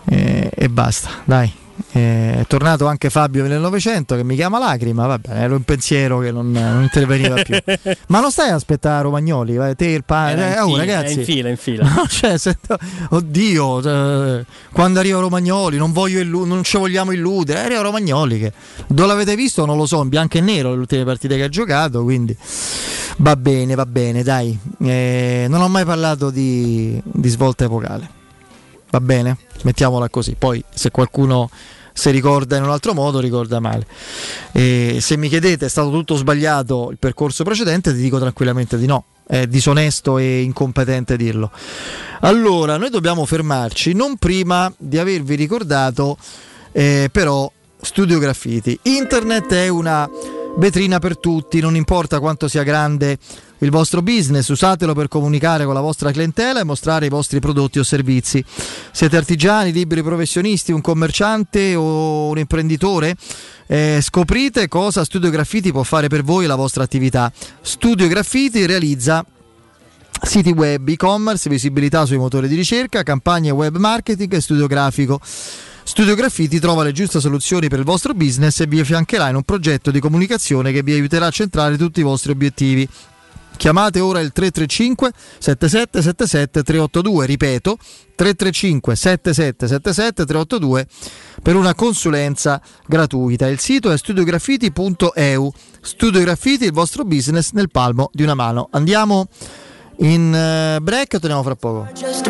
Speaker 1: e, e basta, dai. Eh, È tornato anche Fabio nel Novecento che mi chiama Lacrima, va bene, ero in pensiero che non, non interveniva più. Ma non stai a aspettare Romagnoli, vai, te il pane,
Speaker 2: Era
Speaker 1: eh, oh,
Speaker 2: fila,
Speaker 1: ragazzi.
Speaker 2: è in fila, in fila.
Speaker 1: No, cioè, sento- oddio, cioè, quando arriva Romagnoli, non, illu- non ci vogliamo illudere. Arriva Romagnoli che dove l'avete visto non lo so, in bianco e nero le ultime partite che ha giocato, quindi va bene, va bene, dai. Eh, non ho mai parlato di, di svolta epocale. Va bene? Mettiamola così. Poi se qualcuno si ricorda in un altro modo, ricorda male. E se mi chiedete è stato tutto sbagliato il percorso precedente, ti dico tranquillamente di no. È disonesto e incompetente dirlo. Allora, noi dobbiamo fermarci non prima di avervi ricordato, eh, però, Studio Graffiti. Internet è una vetrina per tutti, non importa quanto sia grande il vostro business, usatelo per comunicare con la vostra clientela e mostrare i vostri prodotti o servizi. Siete artigiani, liberi professionisti, un commerciante o un imprenditore? Eh, scoprite cosa Studio Graffiti può fare per voi e la vostra attività. Studio Graffiti realizza siti web, e-commerce, visibilità sui motori di ricerca, campagne web marketing e studio grafico. Studio Graffiti trova le giuste soluzioni per il vostro business e vi affiancherà in un progetto di comunicazione che vi aiuterà a centrare tutti i vostri obiettivi. Chiamate ora il 335 7777 382, ripeto 335 7777 382 per una consulenza gratuita. Il sito è studiograffiti.eu. Studio Graffiti, il vostro business nel palmo di una mano. Andiamo in eh, break e torniamo fra poco.
Speaker 18: Just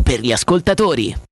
Speaker 7: per gli ascoltatori.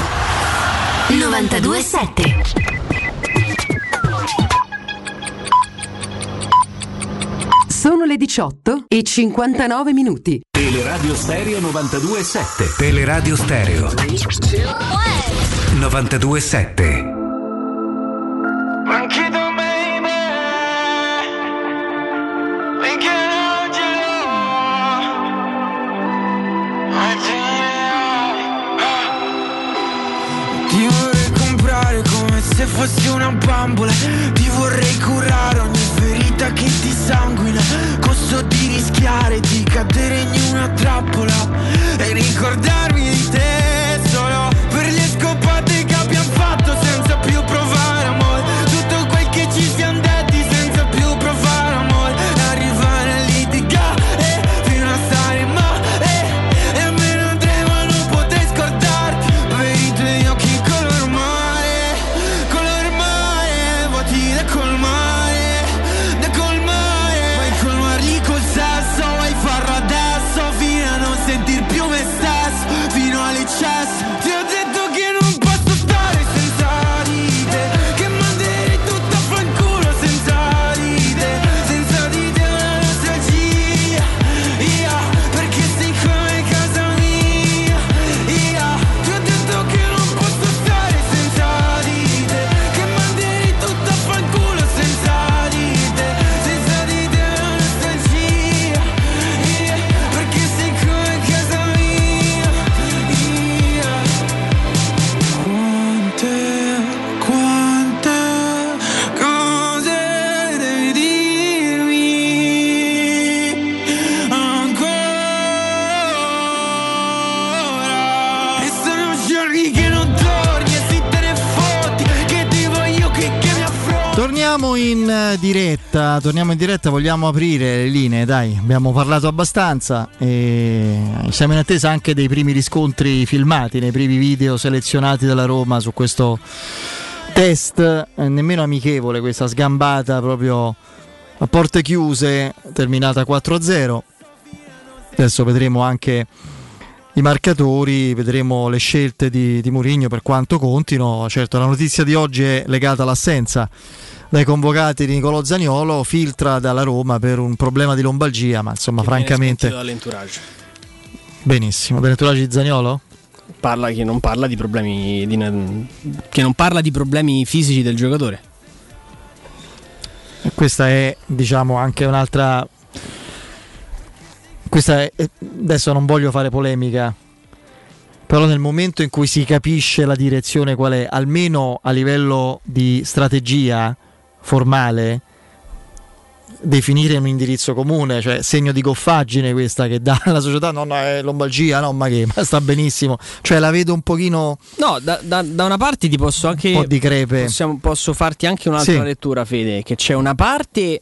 Speaker 8: 927
Speaker 19: Sono le 18 e 59 minuti.
Speaker 20: Teleradio Stereo 92.7. Teleradio Stereo 92.7.
Speaker 14: fossi una bambola Ti vorrei curare ogni ferita che ti sanguina. Costo di rischiare di cadere in una trappola E ricordarmi di te
Speaker 1: torniamo in diretta, vogliamo aprire le linee, dai, abbiamo parlato abbastanza e siamo in attesa anche dei primi riscontri filmati, nei primi video selezionati dalla Roma su questo test, eh, nemmeno amichevole, questa sgambata proprio a porte chiuse, terminata 4-0. Adesso vedremo anche i marcatori, vedremo le scelte di, di Mourinho per quanto contino. Certo, la notizia di oggi è legata all'assenza dai convocati di Nicolò Zaniolo, filtra dalla Roma per un problema di lombalgia, ma insomma, francamente
Speaker 2: dall'entourage.
Speaker 1: benissimo. Dall'entourage di Zaniolo?
Speaker 2: Parla che non parla di problemi di- che non parla di problemi fisici del giocatore.
Speaker 1: Questa è, diciamo, anche un'altra. Questa è, adesso non voglio fare polemica, però nel momento in cui si capisce la direzione qual è, almeno a livello di strategia formale, definire un indirizzo comune, cioè segno di goffaggine questa che dà alla società, no, no, è lombalgia, no, ma che, ma sta benissimo, cioè la vedo un pochino...
Speaker 2: No, da, da- da una parte ti posso anche.
Speaker 1: Un po' di crepe.
Speaker 2: possiamo- posso farti anche un'altra
Speaker 1: Sì.
Speaker 2: lettura, Fede. Che c'è una parte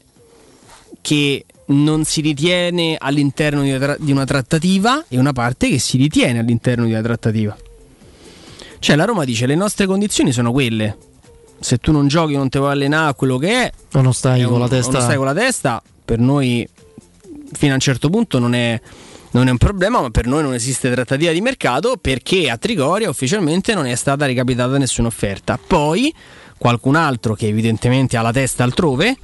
Speaker 2: che non si ritiene all'interno di una, tra- di una trattativa e una parte che si ritiene all'interno di una trattativa. Cioè, la Roma dice: le nostre condizioni sono quelle. Se tu non giochi, non ti vuoi allenare, quello che è,
Speaker 1: O non stai con
Speaker 2: un-
Speaker 1: la testa.
Speaker 2: non stai con la testa, per noi fino a un certo punto non è, non è un problema, ma per noi non esiste trattativa di mercato perché a Trigoria ufficialmente non è stata recapitata nessuna offerta. Poi qualcun altro che evidentemente ha la testa altrove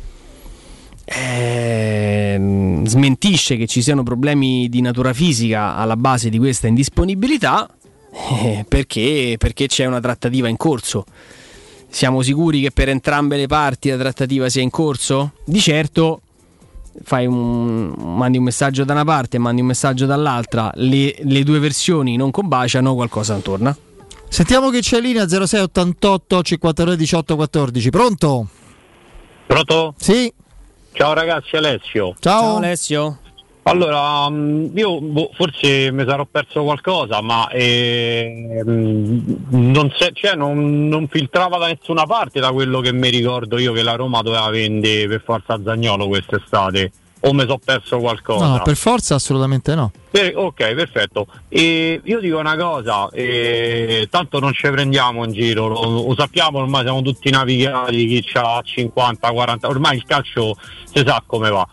Speaker 2: ehm, smentisce che ci siano problemi di natura fisica alla base di questa indisponibilità eh, perché, perché c'è una trattativa in corso. Siamo sicuri che per entrambe le parti la trattativa sia in corso? Di certo fai un, mandi un messaggio da una parte e mandi un messaggio dall'altra, le, le due versioni non combaciano, qualcosa non torna.
Speaker 1: Sentiamo che c'è in linea 0688 52 18 14. Pronto?
Speaker 21: Pronto?
Speaker 1: Sì.
Speaker 21: Ciao ragazzi, Alessio.
Speaker 1: Ciao.
Speaker 2: Alessio.
Speaker 21: Allora, mm, io boh, forse mi sarò perso qualcosa, ma eh, mm, non, se- cioè, non- non filtrava da nessuna parte da quello che mi ricordo io che la Roma doveva vendere per forza Zagnolo quest'estate. O mi sono perso qualcosa?
Speaker 1: No, per forza assolutamente no.
Speaker 21: Per- ok, perfetto. E io dico una cosa, eh, tanto non ci prendiamo in giro, lo, lo sappiamo, ormai siamo tutti navigati, chi ha 50, 40, ormai il calcio si sa come va.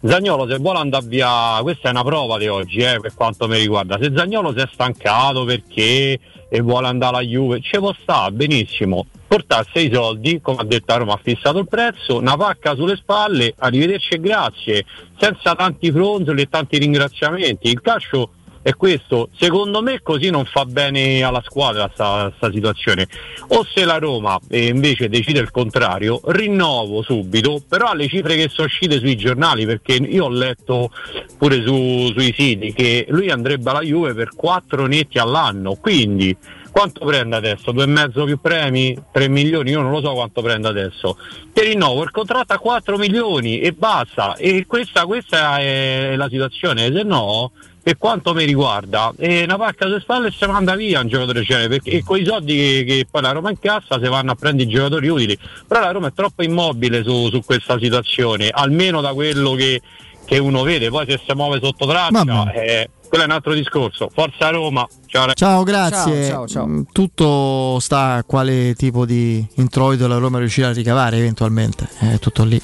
Speaker 21: Zagnolo se vuole andare via, questa è una prova di oggi eh, per quanto mi riguarda, se Zagnolo si è stancato perché e vuole andare alla Juve, ci può stare benissimo, portarsi i soldi, come ha detto a Roma ha fissato il prezzo, una pacca sulle spalle, arrivederci e grazie, senza tanti fronzoli e tanti ringraziamenti, il calcio è questo, secondo me così non fa bene alla squadra sta, sta situazione. O se la Roma eh, invece decide il contrario, rinnovo subito, però alle cifre che sono uscite sui giornali, perché io ho letto pure su- sui siti che lui andrebbe alla Juve per 4 netti all'anno, quindi quanto prende adesso? Due e mezzo più premi? 3 milioni? Io non lo so quanto prende adesso. Ti rinnovo il contratto a 4 milioni e basta. E questa, questa è la situazione, se no per quanto mi riguarda, è una pacca sulle spalle e si manda via un giocatore genere perché e con i soldi che, che poi la Roma incassa si vanno a prendere i giocatori utili. Però la Roma è troppo immobile su, su questa situazione, almeno da quello che, che uno vede, poi se si muove sotto traccia, eh, quello è un altro discorso. Forza Roma, ciao.
Speaker 1: Ciao, grazie. Mm, Tutto sta a quale tipo di introito la Roma riuscirà a ricavare eventualmente. È tutto lì.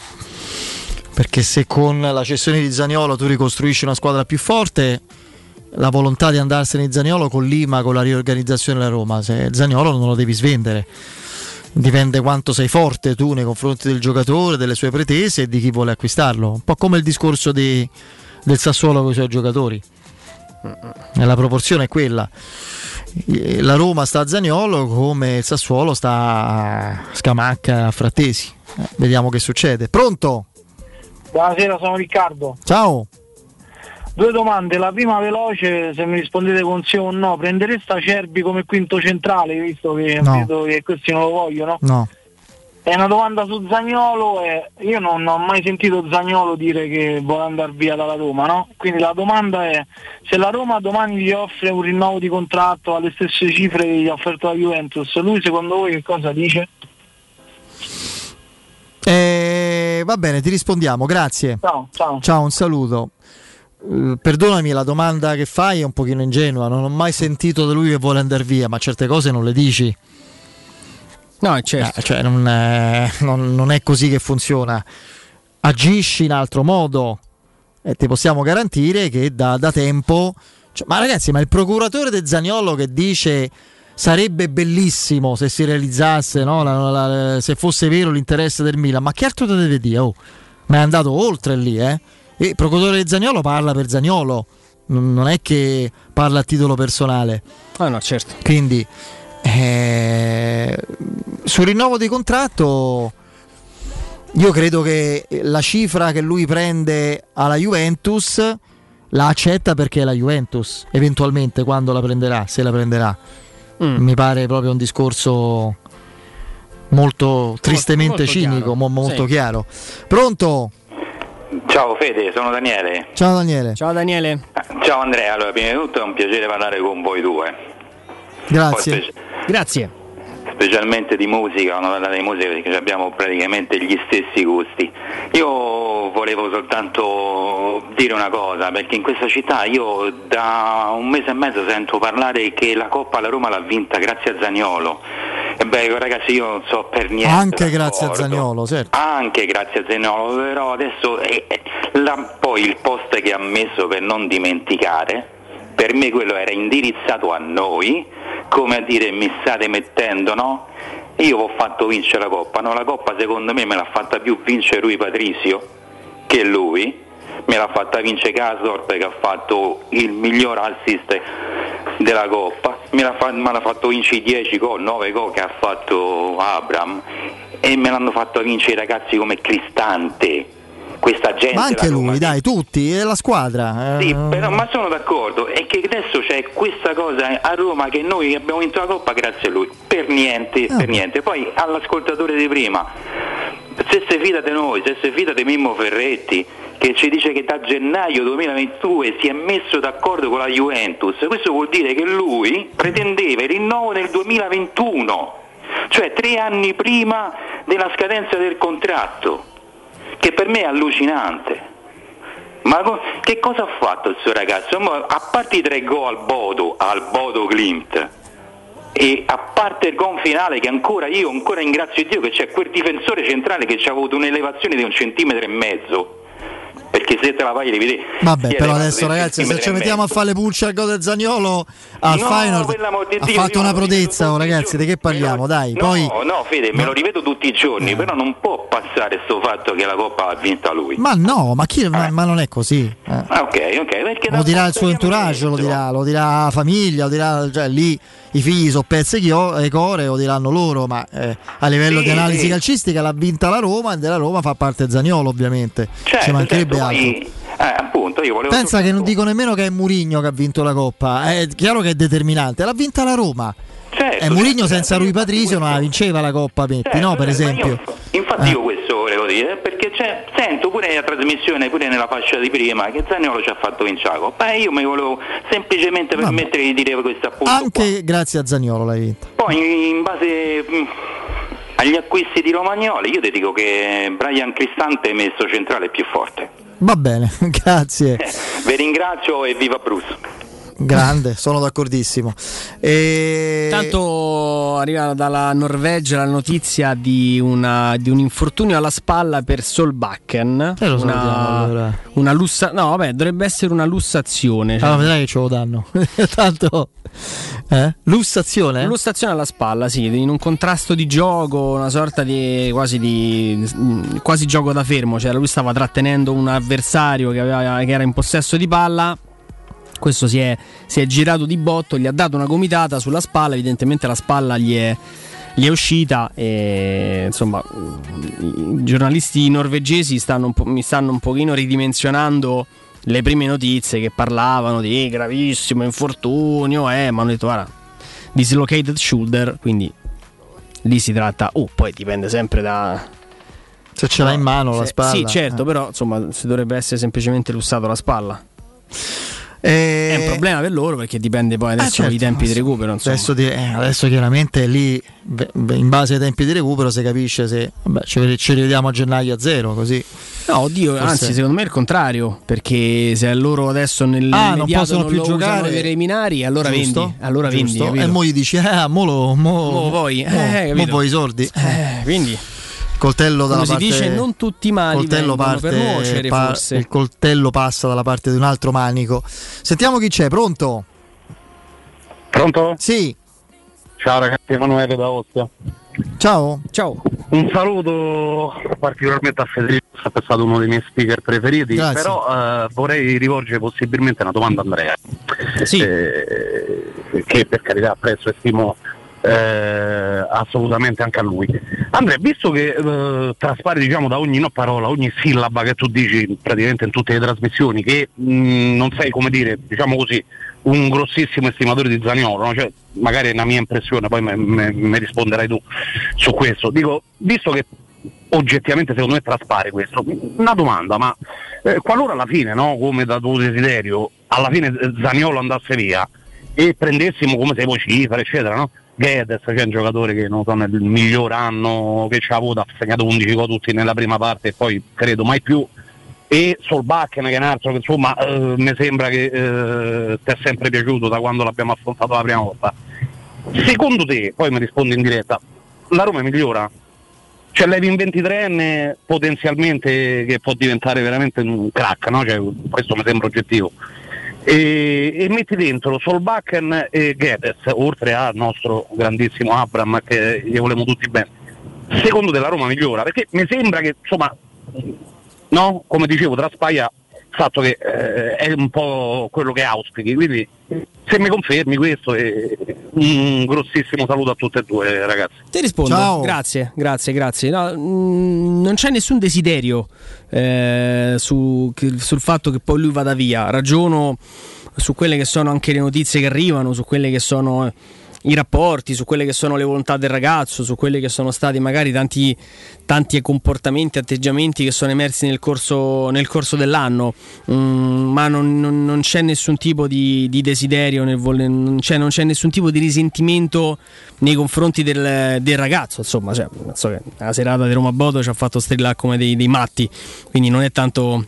Speaker 1: Perché se con la cessione di Zaniolo tu ricostruisci una squadra più forte, la volontà di andarsene di Zaniolo collima con la riorganizzazione della Roma. Se Zaniolo non lo devi svendere. Dipende quanto sei forte tu nei confronti del giocatore, delle sue pretese e di chi vuole acquistarlo. Un po' come il discorso di- del Sassuolo con i suoi giocatori. La proporzione è quella. La Roma sta a Zaniolo come il Sassuolo sta a Scamacca a Frattesi. Eh, vediamo che succede. Pronto?
Speaker 22: Buonasera, sono Riccardo.
Speaker 1: Ciao.
Speaker 22: Due domande, la prima veloce, se mi rispondete con sì o no, prendereste Acerbi come quinto centrale, visto che
Speaker 1: No.
Speaker 22: che questi non lo vogliono?
Speaker 1: No.
Speaker 22: È una domanda su Zagnolo e io non ho mai sentito Zagnolo dire che vuole andare via dalla Roma, no? Quindi la domanda è se la Roma domani gli offre un rinnovo di contratto alle stesse cifre che gli ha offerto la Juventus, lui secondo voi che cosa dice?
Speaker 1: Eh, va bene, ti rispondiamo, grazie.
Speaker 22: Ciao, ciao.
Speaker 1: Ciao, un saluto. Eh, Perdonami, la domanda che fai è un pochino ingenua. Non ho mai sentito da lui che vuole andare via, ma certe cose non le dici.
Speaker 2: No, certo.
Speaker 1: Eh, cioè, non, è, non- non è così che funziona. Agisci in altro modo e ti possiamo garantire che da, da tempo. cioè, ma ragazzi, ma il procuratore De Zaniolo che dice sarebbe bellissimo se si realizzasse, no, la- la- se fosse vero l'interesse del Milan, ma che altro te deve dire? Oh, ma è andato oltre lì, eh? E il procuratore De Zaniolo parla per Zaniolo, non non è che parla a titolo personale.
Speaker 2: Ah no, certo.
Speaker 1: Quindi eh, sul rinnovo di contratto io credo che la cifra che lui prende alla Juventus la accetta perché è la Juventus, eventualmente quando la prenderà, se la prenderà. Mi pare proprio un discorso molto tristemente
Speaker 23: molto
Speaker 1: cinico,
Speaker 23: chiaro.
Speaker 1: mo- molto
Speaker 23: Sì.
Speaker 1: chiaro. Pronto?
Speaker 23: Ciao Fede, sono Daniele.
Speaker 1: Ciao Daniele.
Speaker 2: Ciao Daniele.
Speaker 23: Ciao Andrea, allora prima di tutto è un piacere parlare con voi due.
Speaker 1: Grazie.
Speaker 23: Poi spe-
Speaker 2: Grazie.
Speaker 23: Specialmente di musica, quando parlare di musica perché abbiamo praticamente gli stessi gusti. Io volevo soltanto dire una cosa, perché in questa città io da un mese e mezzo sento parlare che la Coppa la Roma l'ha vinta grazie a Zagnolo E beh, ragazzi, io non so per niente.
Speaker 1: Anche grazie a. Zagnolo, certo.
Speaker 23: Anche grazie a Zagnolo, però adesso eh, la- poi il post che ha messo per non dimenticare, per me quello era indirizzato a noi, come a dire mi state mettendo, no? Io ho fatto vincere la Coppa, no? La Coppa secondo me me l'ha fatta più vincere lui Patrizio che lui, me l'ha fatta vincere Casdorp che ha fatto il miglior assist della Coppa, me l'ha, fa- me l'ha fatto vincere i 10 gol, 9 gol che ha fatto Abram e me l'hanno fatto vincere i ragazzi come Cristante, questa gente.
Speaker 1: Ma anche lui, dai, tutti, è la squadra. eh.
Speaker 23: sì, però, ma sono d'accordo, è che adesso c'è questa cosa a Roma che noi abbiamo vinto la Coppa grazie a lui, per niente,
Speaker 1: Ah.
Speaker 23: per niente. Poi all'ascoltatore di prima, se si fida di noi, se si fida di Mimmo Ferretti, che ci dice che da gennaio 2022 si è messo d'accordo con la Juventus, questo vuol dire che lui pretendeva il rinnovo nel 2021, cioè tre anni prima della scadenza del contratto, che per me è allucinante. Ma che cosa ha fatto il suo ragazzo? A parte i tre gol al Bodo, al Bodo Klimt, e a parte il gol finale che ancora io ancora ringrazio Dio che c'è quel difensore centrale che ci ha avuto un'elevazione di un centimetro e mezzo. Perché se te la vai devi vedere.
Speaker 1: Vabbè, però adesso ragazzi, se ci mettiamo a fare le pulce al gol del Zagnolo al
Speaker 23: No, di
Speaker 1: ha
Speaker 23: Dio,
Speaker 1: fatto una prodezza, oh, ragazzi, di che parliamo? Dai,
Speaker 23: No,
Speaker 1: poi...
Speaker 23: no, Fede, me lo rivedo tutti i giorni, però non può passare sto fatto che la Coppa ha vinta lui.
Speaker 1: Ma no, ma, chi, ma, ma non è così. eh.
Speaker 23: Ah, ok, ok, perché
Speaker 1: Lo dirà il suo entourage, lo dirà, lo dirà la famiglia, lo dirà, cioè lì i figli sono pezzi chio- e core, lo diranno loro, ma eh, a livello
Speaker 23: Sì,
Speaker 1: di analisi
Speaker 23: sì.
Speaker 1: calcistica l'ha vinta la Roma e della Roma fa parte Zagnolo ovviamente,
Speaker 23: Certo,
Speaker 1: ci mancherebbe
Speaker 23: certo,
Speaker 1: altro.
Speaker 23: poi, eh, appunto, io volevo
Speaker 1: Pensa che non dico nemmeno che è Murigno che ha vinto la Coppa, è chiaro che è determinante, l'ha vinta la Roma.
Speaker 23: Certo,
Speaker 1: e Murigno
Speaker 23: certo,
Speaker 1: senza Rui Patrizio non la vinceva la Coppa, Metti, no, per esempio.
Speaker 23: Infatti
Speaker 1: Eh.
Speaker 23: io questo volevo dire, perché c'è- sento pure nella trasmissione, pure nella fascia di prima, che Zagnolo ci ha fatto Coppa e io mi volevo semplicemente permettere di dire questo appunto.
Speaker 1: Anche grazie a Zagnolo l'hai vinta.
Speaker 23: Poi in base mh, agli acquisti di Romagnoli io ti dico che Brian Cristante è messo centrale più forte.
Speaker 1: Va bene, grazie.
Speaker 23: Vi ringrazio e viva Bruce.
Speaker 1: Grande, sono d'accordissimo. E...
Speaker 2: Intanto arriva dalla Norvegia la notizia di, una- di un infortunio alla spalla per Solbakken.
Speaker 1: Eh,
Speaker 2: una,
Speaker 1: allora.
Speaker 2: una lussa, no, vabbè, dovrebbe essere una lussazione. cioè-
Speaker 1: Allora, vedrai che ce lo danno. Tanto. Eh? Lussazione?
Speaker 2: Lussazione alla spalla, sì, in un contrasto di gioco, una sorta di quasi di quasi gioco da fermo, cioè lui stava trattenendo un avversario che, aveva- che era in possesso di palla. Questo si è, si è girato di botto, gli ha dato una gomitata sulla spalla, evidentemente la spalla gli è, gli è uscita e insomma i giornalisti norvegesi stanno un po', mi stanno un pochino ridimensionando le prime notizie che parlavano di gravissimo infortunio, eh, ma hanno detto guarda, dislocated shoulder, quindi lì si tratta, oh, poi dipende sempre da...
Speaker 1: Se ce l'hai in mano la
Speaker 2: Se-
Speaker 1: spalla.
Speaker 2: Sì, certo,
Speaker 1: eh.
Speaker 2: però insomma si dovrebbe essere semplicemente lussato la spalla.
Speaker 1: Eh,
Speaker 2: È un problema per loro perché dipende poi adesso
Speaker 1: certo,
Speaker 2: i tempi di recupero.
Speaker 1: Adesso, di- eh, adesso chiaramente lì, in base ai tempi di recupero, si capisce se vabbè, ci, ci rivediamo a gennaio a zero. Così.
Speaker 2: No, oddio,
Speaker 1: Forse-
Speaker 2: anzi, secondo me è il contrario. Perché se loro adesso nel
Speaker 1: Ah, non possono più
Speaker 2: lo usano
Speaker 1: giocare.
Speaker 2: i preliminari, allora
Speaker 1: Giusto?
Speaker 2: vendi. Allora
Speaker 1: Giusto?
Speaker 2: vendi.
Speaker 1: E mo gli dici, eh, mo, lo, mo,
Speaker 2: Mo vuoi?
Speaker 1: mo-
Speaker 2: Eh,
Speaker 1: mo vuoi i sordi.
Speaker 2: Eh, quindi
Speaker 1: coltello dalla
Speaker 2: come si
Speaker 1: parte,
Speaker 2: dice, non tutti i mali
Speaker 1: coltello parte,
Speaker 2: per nuocere,
Speaker 1: pa-
Speaker 2: forse.
Speaker 1: il coltello passa dalla parte di un altro manico. Sentiamo chi c'è, pronto?
Speaker 21: Pronto?
Speaker 1: Sì.
Speaker 21: Ciao ragazzi, Emanuele da Ostia.
Speaker 1: Ciao.
Speaker 2: Ciao.
Speaker 21: Un saluto particolarmente a Federico, è sempre stato uno dei miei speaker preferiti,
Speaker 1: Grazie.
Speaker 21: però eh, vorrei rivolgere possibilmente una domanda a Andrea. Eh, che per carità apprezzo e stimo eh, assolutamente anche a lui. Andrea, visto che eh, traspare diciamo, da ogni no parola, ogni sillaba che tu dici praticamente in tutte le trasmissioni, che mh, non sei come dire, diciamo così, un grossissimo estimatore di Zaniolo, no? cioè, magari è una mia impressione, poi mi risponderai tu su questo. Dico, visto che oggettivamente secondo me traspare questo, una domanda, ma eh, qualora alla fine, no, come da tuo desiderio, alla fine eh, Zaniolo andasse via e prendessimo come se vuoi cifre, eccetera, no? Guedes, cioè un giocatore che non so, nel miglior anno che ci ha avuto, ha segnato 11 gol tutti nella prima parte e poi credo mai più e Solbakken che è un altro che insomma eh, mi sembra che eh, ti è sempre piaciuto da quando l'abbiamo affrontato la prima volta
Speaker 24: secondo te, poi mi rispondi in diretta, la Roma migliora? Cioè levi un 23enne potenzialmente che può diventare veramente un crack, no? Cioè, questo mi sembra oggettivo. E, e metti dentro Solbakken e Guedes, oltre al nostro grandissimo Abram che gli volevamo tutti bene. Secondo te la Roma migliora? Perché mi sembra che insomma, no? Come dicevo, traspaia il fatto che eh, è un po' quello che auspichi, quindi se mi confermi questo eh, un grossissimo saluto a tutte e due ragazzi.
Speaker 2: Ti rispondo,
Speaker 24: Ciao.
Speaker 2: grazie, grazie, grazie. No, mm, non c'è nessun desiderio eh, su- che- sul fatto che poi lui vada via. Ragiono su quelle che sono anche le notizie che arrivano, su quelle che sono eh, i rapporti, su quelle che sono le volontà del ragazzo, su quelli che sono stati magari tanti, tanti comportamenti, atteggiamenti che sono emersi nel corso, nel corso dell'anno. Mm, ma non, non- non c'è nessun tipo di, di desiderio, nel non, c'è, non c'è nessun tipo di risentimento nei confronti del, del ragazzo. Insomma, cioè, so la serata di Roma Bodo ci ha fatto strillare come dei, dei matti, quindi non è tanto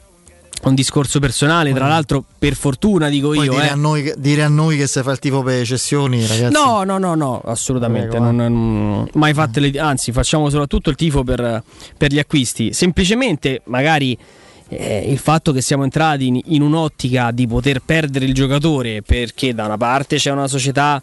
Speaker 2: un discorso personale. Tra l'altro, per fortuna, dico
Speaker 1: Poi
Speaker 2: io,
Speaker 1: dire,
Speaker 2: eh,
Speaker 1: a noi, che- dire a noi che si fa il tifo per le cessioni, ragazzi.
Speaker 2: No, no, no, no, assolutamente.
Speaker 1: Prego,
Speaker 2: non, non- mai fatte le, anzi, facciamo soprattutto il tifo per, per gli acquisti. Semplicemente, magari. eh, il fatto che siamo entrati in, in un'ottica di poter perdere il giocatore perché da una parte c'è una società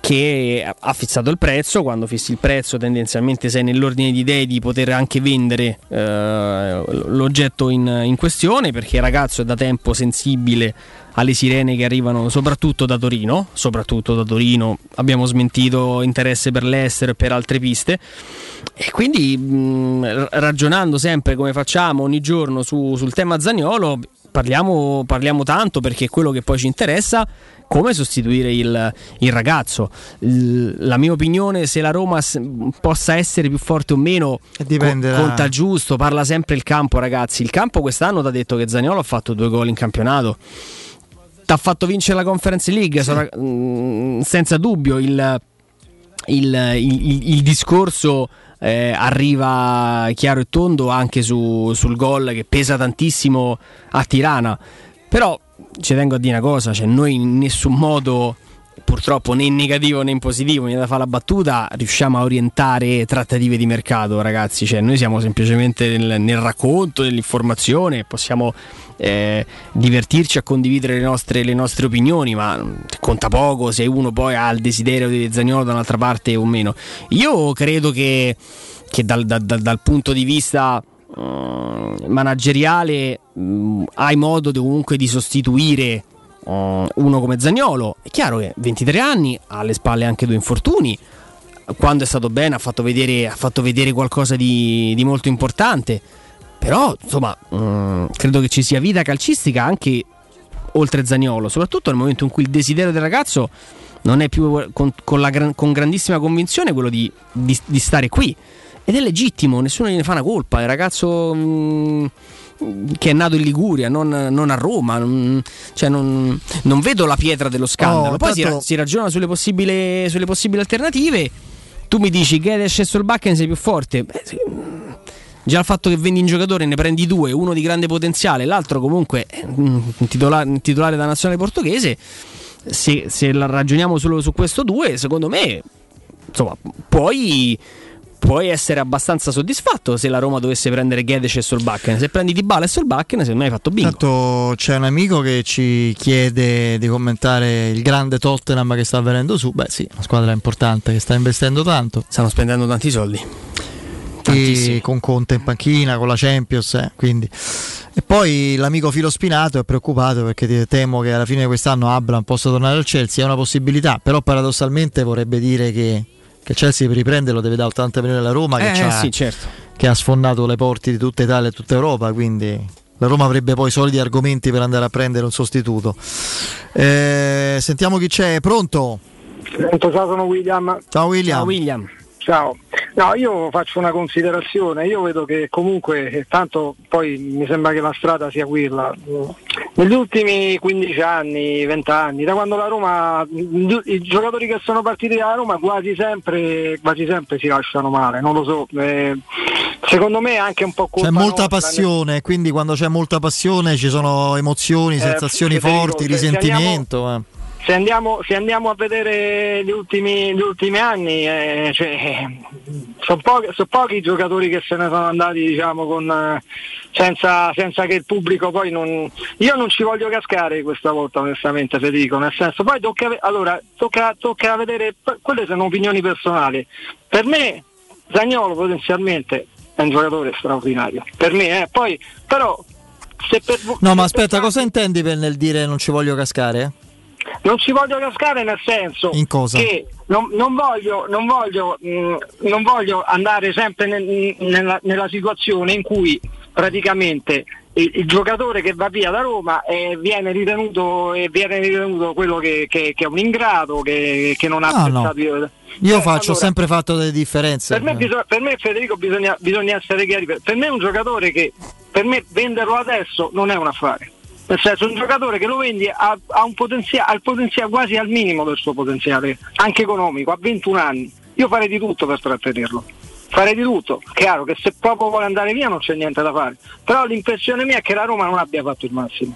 Speaker 2: che ha fissato il prezzo, quando fissi il prezzo tendenzialmente sei nell'ordine di idee di poter anche vendere eh, l'oggetto in, in questione perché il ragazzo è da tempo sensibile alle sirene che arrivano soprattutto da Torino, soprattutto da Torino. Abbiamo smentito interesse per l'estero e per altre piste. E quindi mh, ragionando sempre come facciamo ogni giorno su- sul tema Zagnolo parliamo, parliamo tanto perché è quello che poi ci interessa come sostituire il, il ragazzo. Il- la mia opinione, se la Roma s- possa essere più forte o meno,
Speaker 1: dipende
Speaker 2: co-
Speaker 1: da-
Speaker 2: conta giusto. Parla sempre il campo, ragazzi. Il campo quest'anno ti ha detto che Zagnolo ha fatto due gol in campionato. Ti ha fatto vincere la Conference League, sarà- mm, senza dubbio. Il- il discorso eh, arriva chiaro e tondo anche su- sul gol che pesa tantissimo a Tirana. Però ci tengo a dire una cosa: cioè noi in nessun modo, purtroppo né in negativo né in positivo, mi da fare la battuta, riusciamo a orientare trattative di mercato, ragazzi. Cioè, noi siamo semplicemente nel, nel racconto, nell'informazione, possiamo eh, divertirci a condividere le nostre, le nostre opinioni, ma mm, conta poco se uno poi ha il desiderio di Zagnolo da un'altra parte o meno. Io credo che, che dal, dal- dal- punto di vista mm, manageriale mm, hai modo di- comunque di sostituire uno come Zagnolo. È chiaro che 23 anni, ha alle spalle anche due infortuni. Quando è stato bene ha fatto vedere, ha fatto vedere qualcosa di, di molto importante. Però, insomma, mm, credo che ci sia vita calcistica anche oltre Zagnolo, soprattutto nel momento in cui il desiderio del ragazzo non è più con, con la con grandissima convinzione quello di, di- di stare qui. Ed è legittimo, nessuno gliene fa una colpa. Il ragazzo mm, che è nato in Liguria, non, non a Roma, non, cioè non, non vedo la pietra dello scandalo.
Speaker 1: Oh,
Speaker 2: Poi si,
Speaker 1: tanto-
Speaker 2: ra- si ragiona sulle possibili, sulle possibili alternative. Tu mi dici che è scesso il Bakken sei più forte. Beh, sì, Già il fatto che vendi un giocatore e ne prendi due, uno di grande potenziale, l'altro comunque è un titolare, un titolare da nazionale portoghese, se, se la ragioniamo solo su questo due, secondo me, insomma, puoi, puoi essere abbastanza soddisfatto se la Roma dovesse prendere Guedes e Solbakken. Se prendi Dybala e Solbakken, secondo me hai fatto bingo.
Speaker 1: Tanto c'è un amico che ci chiede di commentare il grande Tottenham che sta venendo su. Beh, sì, una squadra importante che sta investendo tanto.
Speaker 2: Stanno spendendo tanti soldi.
Speaker 1: E con Conte in panchina, con la Champions, eh, quindi. E poi l'amico Filo Spinato è preoccupato perché temo che alla fine di quest'anno Abram possa tornare al Chelsea, è una possibilità, però paradossalmente vorrebbe dire che, che Chelsea per riprenderlo deve dare 80 milioni alla Roma che,
Speaker 2: Eh,
Speaker 1: c'ha-
Speaker 2: sì, certo.
Speaker 1: che ha sfondato le porte di tutta Italia e tutta Europa, quindi la Roma avrebbe poi solidi argomenti per andare a prendere un sostituto. Eh, sentiamo chi c'è, pronto?
Speaker 22: Pronto, ciao, sono William.
Speaker 1: Ciao William.
Speaker 2: Ciao William.
Speaker 22: Ciao. No, io faccio una considerazione, io vedo che comunque, eh, tanto poi mi sembra che la strada sia quella. Negli ultimi 15 anni, 20 anni, da quando la Roma, i i giocatori che sono partiti dalla Roma quasi sempre, quasi sempre si lasciano male, non lo so. eh, secondo me è anche un po' colpa
Speaker 1: C'è molta passione, quindi quando c'è molta passione ci sono emozioni,
Speaker 22: Eh,
Speaker 1: sensazioni forti,
Speaker 22: se- se
Speaker 1: risentimento. eh.
Speaker 22: Se andiamo, se andiamo a vedere gli ultimi, gli ultimi anni, eh, sono pochi, son pochi i giocatori che se ne sono andati diciamo, con, eh, senza, senza che il pubblico poi non... Io non ci voglio cascare questa volta onestamente Federico, nel senso poi tocca, allora, tocca, tocca vedere, quelle sono opinioni personali. Per me Zagnolo potenzialmente è un giocatore straordinario, per me, eh. poi però se per,
Speaker 1: No, ma aspetta, cosa intendi per nel dire non ci voglio cascare?
Speaker 22: Non ci voglio cascare nel senso che non, non voglio, non, voglio, mh, non voglio andare sempre nel- nella, nella situazione in cui praticamente il, il giocatore che va via da Roma eh, viene, ritenuto, eh, viene ritenuto quello che, che- che è un ingrato, che, che non ha
Speaker 1: No, no.
Speaker 22: apprezzato.
Speaker 1: Io
Speaker 22: Eh,
Speaker 1: faccio, ho
Speaker 22: allora,
Speaker 1: sempre fatto delle differenze.
Speaker 22: per me, bisogna- per me, Federico bisogna, bisogna essere chiari. Per, per me è un giocatore che per me venderlo adesso non è un affare. Nel senso un giocatore che lo vendi ha, ha un potenziale, potenziale quasi al minimo del suo potenziale, anche economico, ha 21 anni. Io farei di tutto per trattenerlo. Farei di tutto. Chiaro che se proprio vuole andare via non c'è niente da fare. Però l'impressione mia è che la Roma non abbia fatto il massimo.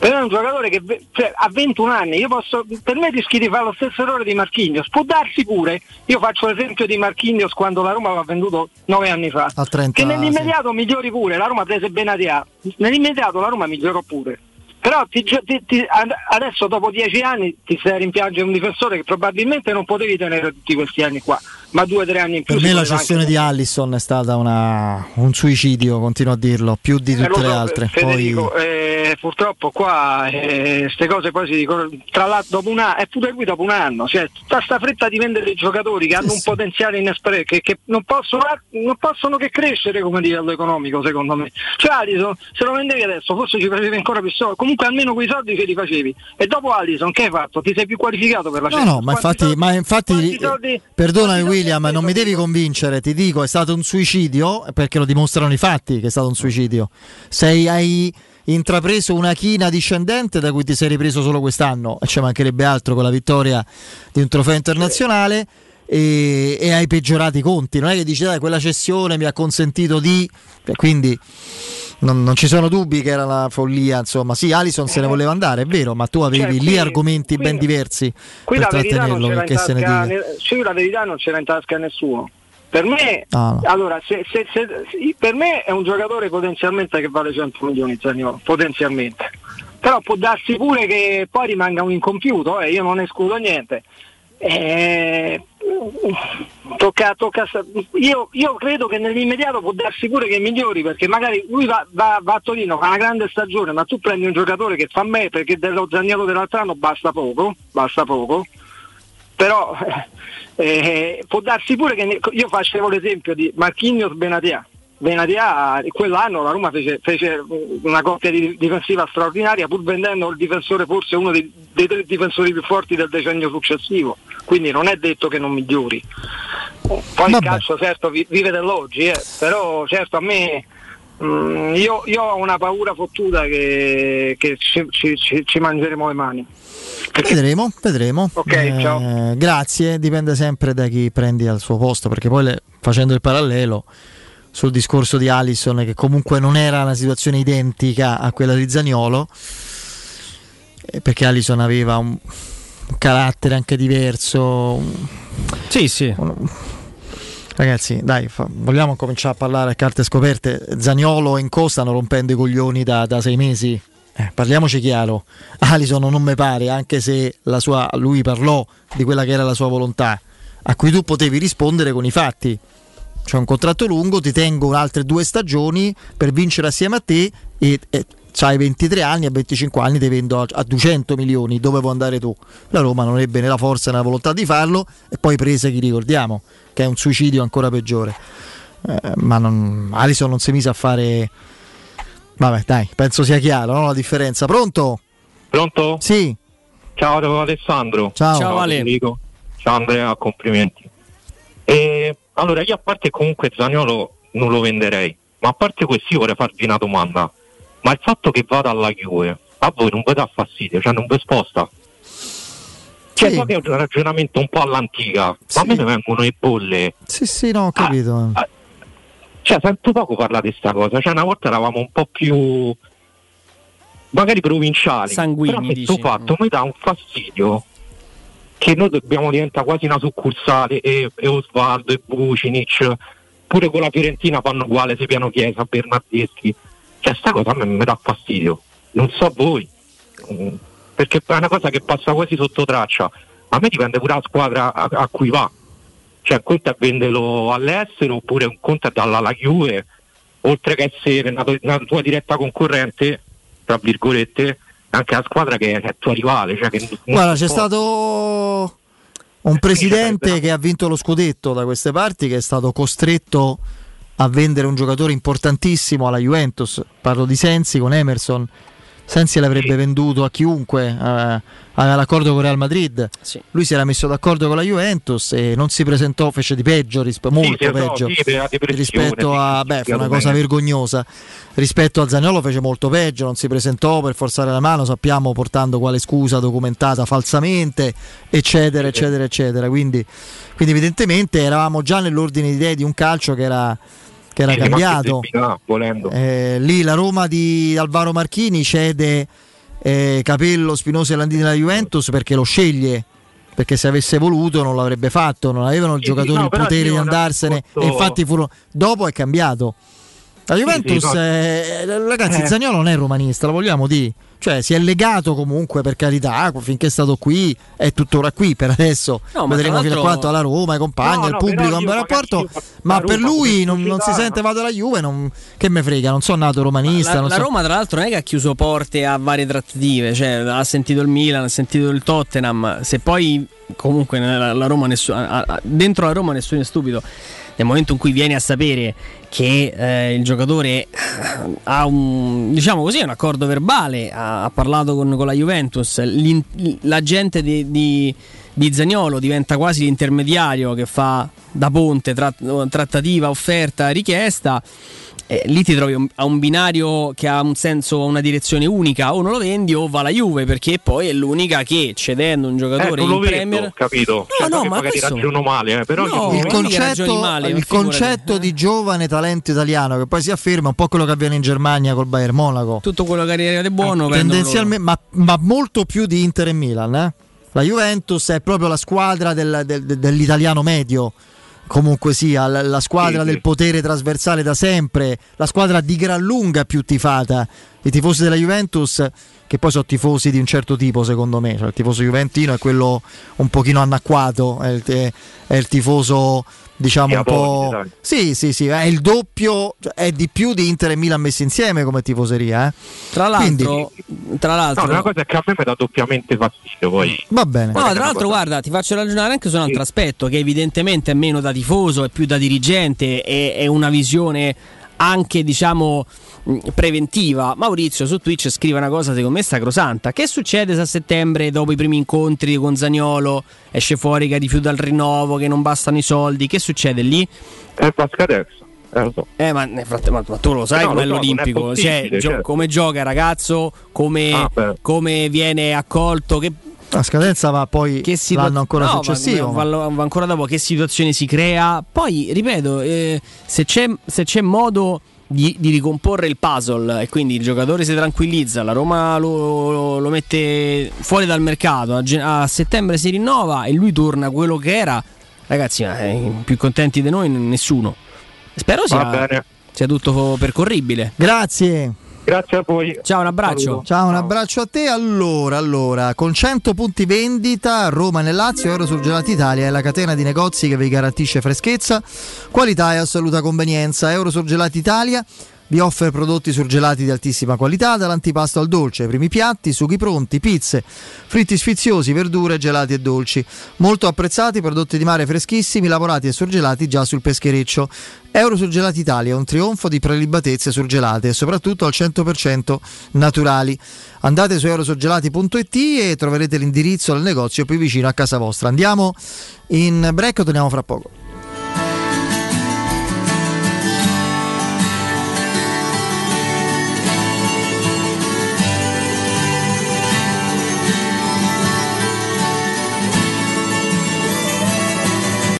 Speaker 22: Per me è un giocatore che cioè, ha 21 anni, io posso, per me rischi di fare lo stesso errore di Marchignos. Può darsi pure, io faccio l'esempio di Marchignos quando la Roma l'ha venduto 9 anni fa.
Speaker 1: A 30,
Speaker 22: che nell'immediato migliori pure, la Roma prese Benatia, nell'immediato la Roma migliorò pure. Però ti ti- ti- ad- adesso dopo 10 anni ti stai a rimpiangere un difensore che probabilmente non potevi tenere tutti questi anni qua, ma 2-3 anni in più.
Speaker 1: Per me la cessione
Speaker 22: anche-
Speaker 1: di Allison è stata una- un suicidio, continuo a dirlo, più di
Speaker 22: Eh,
Speaker 1: tutte le
Speaker 22: so,
Speaker 1: altre.
Speaker 22: Federico,
Speaker 1: Poi,
Speaker 22: eh, purtroppo qua queste cose poi si dicono, tra l'altro dopo un anno, e pure qui dopo un anno, cioè tutta sta fretta di vendere i giocatori che hanno un potenziale inespresso, che, che non, possono, non possono che crescere come livello economico secondo me. Cioè Alison, se lo vendevi adesso forse ci facevi ancora più soldi, comunque almeno quei soldi ce li facevi. E dopo Alison che hai fatto? Ti sei più qualificato per la
Speaker 1: no,
Speaker 22: Champions?
Speaker 1: no, ma infatti,
Speaker 22: soldi-
Speaker 1: ma infatti
Speaker 22: soldi-
Speaker 1: perdonami William, non mi devi convincere, ti dico, è stato un suicidio, perché lo dimostrano i fatti che è stato un suicidio. Sei, hai intrapreso una china discendente da cui ti sei ripreso solo quest'anno, e ci mancherebbe altro con la vittoria di un trofeo internazionale. E, e hai peggiorato i conti, non è che dici dai quella cessione mi ha consentito di quindi non, non ci sono dubbi che era la follia insomma sì Alison se ne voleva andare è vero ma tu avevi
Speaker 22: Cioè,
Speaker 1: lì
Speaker 22: qui-
Speaker 1: argomenti
Speaker 22: qui-
Speaker 1: ben diversi per trattenerlo
Speaker 22: in
Speaker 1: che se ne
Speaker 22: tasca,
Speaker 1: dica
Speaker 22: ne- sì, la verità non c'era in tasca a nessuno. Per me,
Speaker 1: Ah, no.
Speaker 22: allora, se- se- se- per me è un giocatore potenzialmente che vale 100 milioni Zaniolo, potenzialmente. Però può darsi pure che poi rimanga un incompiuto, eh, io non escludo niente. Eh, tocca, tocca, io, io credo che nell'immediato può darsi pure che migliori perché magari lui va, va- va a Torino, fa una grande stagione, ma tu prendi un giocatore che fa me perché dello Zaniolo dell'altro anno basta poco, basta poco, però eh, può darsi pure che ne- io facevo l'esempio di Marquinhos Benatia. Benatia quell'anno la Roma fece, fece una coppia di- difensiva straordinaria pur vendendo il difensore forse uno dei, dei tre difensori più forti del decennio successivo. Quindi non è detto che non migliori. Poi il calcio certo vi- vive dell'oggi eh, però certo a me mm, io, io ho una paura fottuta che, che ci, ci- ci- mangeremo le mani.
Speaker 1: Vedremo, vedremo.
Speaker 22: Ok,
Speaker 1: Eh,
Speaker 22: ciao.
Speaker 1: Grazie, dipende sempre da chi prendi al suo posto, perché poi le- facendo il parallelo sul discorso di Allison, che comunque non era una situazione identica a quella di Zaniolo, eh, perché Allison aveva un, un carattere anche diverso. un-
Speaker 2: Sì, sì.
Speaker 1: Ragazzi, dai, fa- vogliamo cominciare a parlare a carte scoperte. Zaniolo e Inco stanno rompendo i coglioni da, da sei mesi. Eh, parliamoci chiaro. Alison non mi pare, anche se la sua- lui parlò di quella che era la sua volontà, a cui tu potevi rispondere con i fatti. C'è un contratto lungo, ti tengo altre due stagioni per vincere assieme a te e, e hai 23 anni, a 25 anni ti vendo a, a 200 milioni, dove vuoi andare tu? La Roma non ebbe né la forza né la volontà di farlo e poi prese chi ricordiamo, che è un suicidio ancora peggiore. Eh, ma non, Alison non si mise a fare... Vabbè dai, penso sia chiaro no? la differenza. Pronto?
Speaker 25: Pronto?
Speaker 1: Sì.
Speaker 25: Ciao Alessandro.
Speaker 1: Ciao. Ciao, Ale.
Speaker 25: Ciao Andrea, complimenti. E, allora io a parte comunque Zagnolo non lo venderei, ma a parte questo io vorrei farvi una domanda. Ma il fatto che vada alla Juve, a voi non vi dà fastidio, cioè non vi sposta? Cioè, so che è un ragionamento un po' all'antica, ma a me ne vengono le bolle.
Speaker 1: Sì, sì, no, ho capito.
Speaker 25: Cioè, sento poco parlare di sta cosa. Cioè, una volta eravamo un po' più. magari provinciali.
Speaker 2: Sanguigni,
Speaker 25: Però questo
Speaker 2: dici.
Speaker 25: fatto mi dà un fastidio che noi dobbiamo diventare quasi una succursale e, e Osvaldo e Vucinic, pure con la Fiorentina fanno uguale se piano Chiesa, Bernardeschi. Cioè sta cosa a me mi dà fastidio. Non so voi. Mm, Perché è una cosa che passa quasi sotto traccia. A me dipende pure la squadra a, a cui va. Cioè un conto è venderlo all'estero oppure un conto è darla alla Juve, oltre che essere una, una tua diretta concorrente, tra virgolette, anche la squadra che è tua rivale. Cioè che
Speaker 1: Guarda, c'è
Speaker 25: può-
Speaker 1: stato un presidente che ha vinto lo scudetto da queste parti che è stato costretto a vendere un giocatore importantissimo alla Juventus. Parlo di Sensi con Emerson. Sensi l'avrebbe venduto a chiunque, eh, aveva l'accordo con Real Madrid. Lui si era messo d'accordo con la Juventus e non si presentò, fece di peggio, rispe- molto
Speaker 25: sì, no,
Speaker 1: peggio
Speaker 25: sì, depressione,
Speaker 1: rispetto
Speaker 25: sì,
Speaker 1: a...
Speaker 25: sì,
Speaker 1: Beh, fu una cosa
Speaker 25: bene.
Speaker 1: vergognosa. Rispetto a Zagnolo fece molto peggio, non si presentò per forzare la mano, sappiamo portando quale scusa documentata falsamente, eccetera, eccetera, eccetera. Quindi, quindi evidentemente eravamo già nell'ordine di idee di un calcio che era, che era cambiato. Eh, lì la Roma di Alvaro Marchini cede eh, Capello, Spinoso e Landini alla Juventus perché lo sceglie. Perché se avesse voluto non l'avrebbe fatto, non avevano i giocatori
Speaker 25: no,
Speaker 1: il potere di andarsene.
Speaker 25: posso-
Speaker 1: E infatti furono... dopo è cambiato. La Juventus,
Speaker 25: sì, no.
Speaker 1: eh, ragazzi,
Speaker 25: Eh.
Speaker 1: Zagnolo non è romanista, lo vogliamo dire. Cioè, si è legato comunque per carità, finché è stato qui, è tuttora qui per adesso.
Speaker 2: No,
Speaker 1: Vedremo fino a quanto alla Roma, ai compagni,
Speaker 2: No,
Speaker 1: al
Speaker 2: no,
Speaker 1: pubblico, un bel rapporto. Ma
Speaker 2: la
Speaker 1: per
Speaker 2: Roma
Speaker 1: lui non, non si sente vado alla Juve, non- che me frega, non sono nato romanista.
Speaker 2: La,
Speaker 1: non
Speaker 2: la
Speaker 1: so-
Speaker 2: Roma, tra l'altro, non è che ha chiuso porte a varie trattative, cioè ha sentito il Milan, ha sentito il Tottenham. Se poi, comunque, nella- la Roma a- dentro la Roma nessuno è stupido. Nel momento in cui vieni a sapere che eh, il giocatore ha un diciamo così un accordo verbale, ha, ha parlato con, con la Juventus, l'agente di, di, di Zagnolo diventa quasi l'intermediario che fa da ponte tra trattativa, offerta, richiesta. Eh, lì ti trovi un- a un binario che ha un senso, una direzione unica, o non lo vendi o va alla Juve perché poi è l'unica che cedendo un
Speaker 25: Eh,
Speaker 2: giocatore
Speaker 25: lo
Speaker 2: in
Speaker 25: vedo,
Speaker 2: Premier
Speaker 25: capito? Cioè,
Speaker 2: no, ma
Speaker 25: magari
Speaker 2: questo-
Speaker 25: ragiono male, eh, però
Speaker 2: No,
Speaker 1: il concetto,
Speaker 2: male, ma
Speaker 1: il concetto di giovane talento italiano che poi si afferma un po' quello che avviene in Germania col Bayern Monaco.
Speaker 2: tutto quello che arriva di buono vendono
Speaker 1: tendenzialmente, ma, ma molto più di Inter e Milan. eh. La Juventus è proprio la squadra del- del- del- dell'italiano medio. Comunque sia, la, la squadra
Speaker 25: Sì,
Speaker 1: del
Speaker 25: sì.
Speaker 1: potere trasversale da sempre, la squadra di gran lunga più tifata. I tifosi della Juventus, che poi sono tifosi di un certo tipo, secondo me. Cioè, il tifoso juventino è quello un pochino annacquato, è il, è il tifoso, diciamo, un po'. Sì, sì, sì, è il doppio, cioè, è di più di Inter e Milan messi insieme come tifoseria. eh.
Speaker 2: Tra l'altro, tra l'altro
Speaker 25: No, una cosa è che a me mi dà doppiamente fastidio poi.
Speaker 1: Va bene.
Speaker 2: No, tra l'altro, guarda, ti faccio ragionare anche su un altro aspetto che evidentemente è meno da tifoso, è più da dirigente, è, è una visione anche, diciamo, mh, preventiva. Maurizio su Twitch scrive una cosa secondo me sacrosanta. Che succede se a settembre, dopo i primi incontri con Zagnolo, esce fuori che rifiuta il rinnovo, che non bastano i soldi? Che succede lì?
Speaker 25: È la scadenza. Eh, so.
Speaker 2: Eh, ma, nel fratte- ma- tu lo sai
Speaker 25: Eh no,
Speaker 2: come
Speaker 25: lo so,
Speaker 2: l'Olimpico, cioè, gio-
Speaker 25: certo.
Speaker 2: come gioca il ragazzo, come,
Speaker 25: Ah,
Speaker 2: come viene accolto, che
Speaker 1: La scadenza va poi
Speaker 2: che situa-
Speaker 1: l'anno ancora
Speaker 2: no,
Speaker 1: successivo.
Speaker 2: va- va- va ancora dopo che situazione si crea. Poi, ripeto, eh, se, c'è, se c'è modo di, di ricomporre il puzzle e quindi il giocatore si tranquillizza, la Roma lo, lo- lo mette fuori dal mercato, a, gen- a settembre si rinnova e lui torna quello che era, ragazzi, ma, eh, più contenti di noi nessuno. Spero sia, sia tutto percorribile.
Speaker 1: Grazie.
Speaker 25: Grazie a voi.
Speaker 2: Ciao, un abbraccio.
Speaker 1: Ciao, un abbraccio a te. Allora, allora, con 100 punti vendita, Roma nel Lazio, Eurosurgelati Italia è la catena di negozi che vi garantisce freschezza, qualità e assoluta convenienza. Eurosurgelati Italia vi offre prodotti surgelati di altissima qualità, dall'antipasto al dolce, primi piatti, sughi pronti, pizze, fritti sfiziosi, verdure, gelati e dolci. Molto apprezzati, prodotti di mare freschissimi, lavorati e surgelati già sul peschereccio. Eurosurgelati Italia, un trionfo di prelibatezze surgelate e soprattutto al 100% naturali. Andate su eurosurgelati.it e troverete l'indirizzo del negozio più vicino a casa vostra. Andiamo in break torniamo fra poco.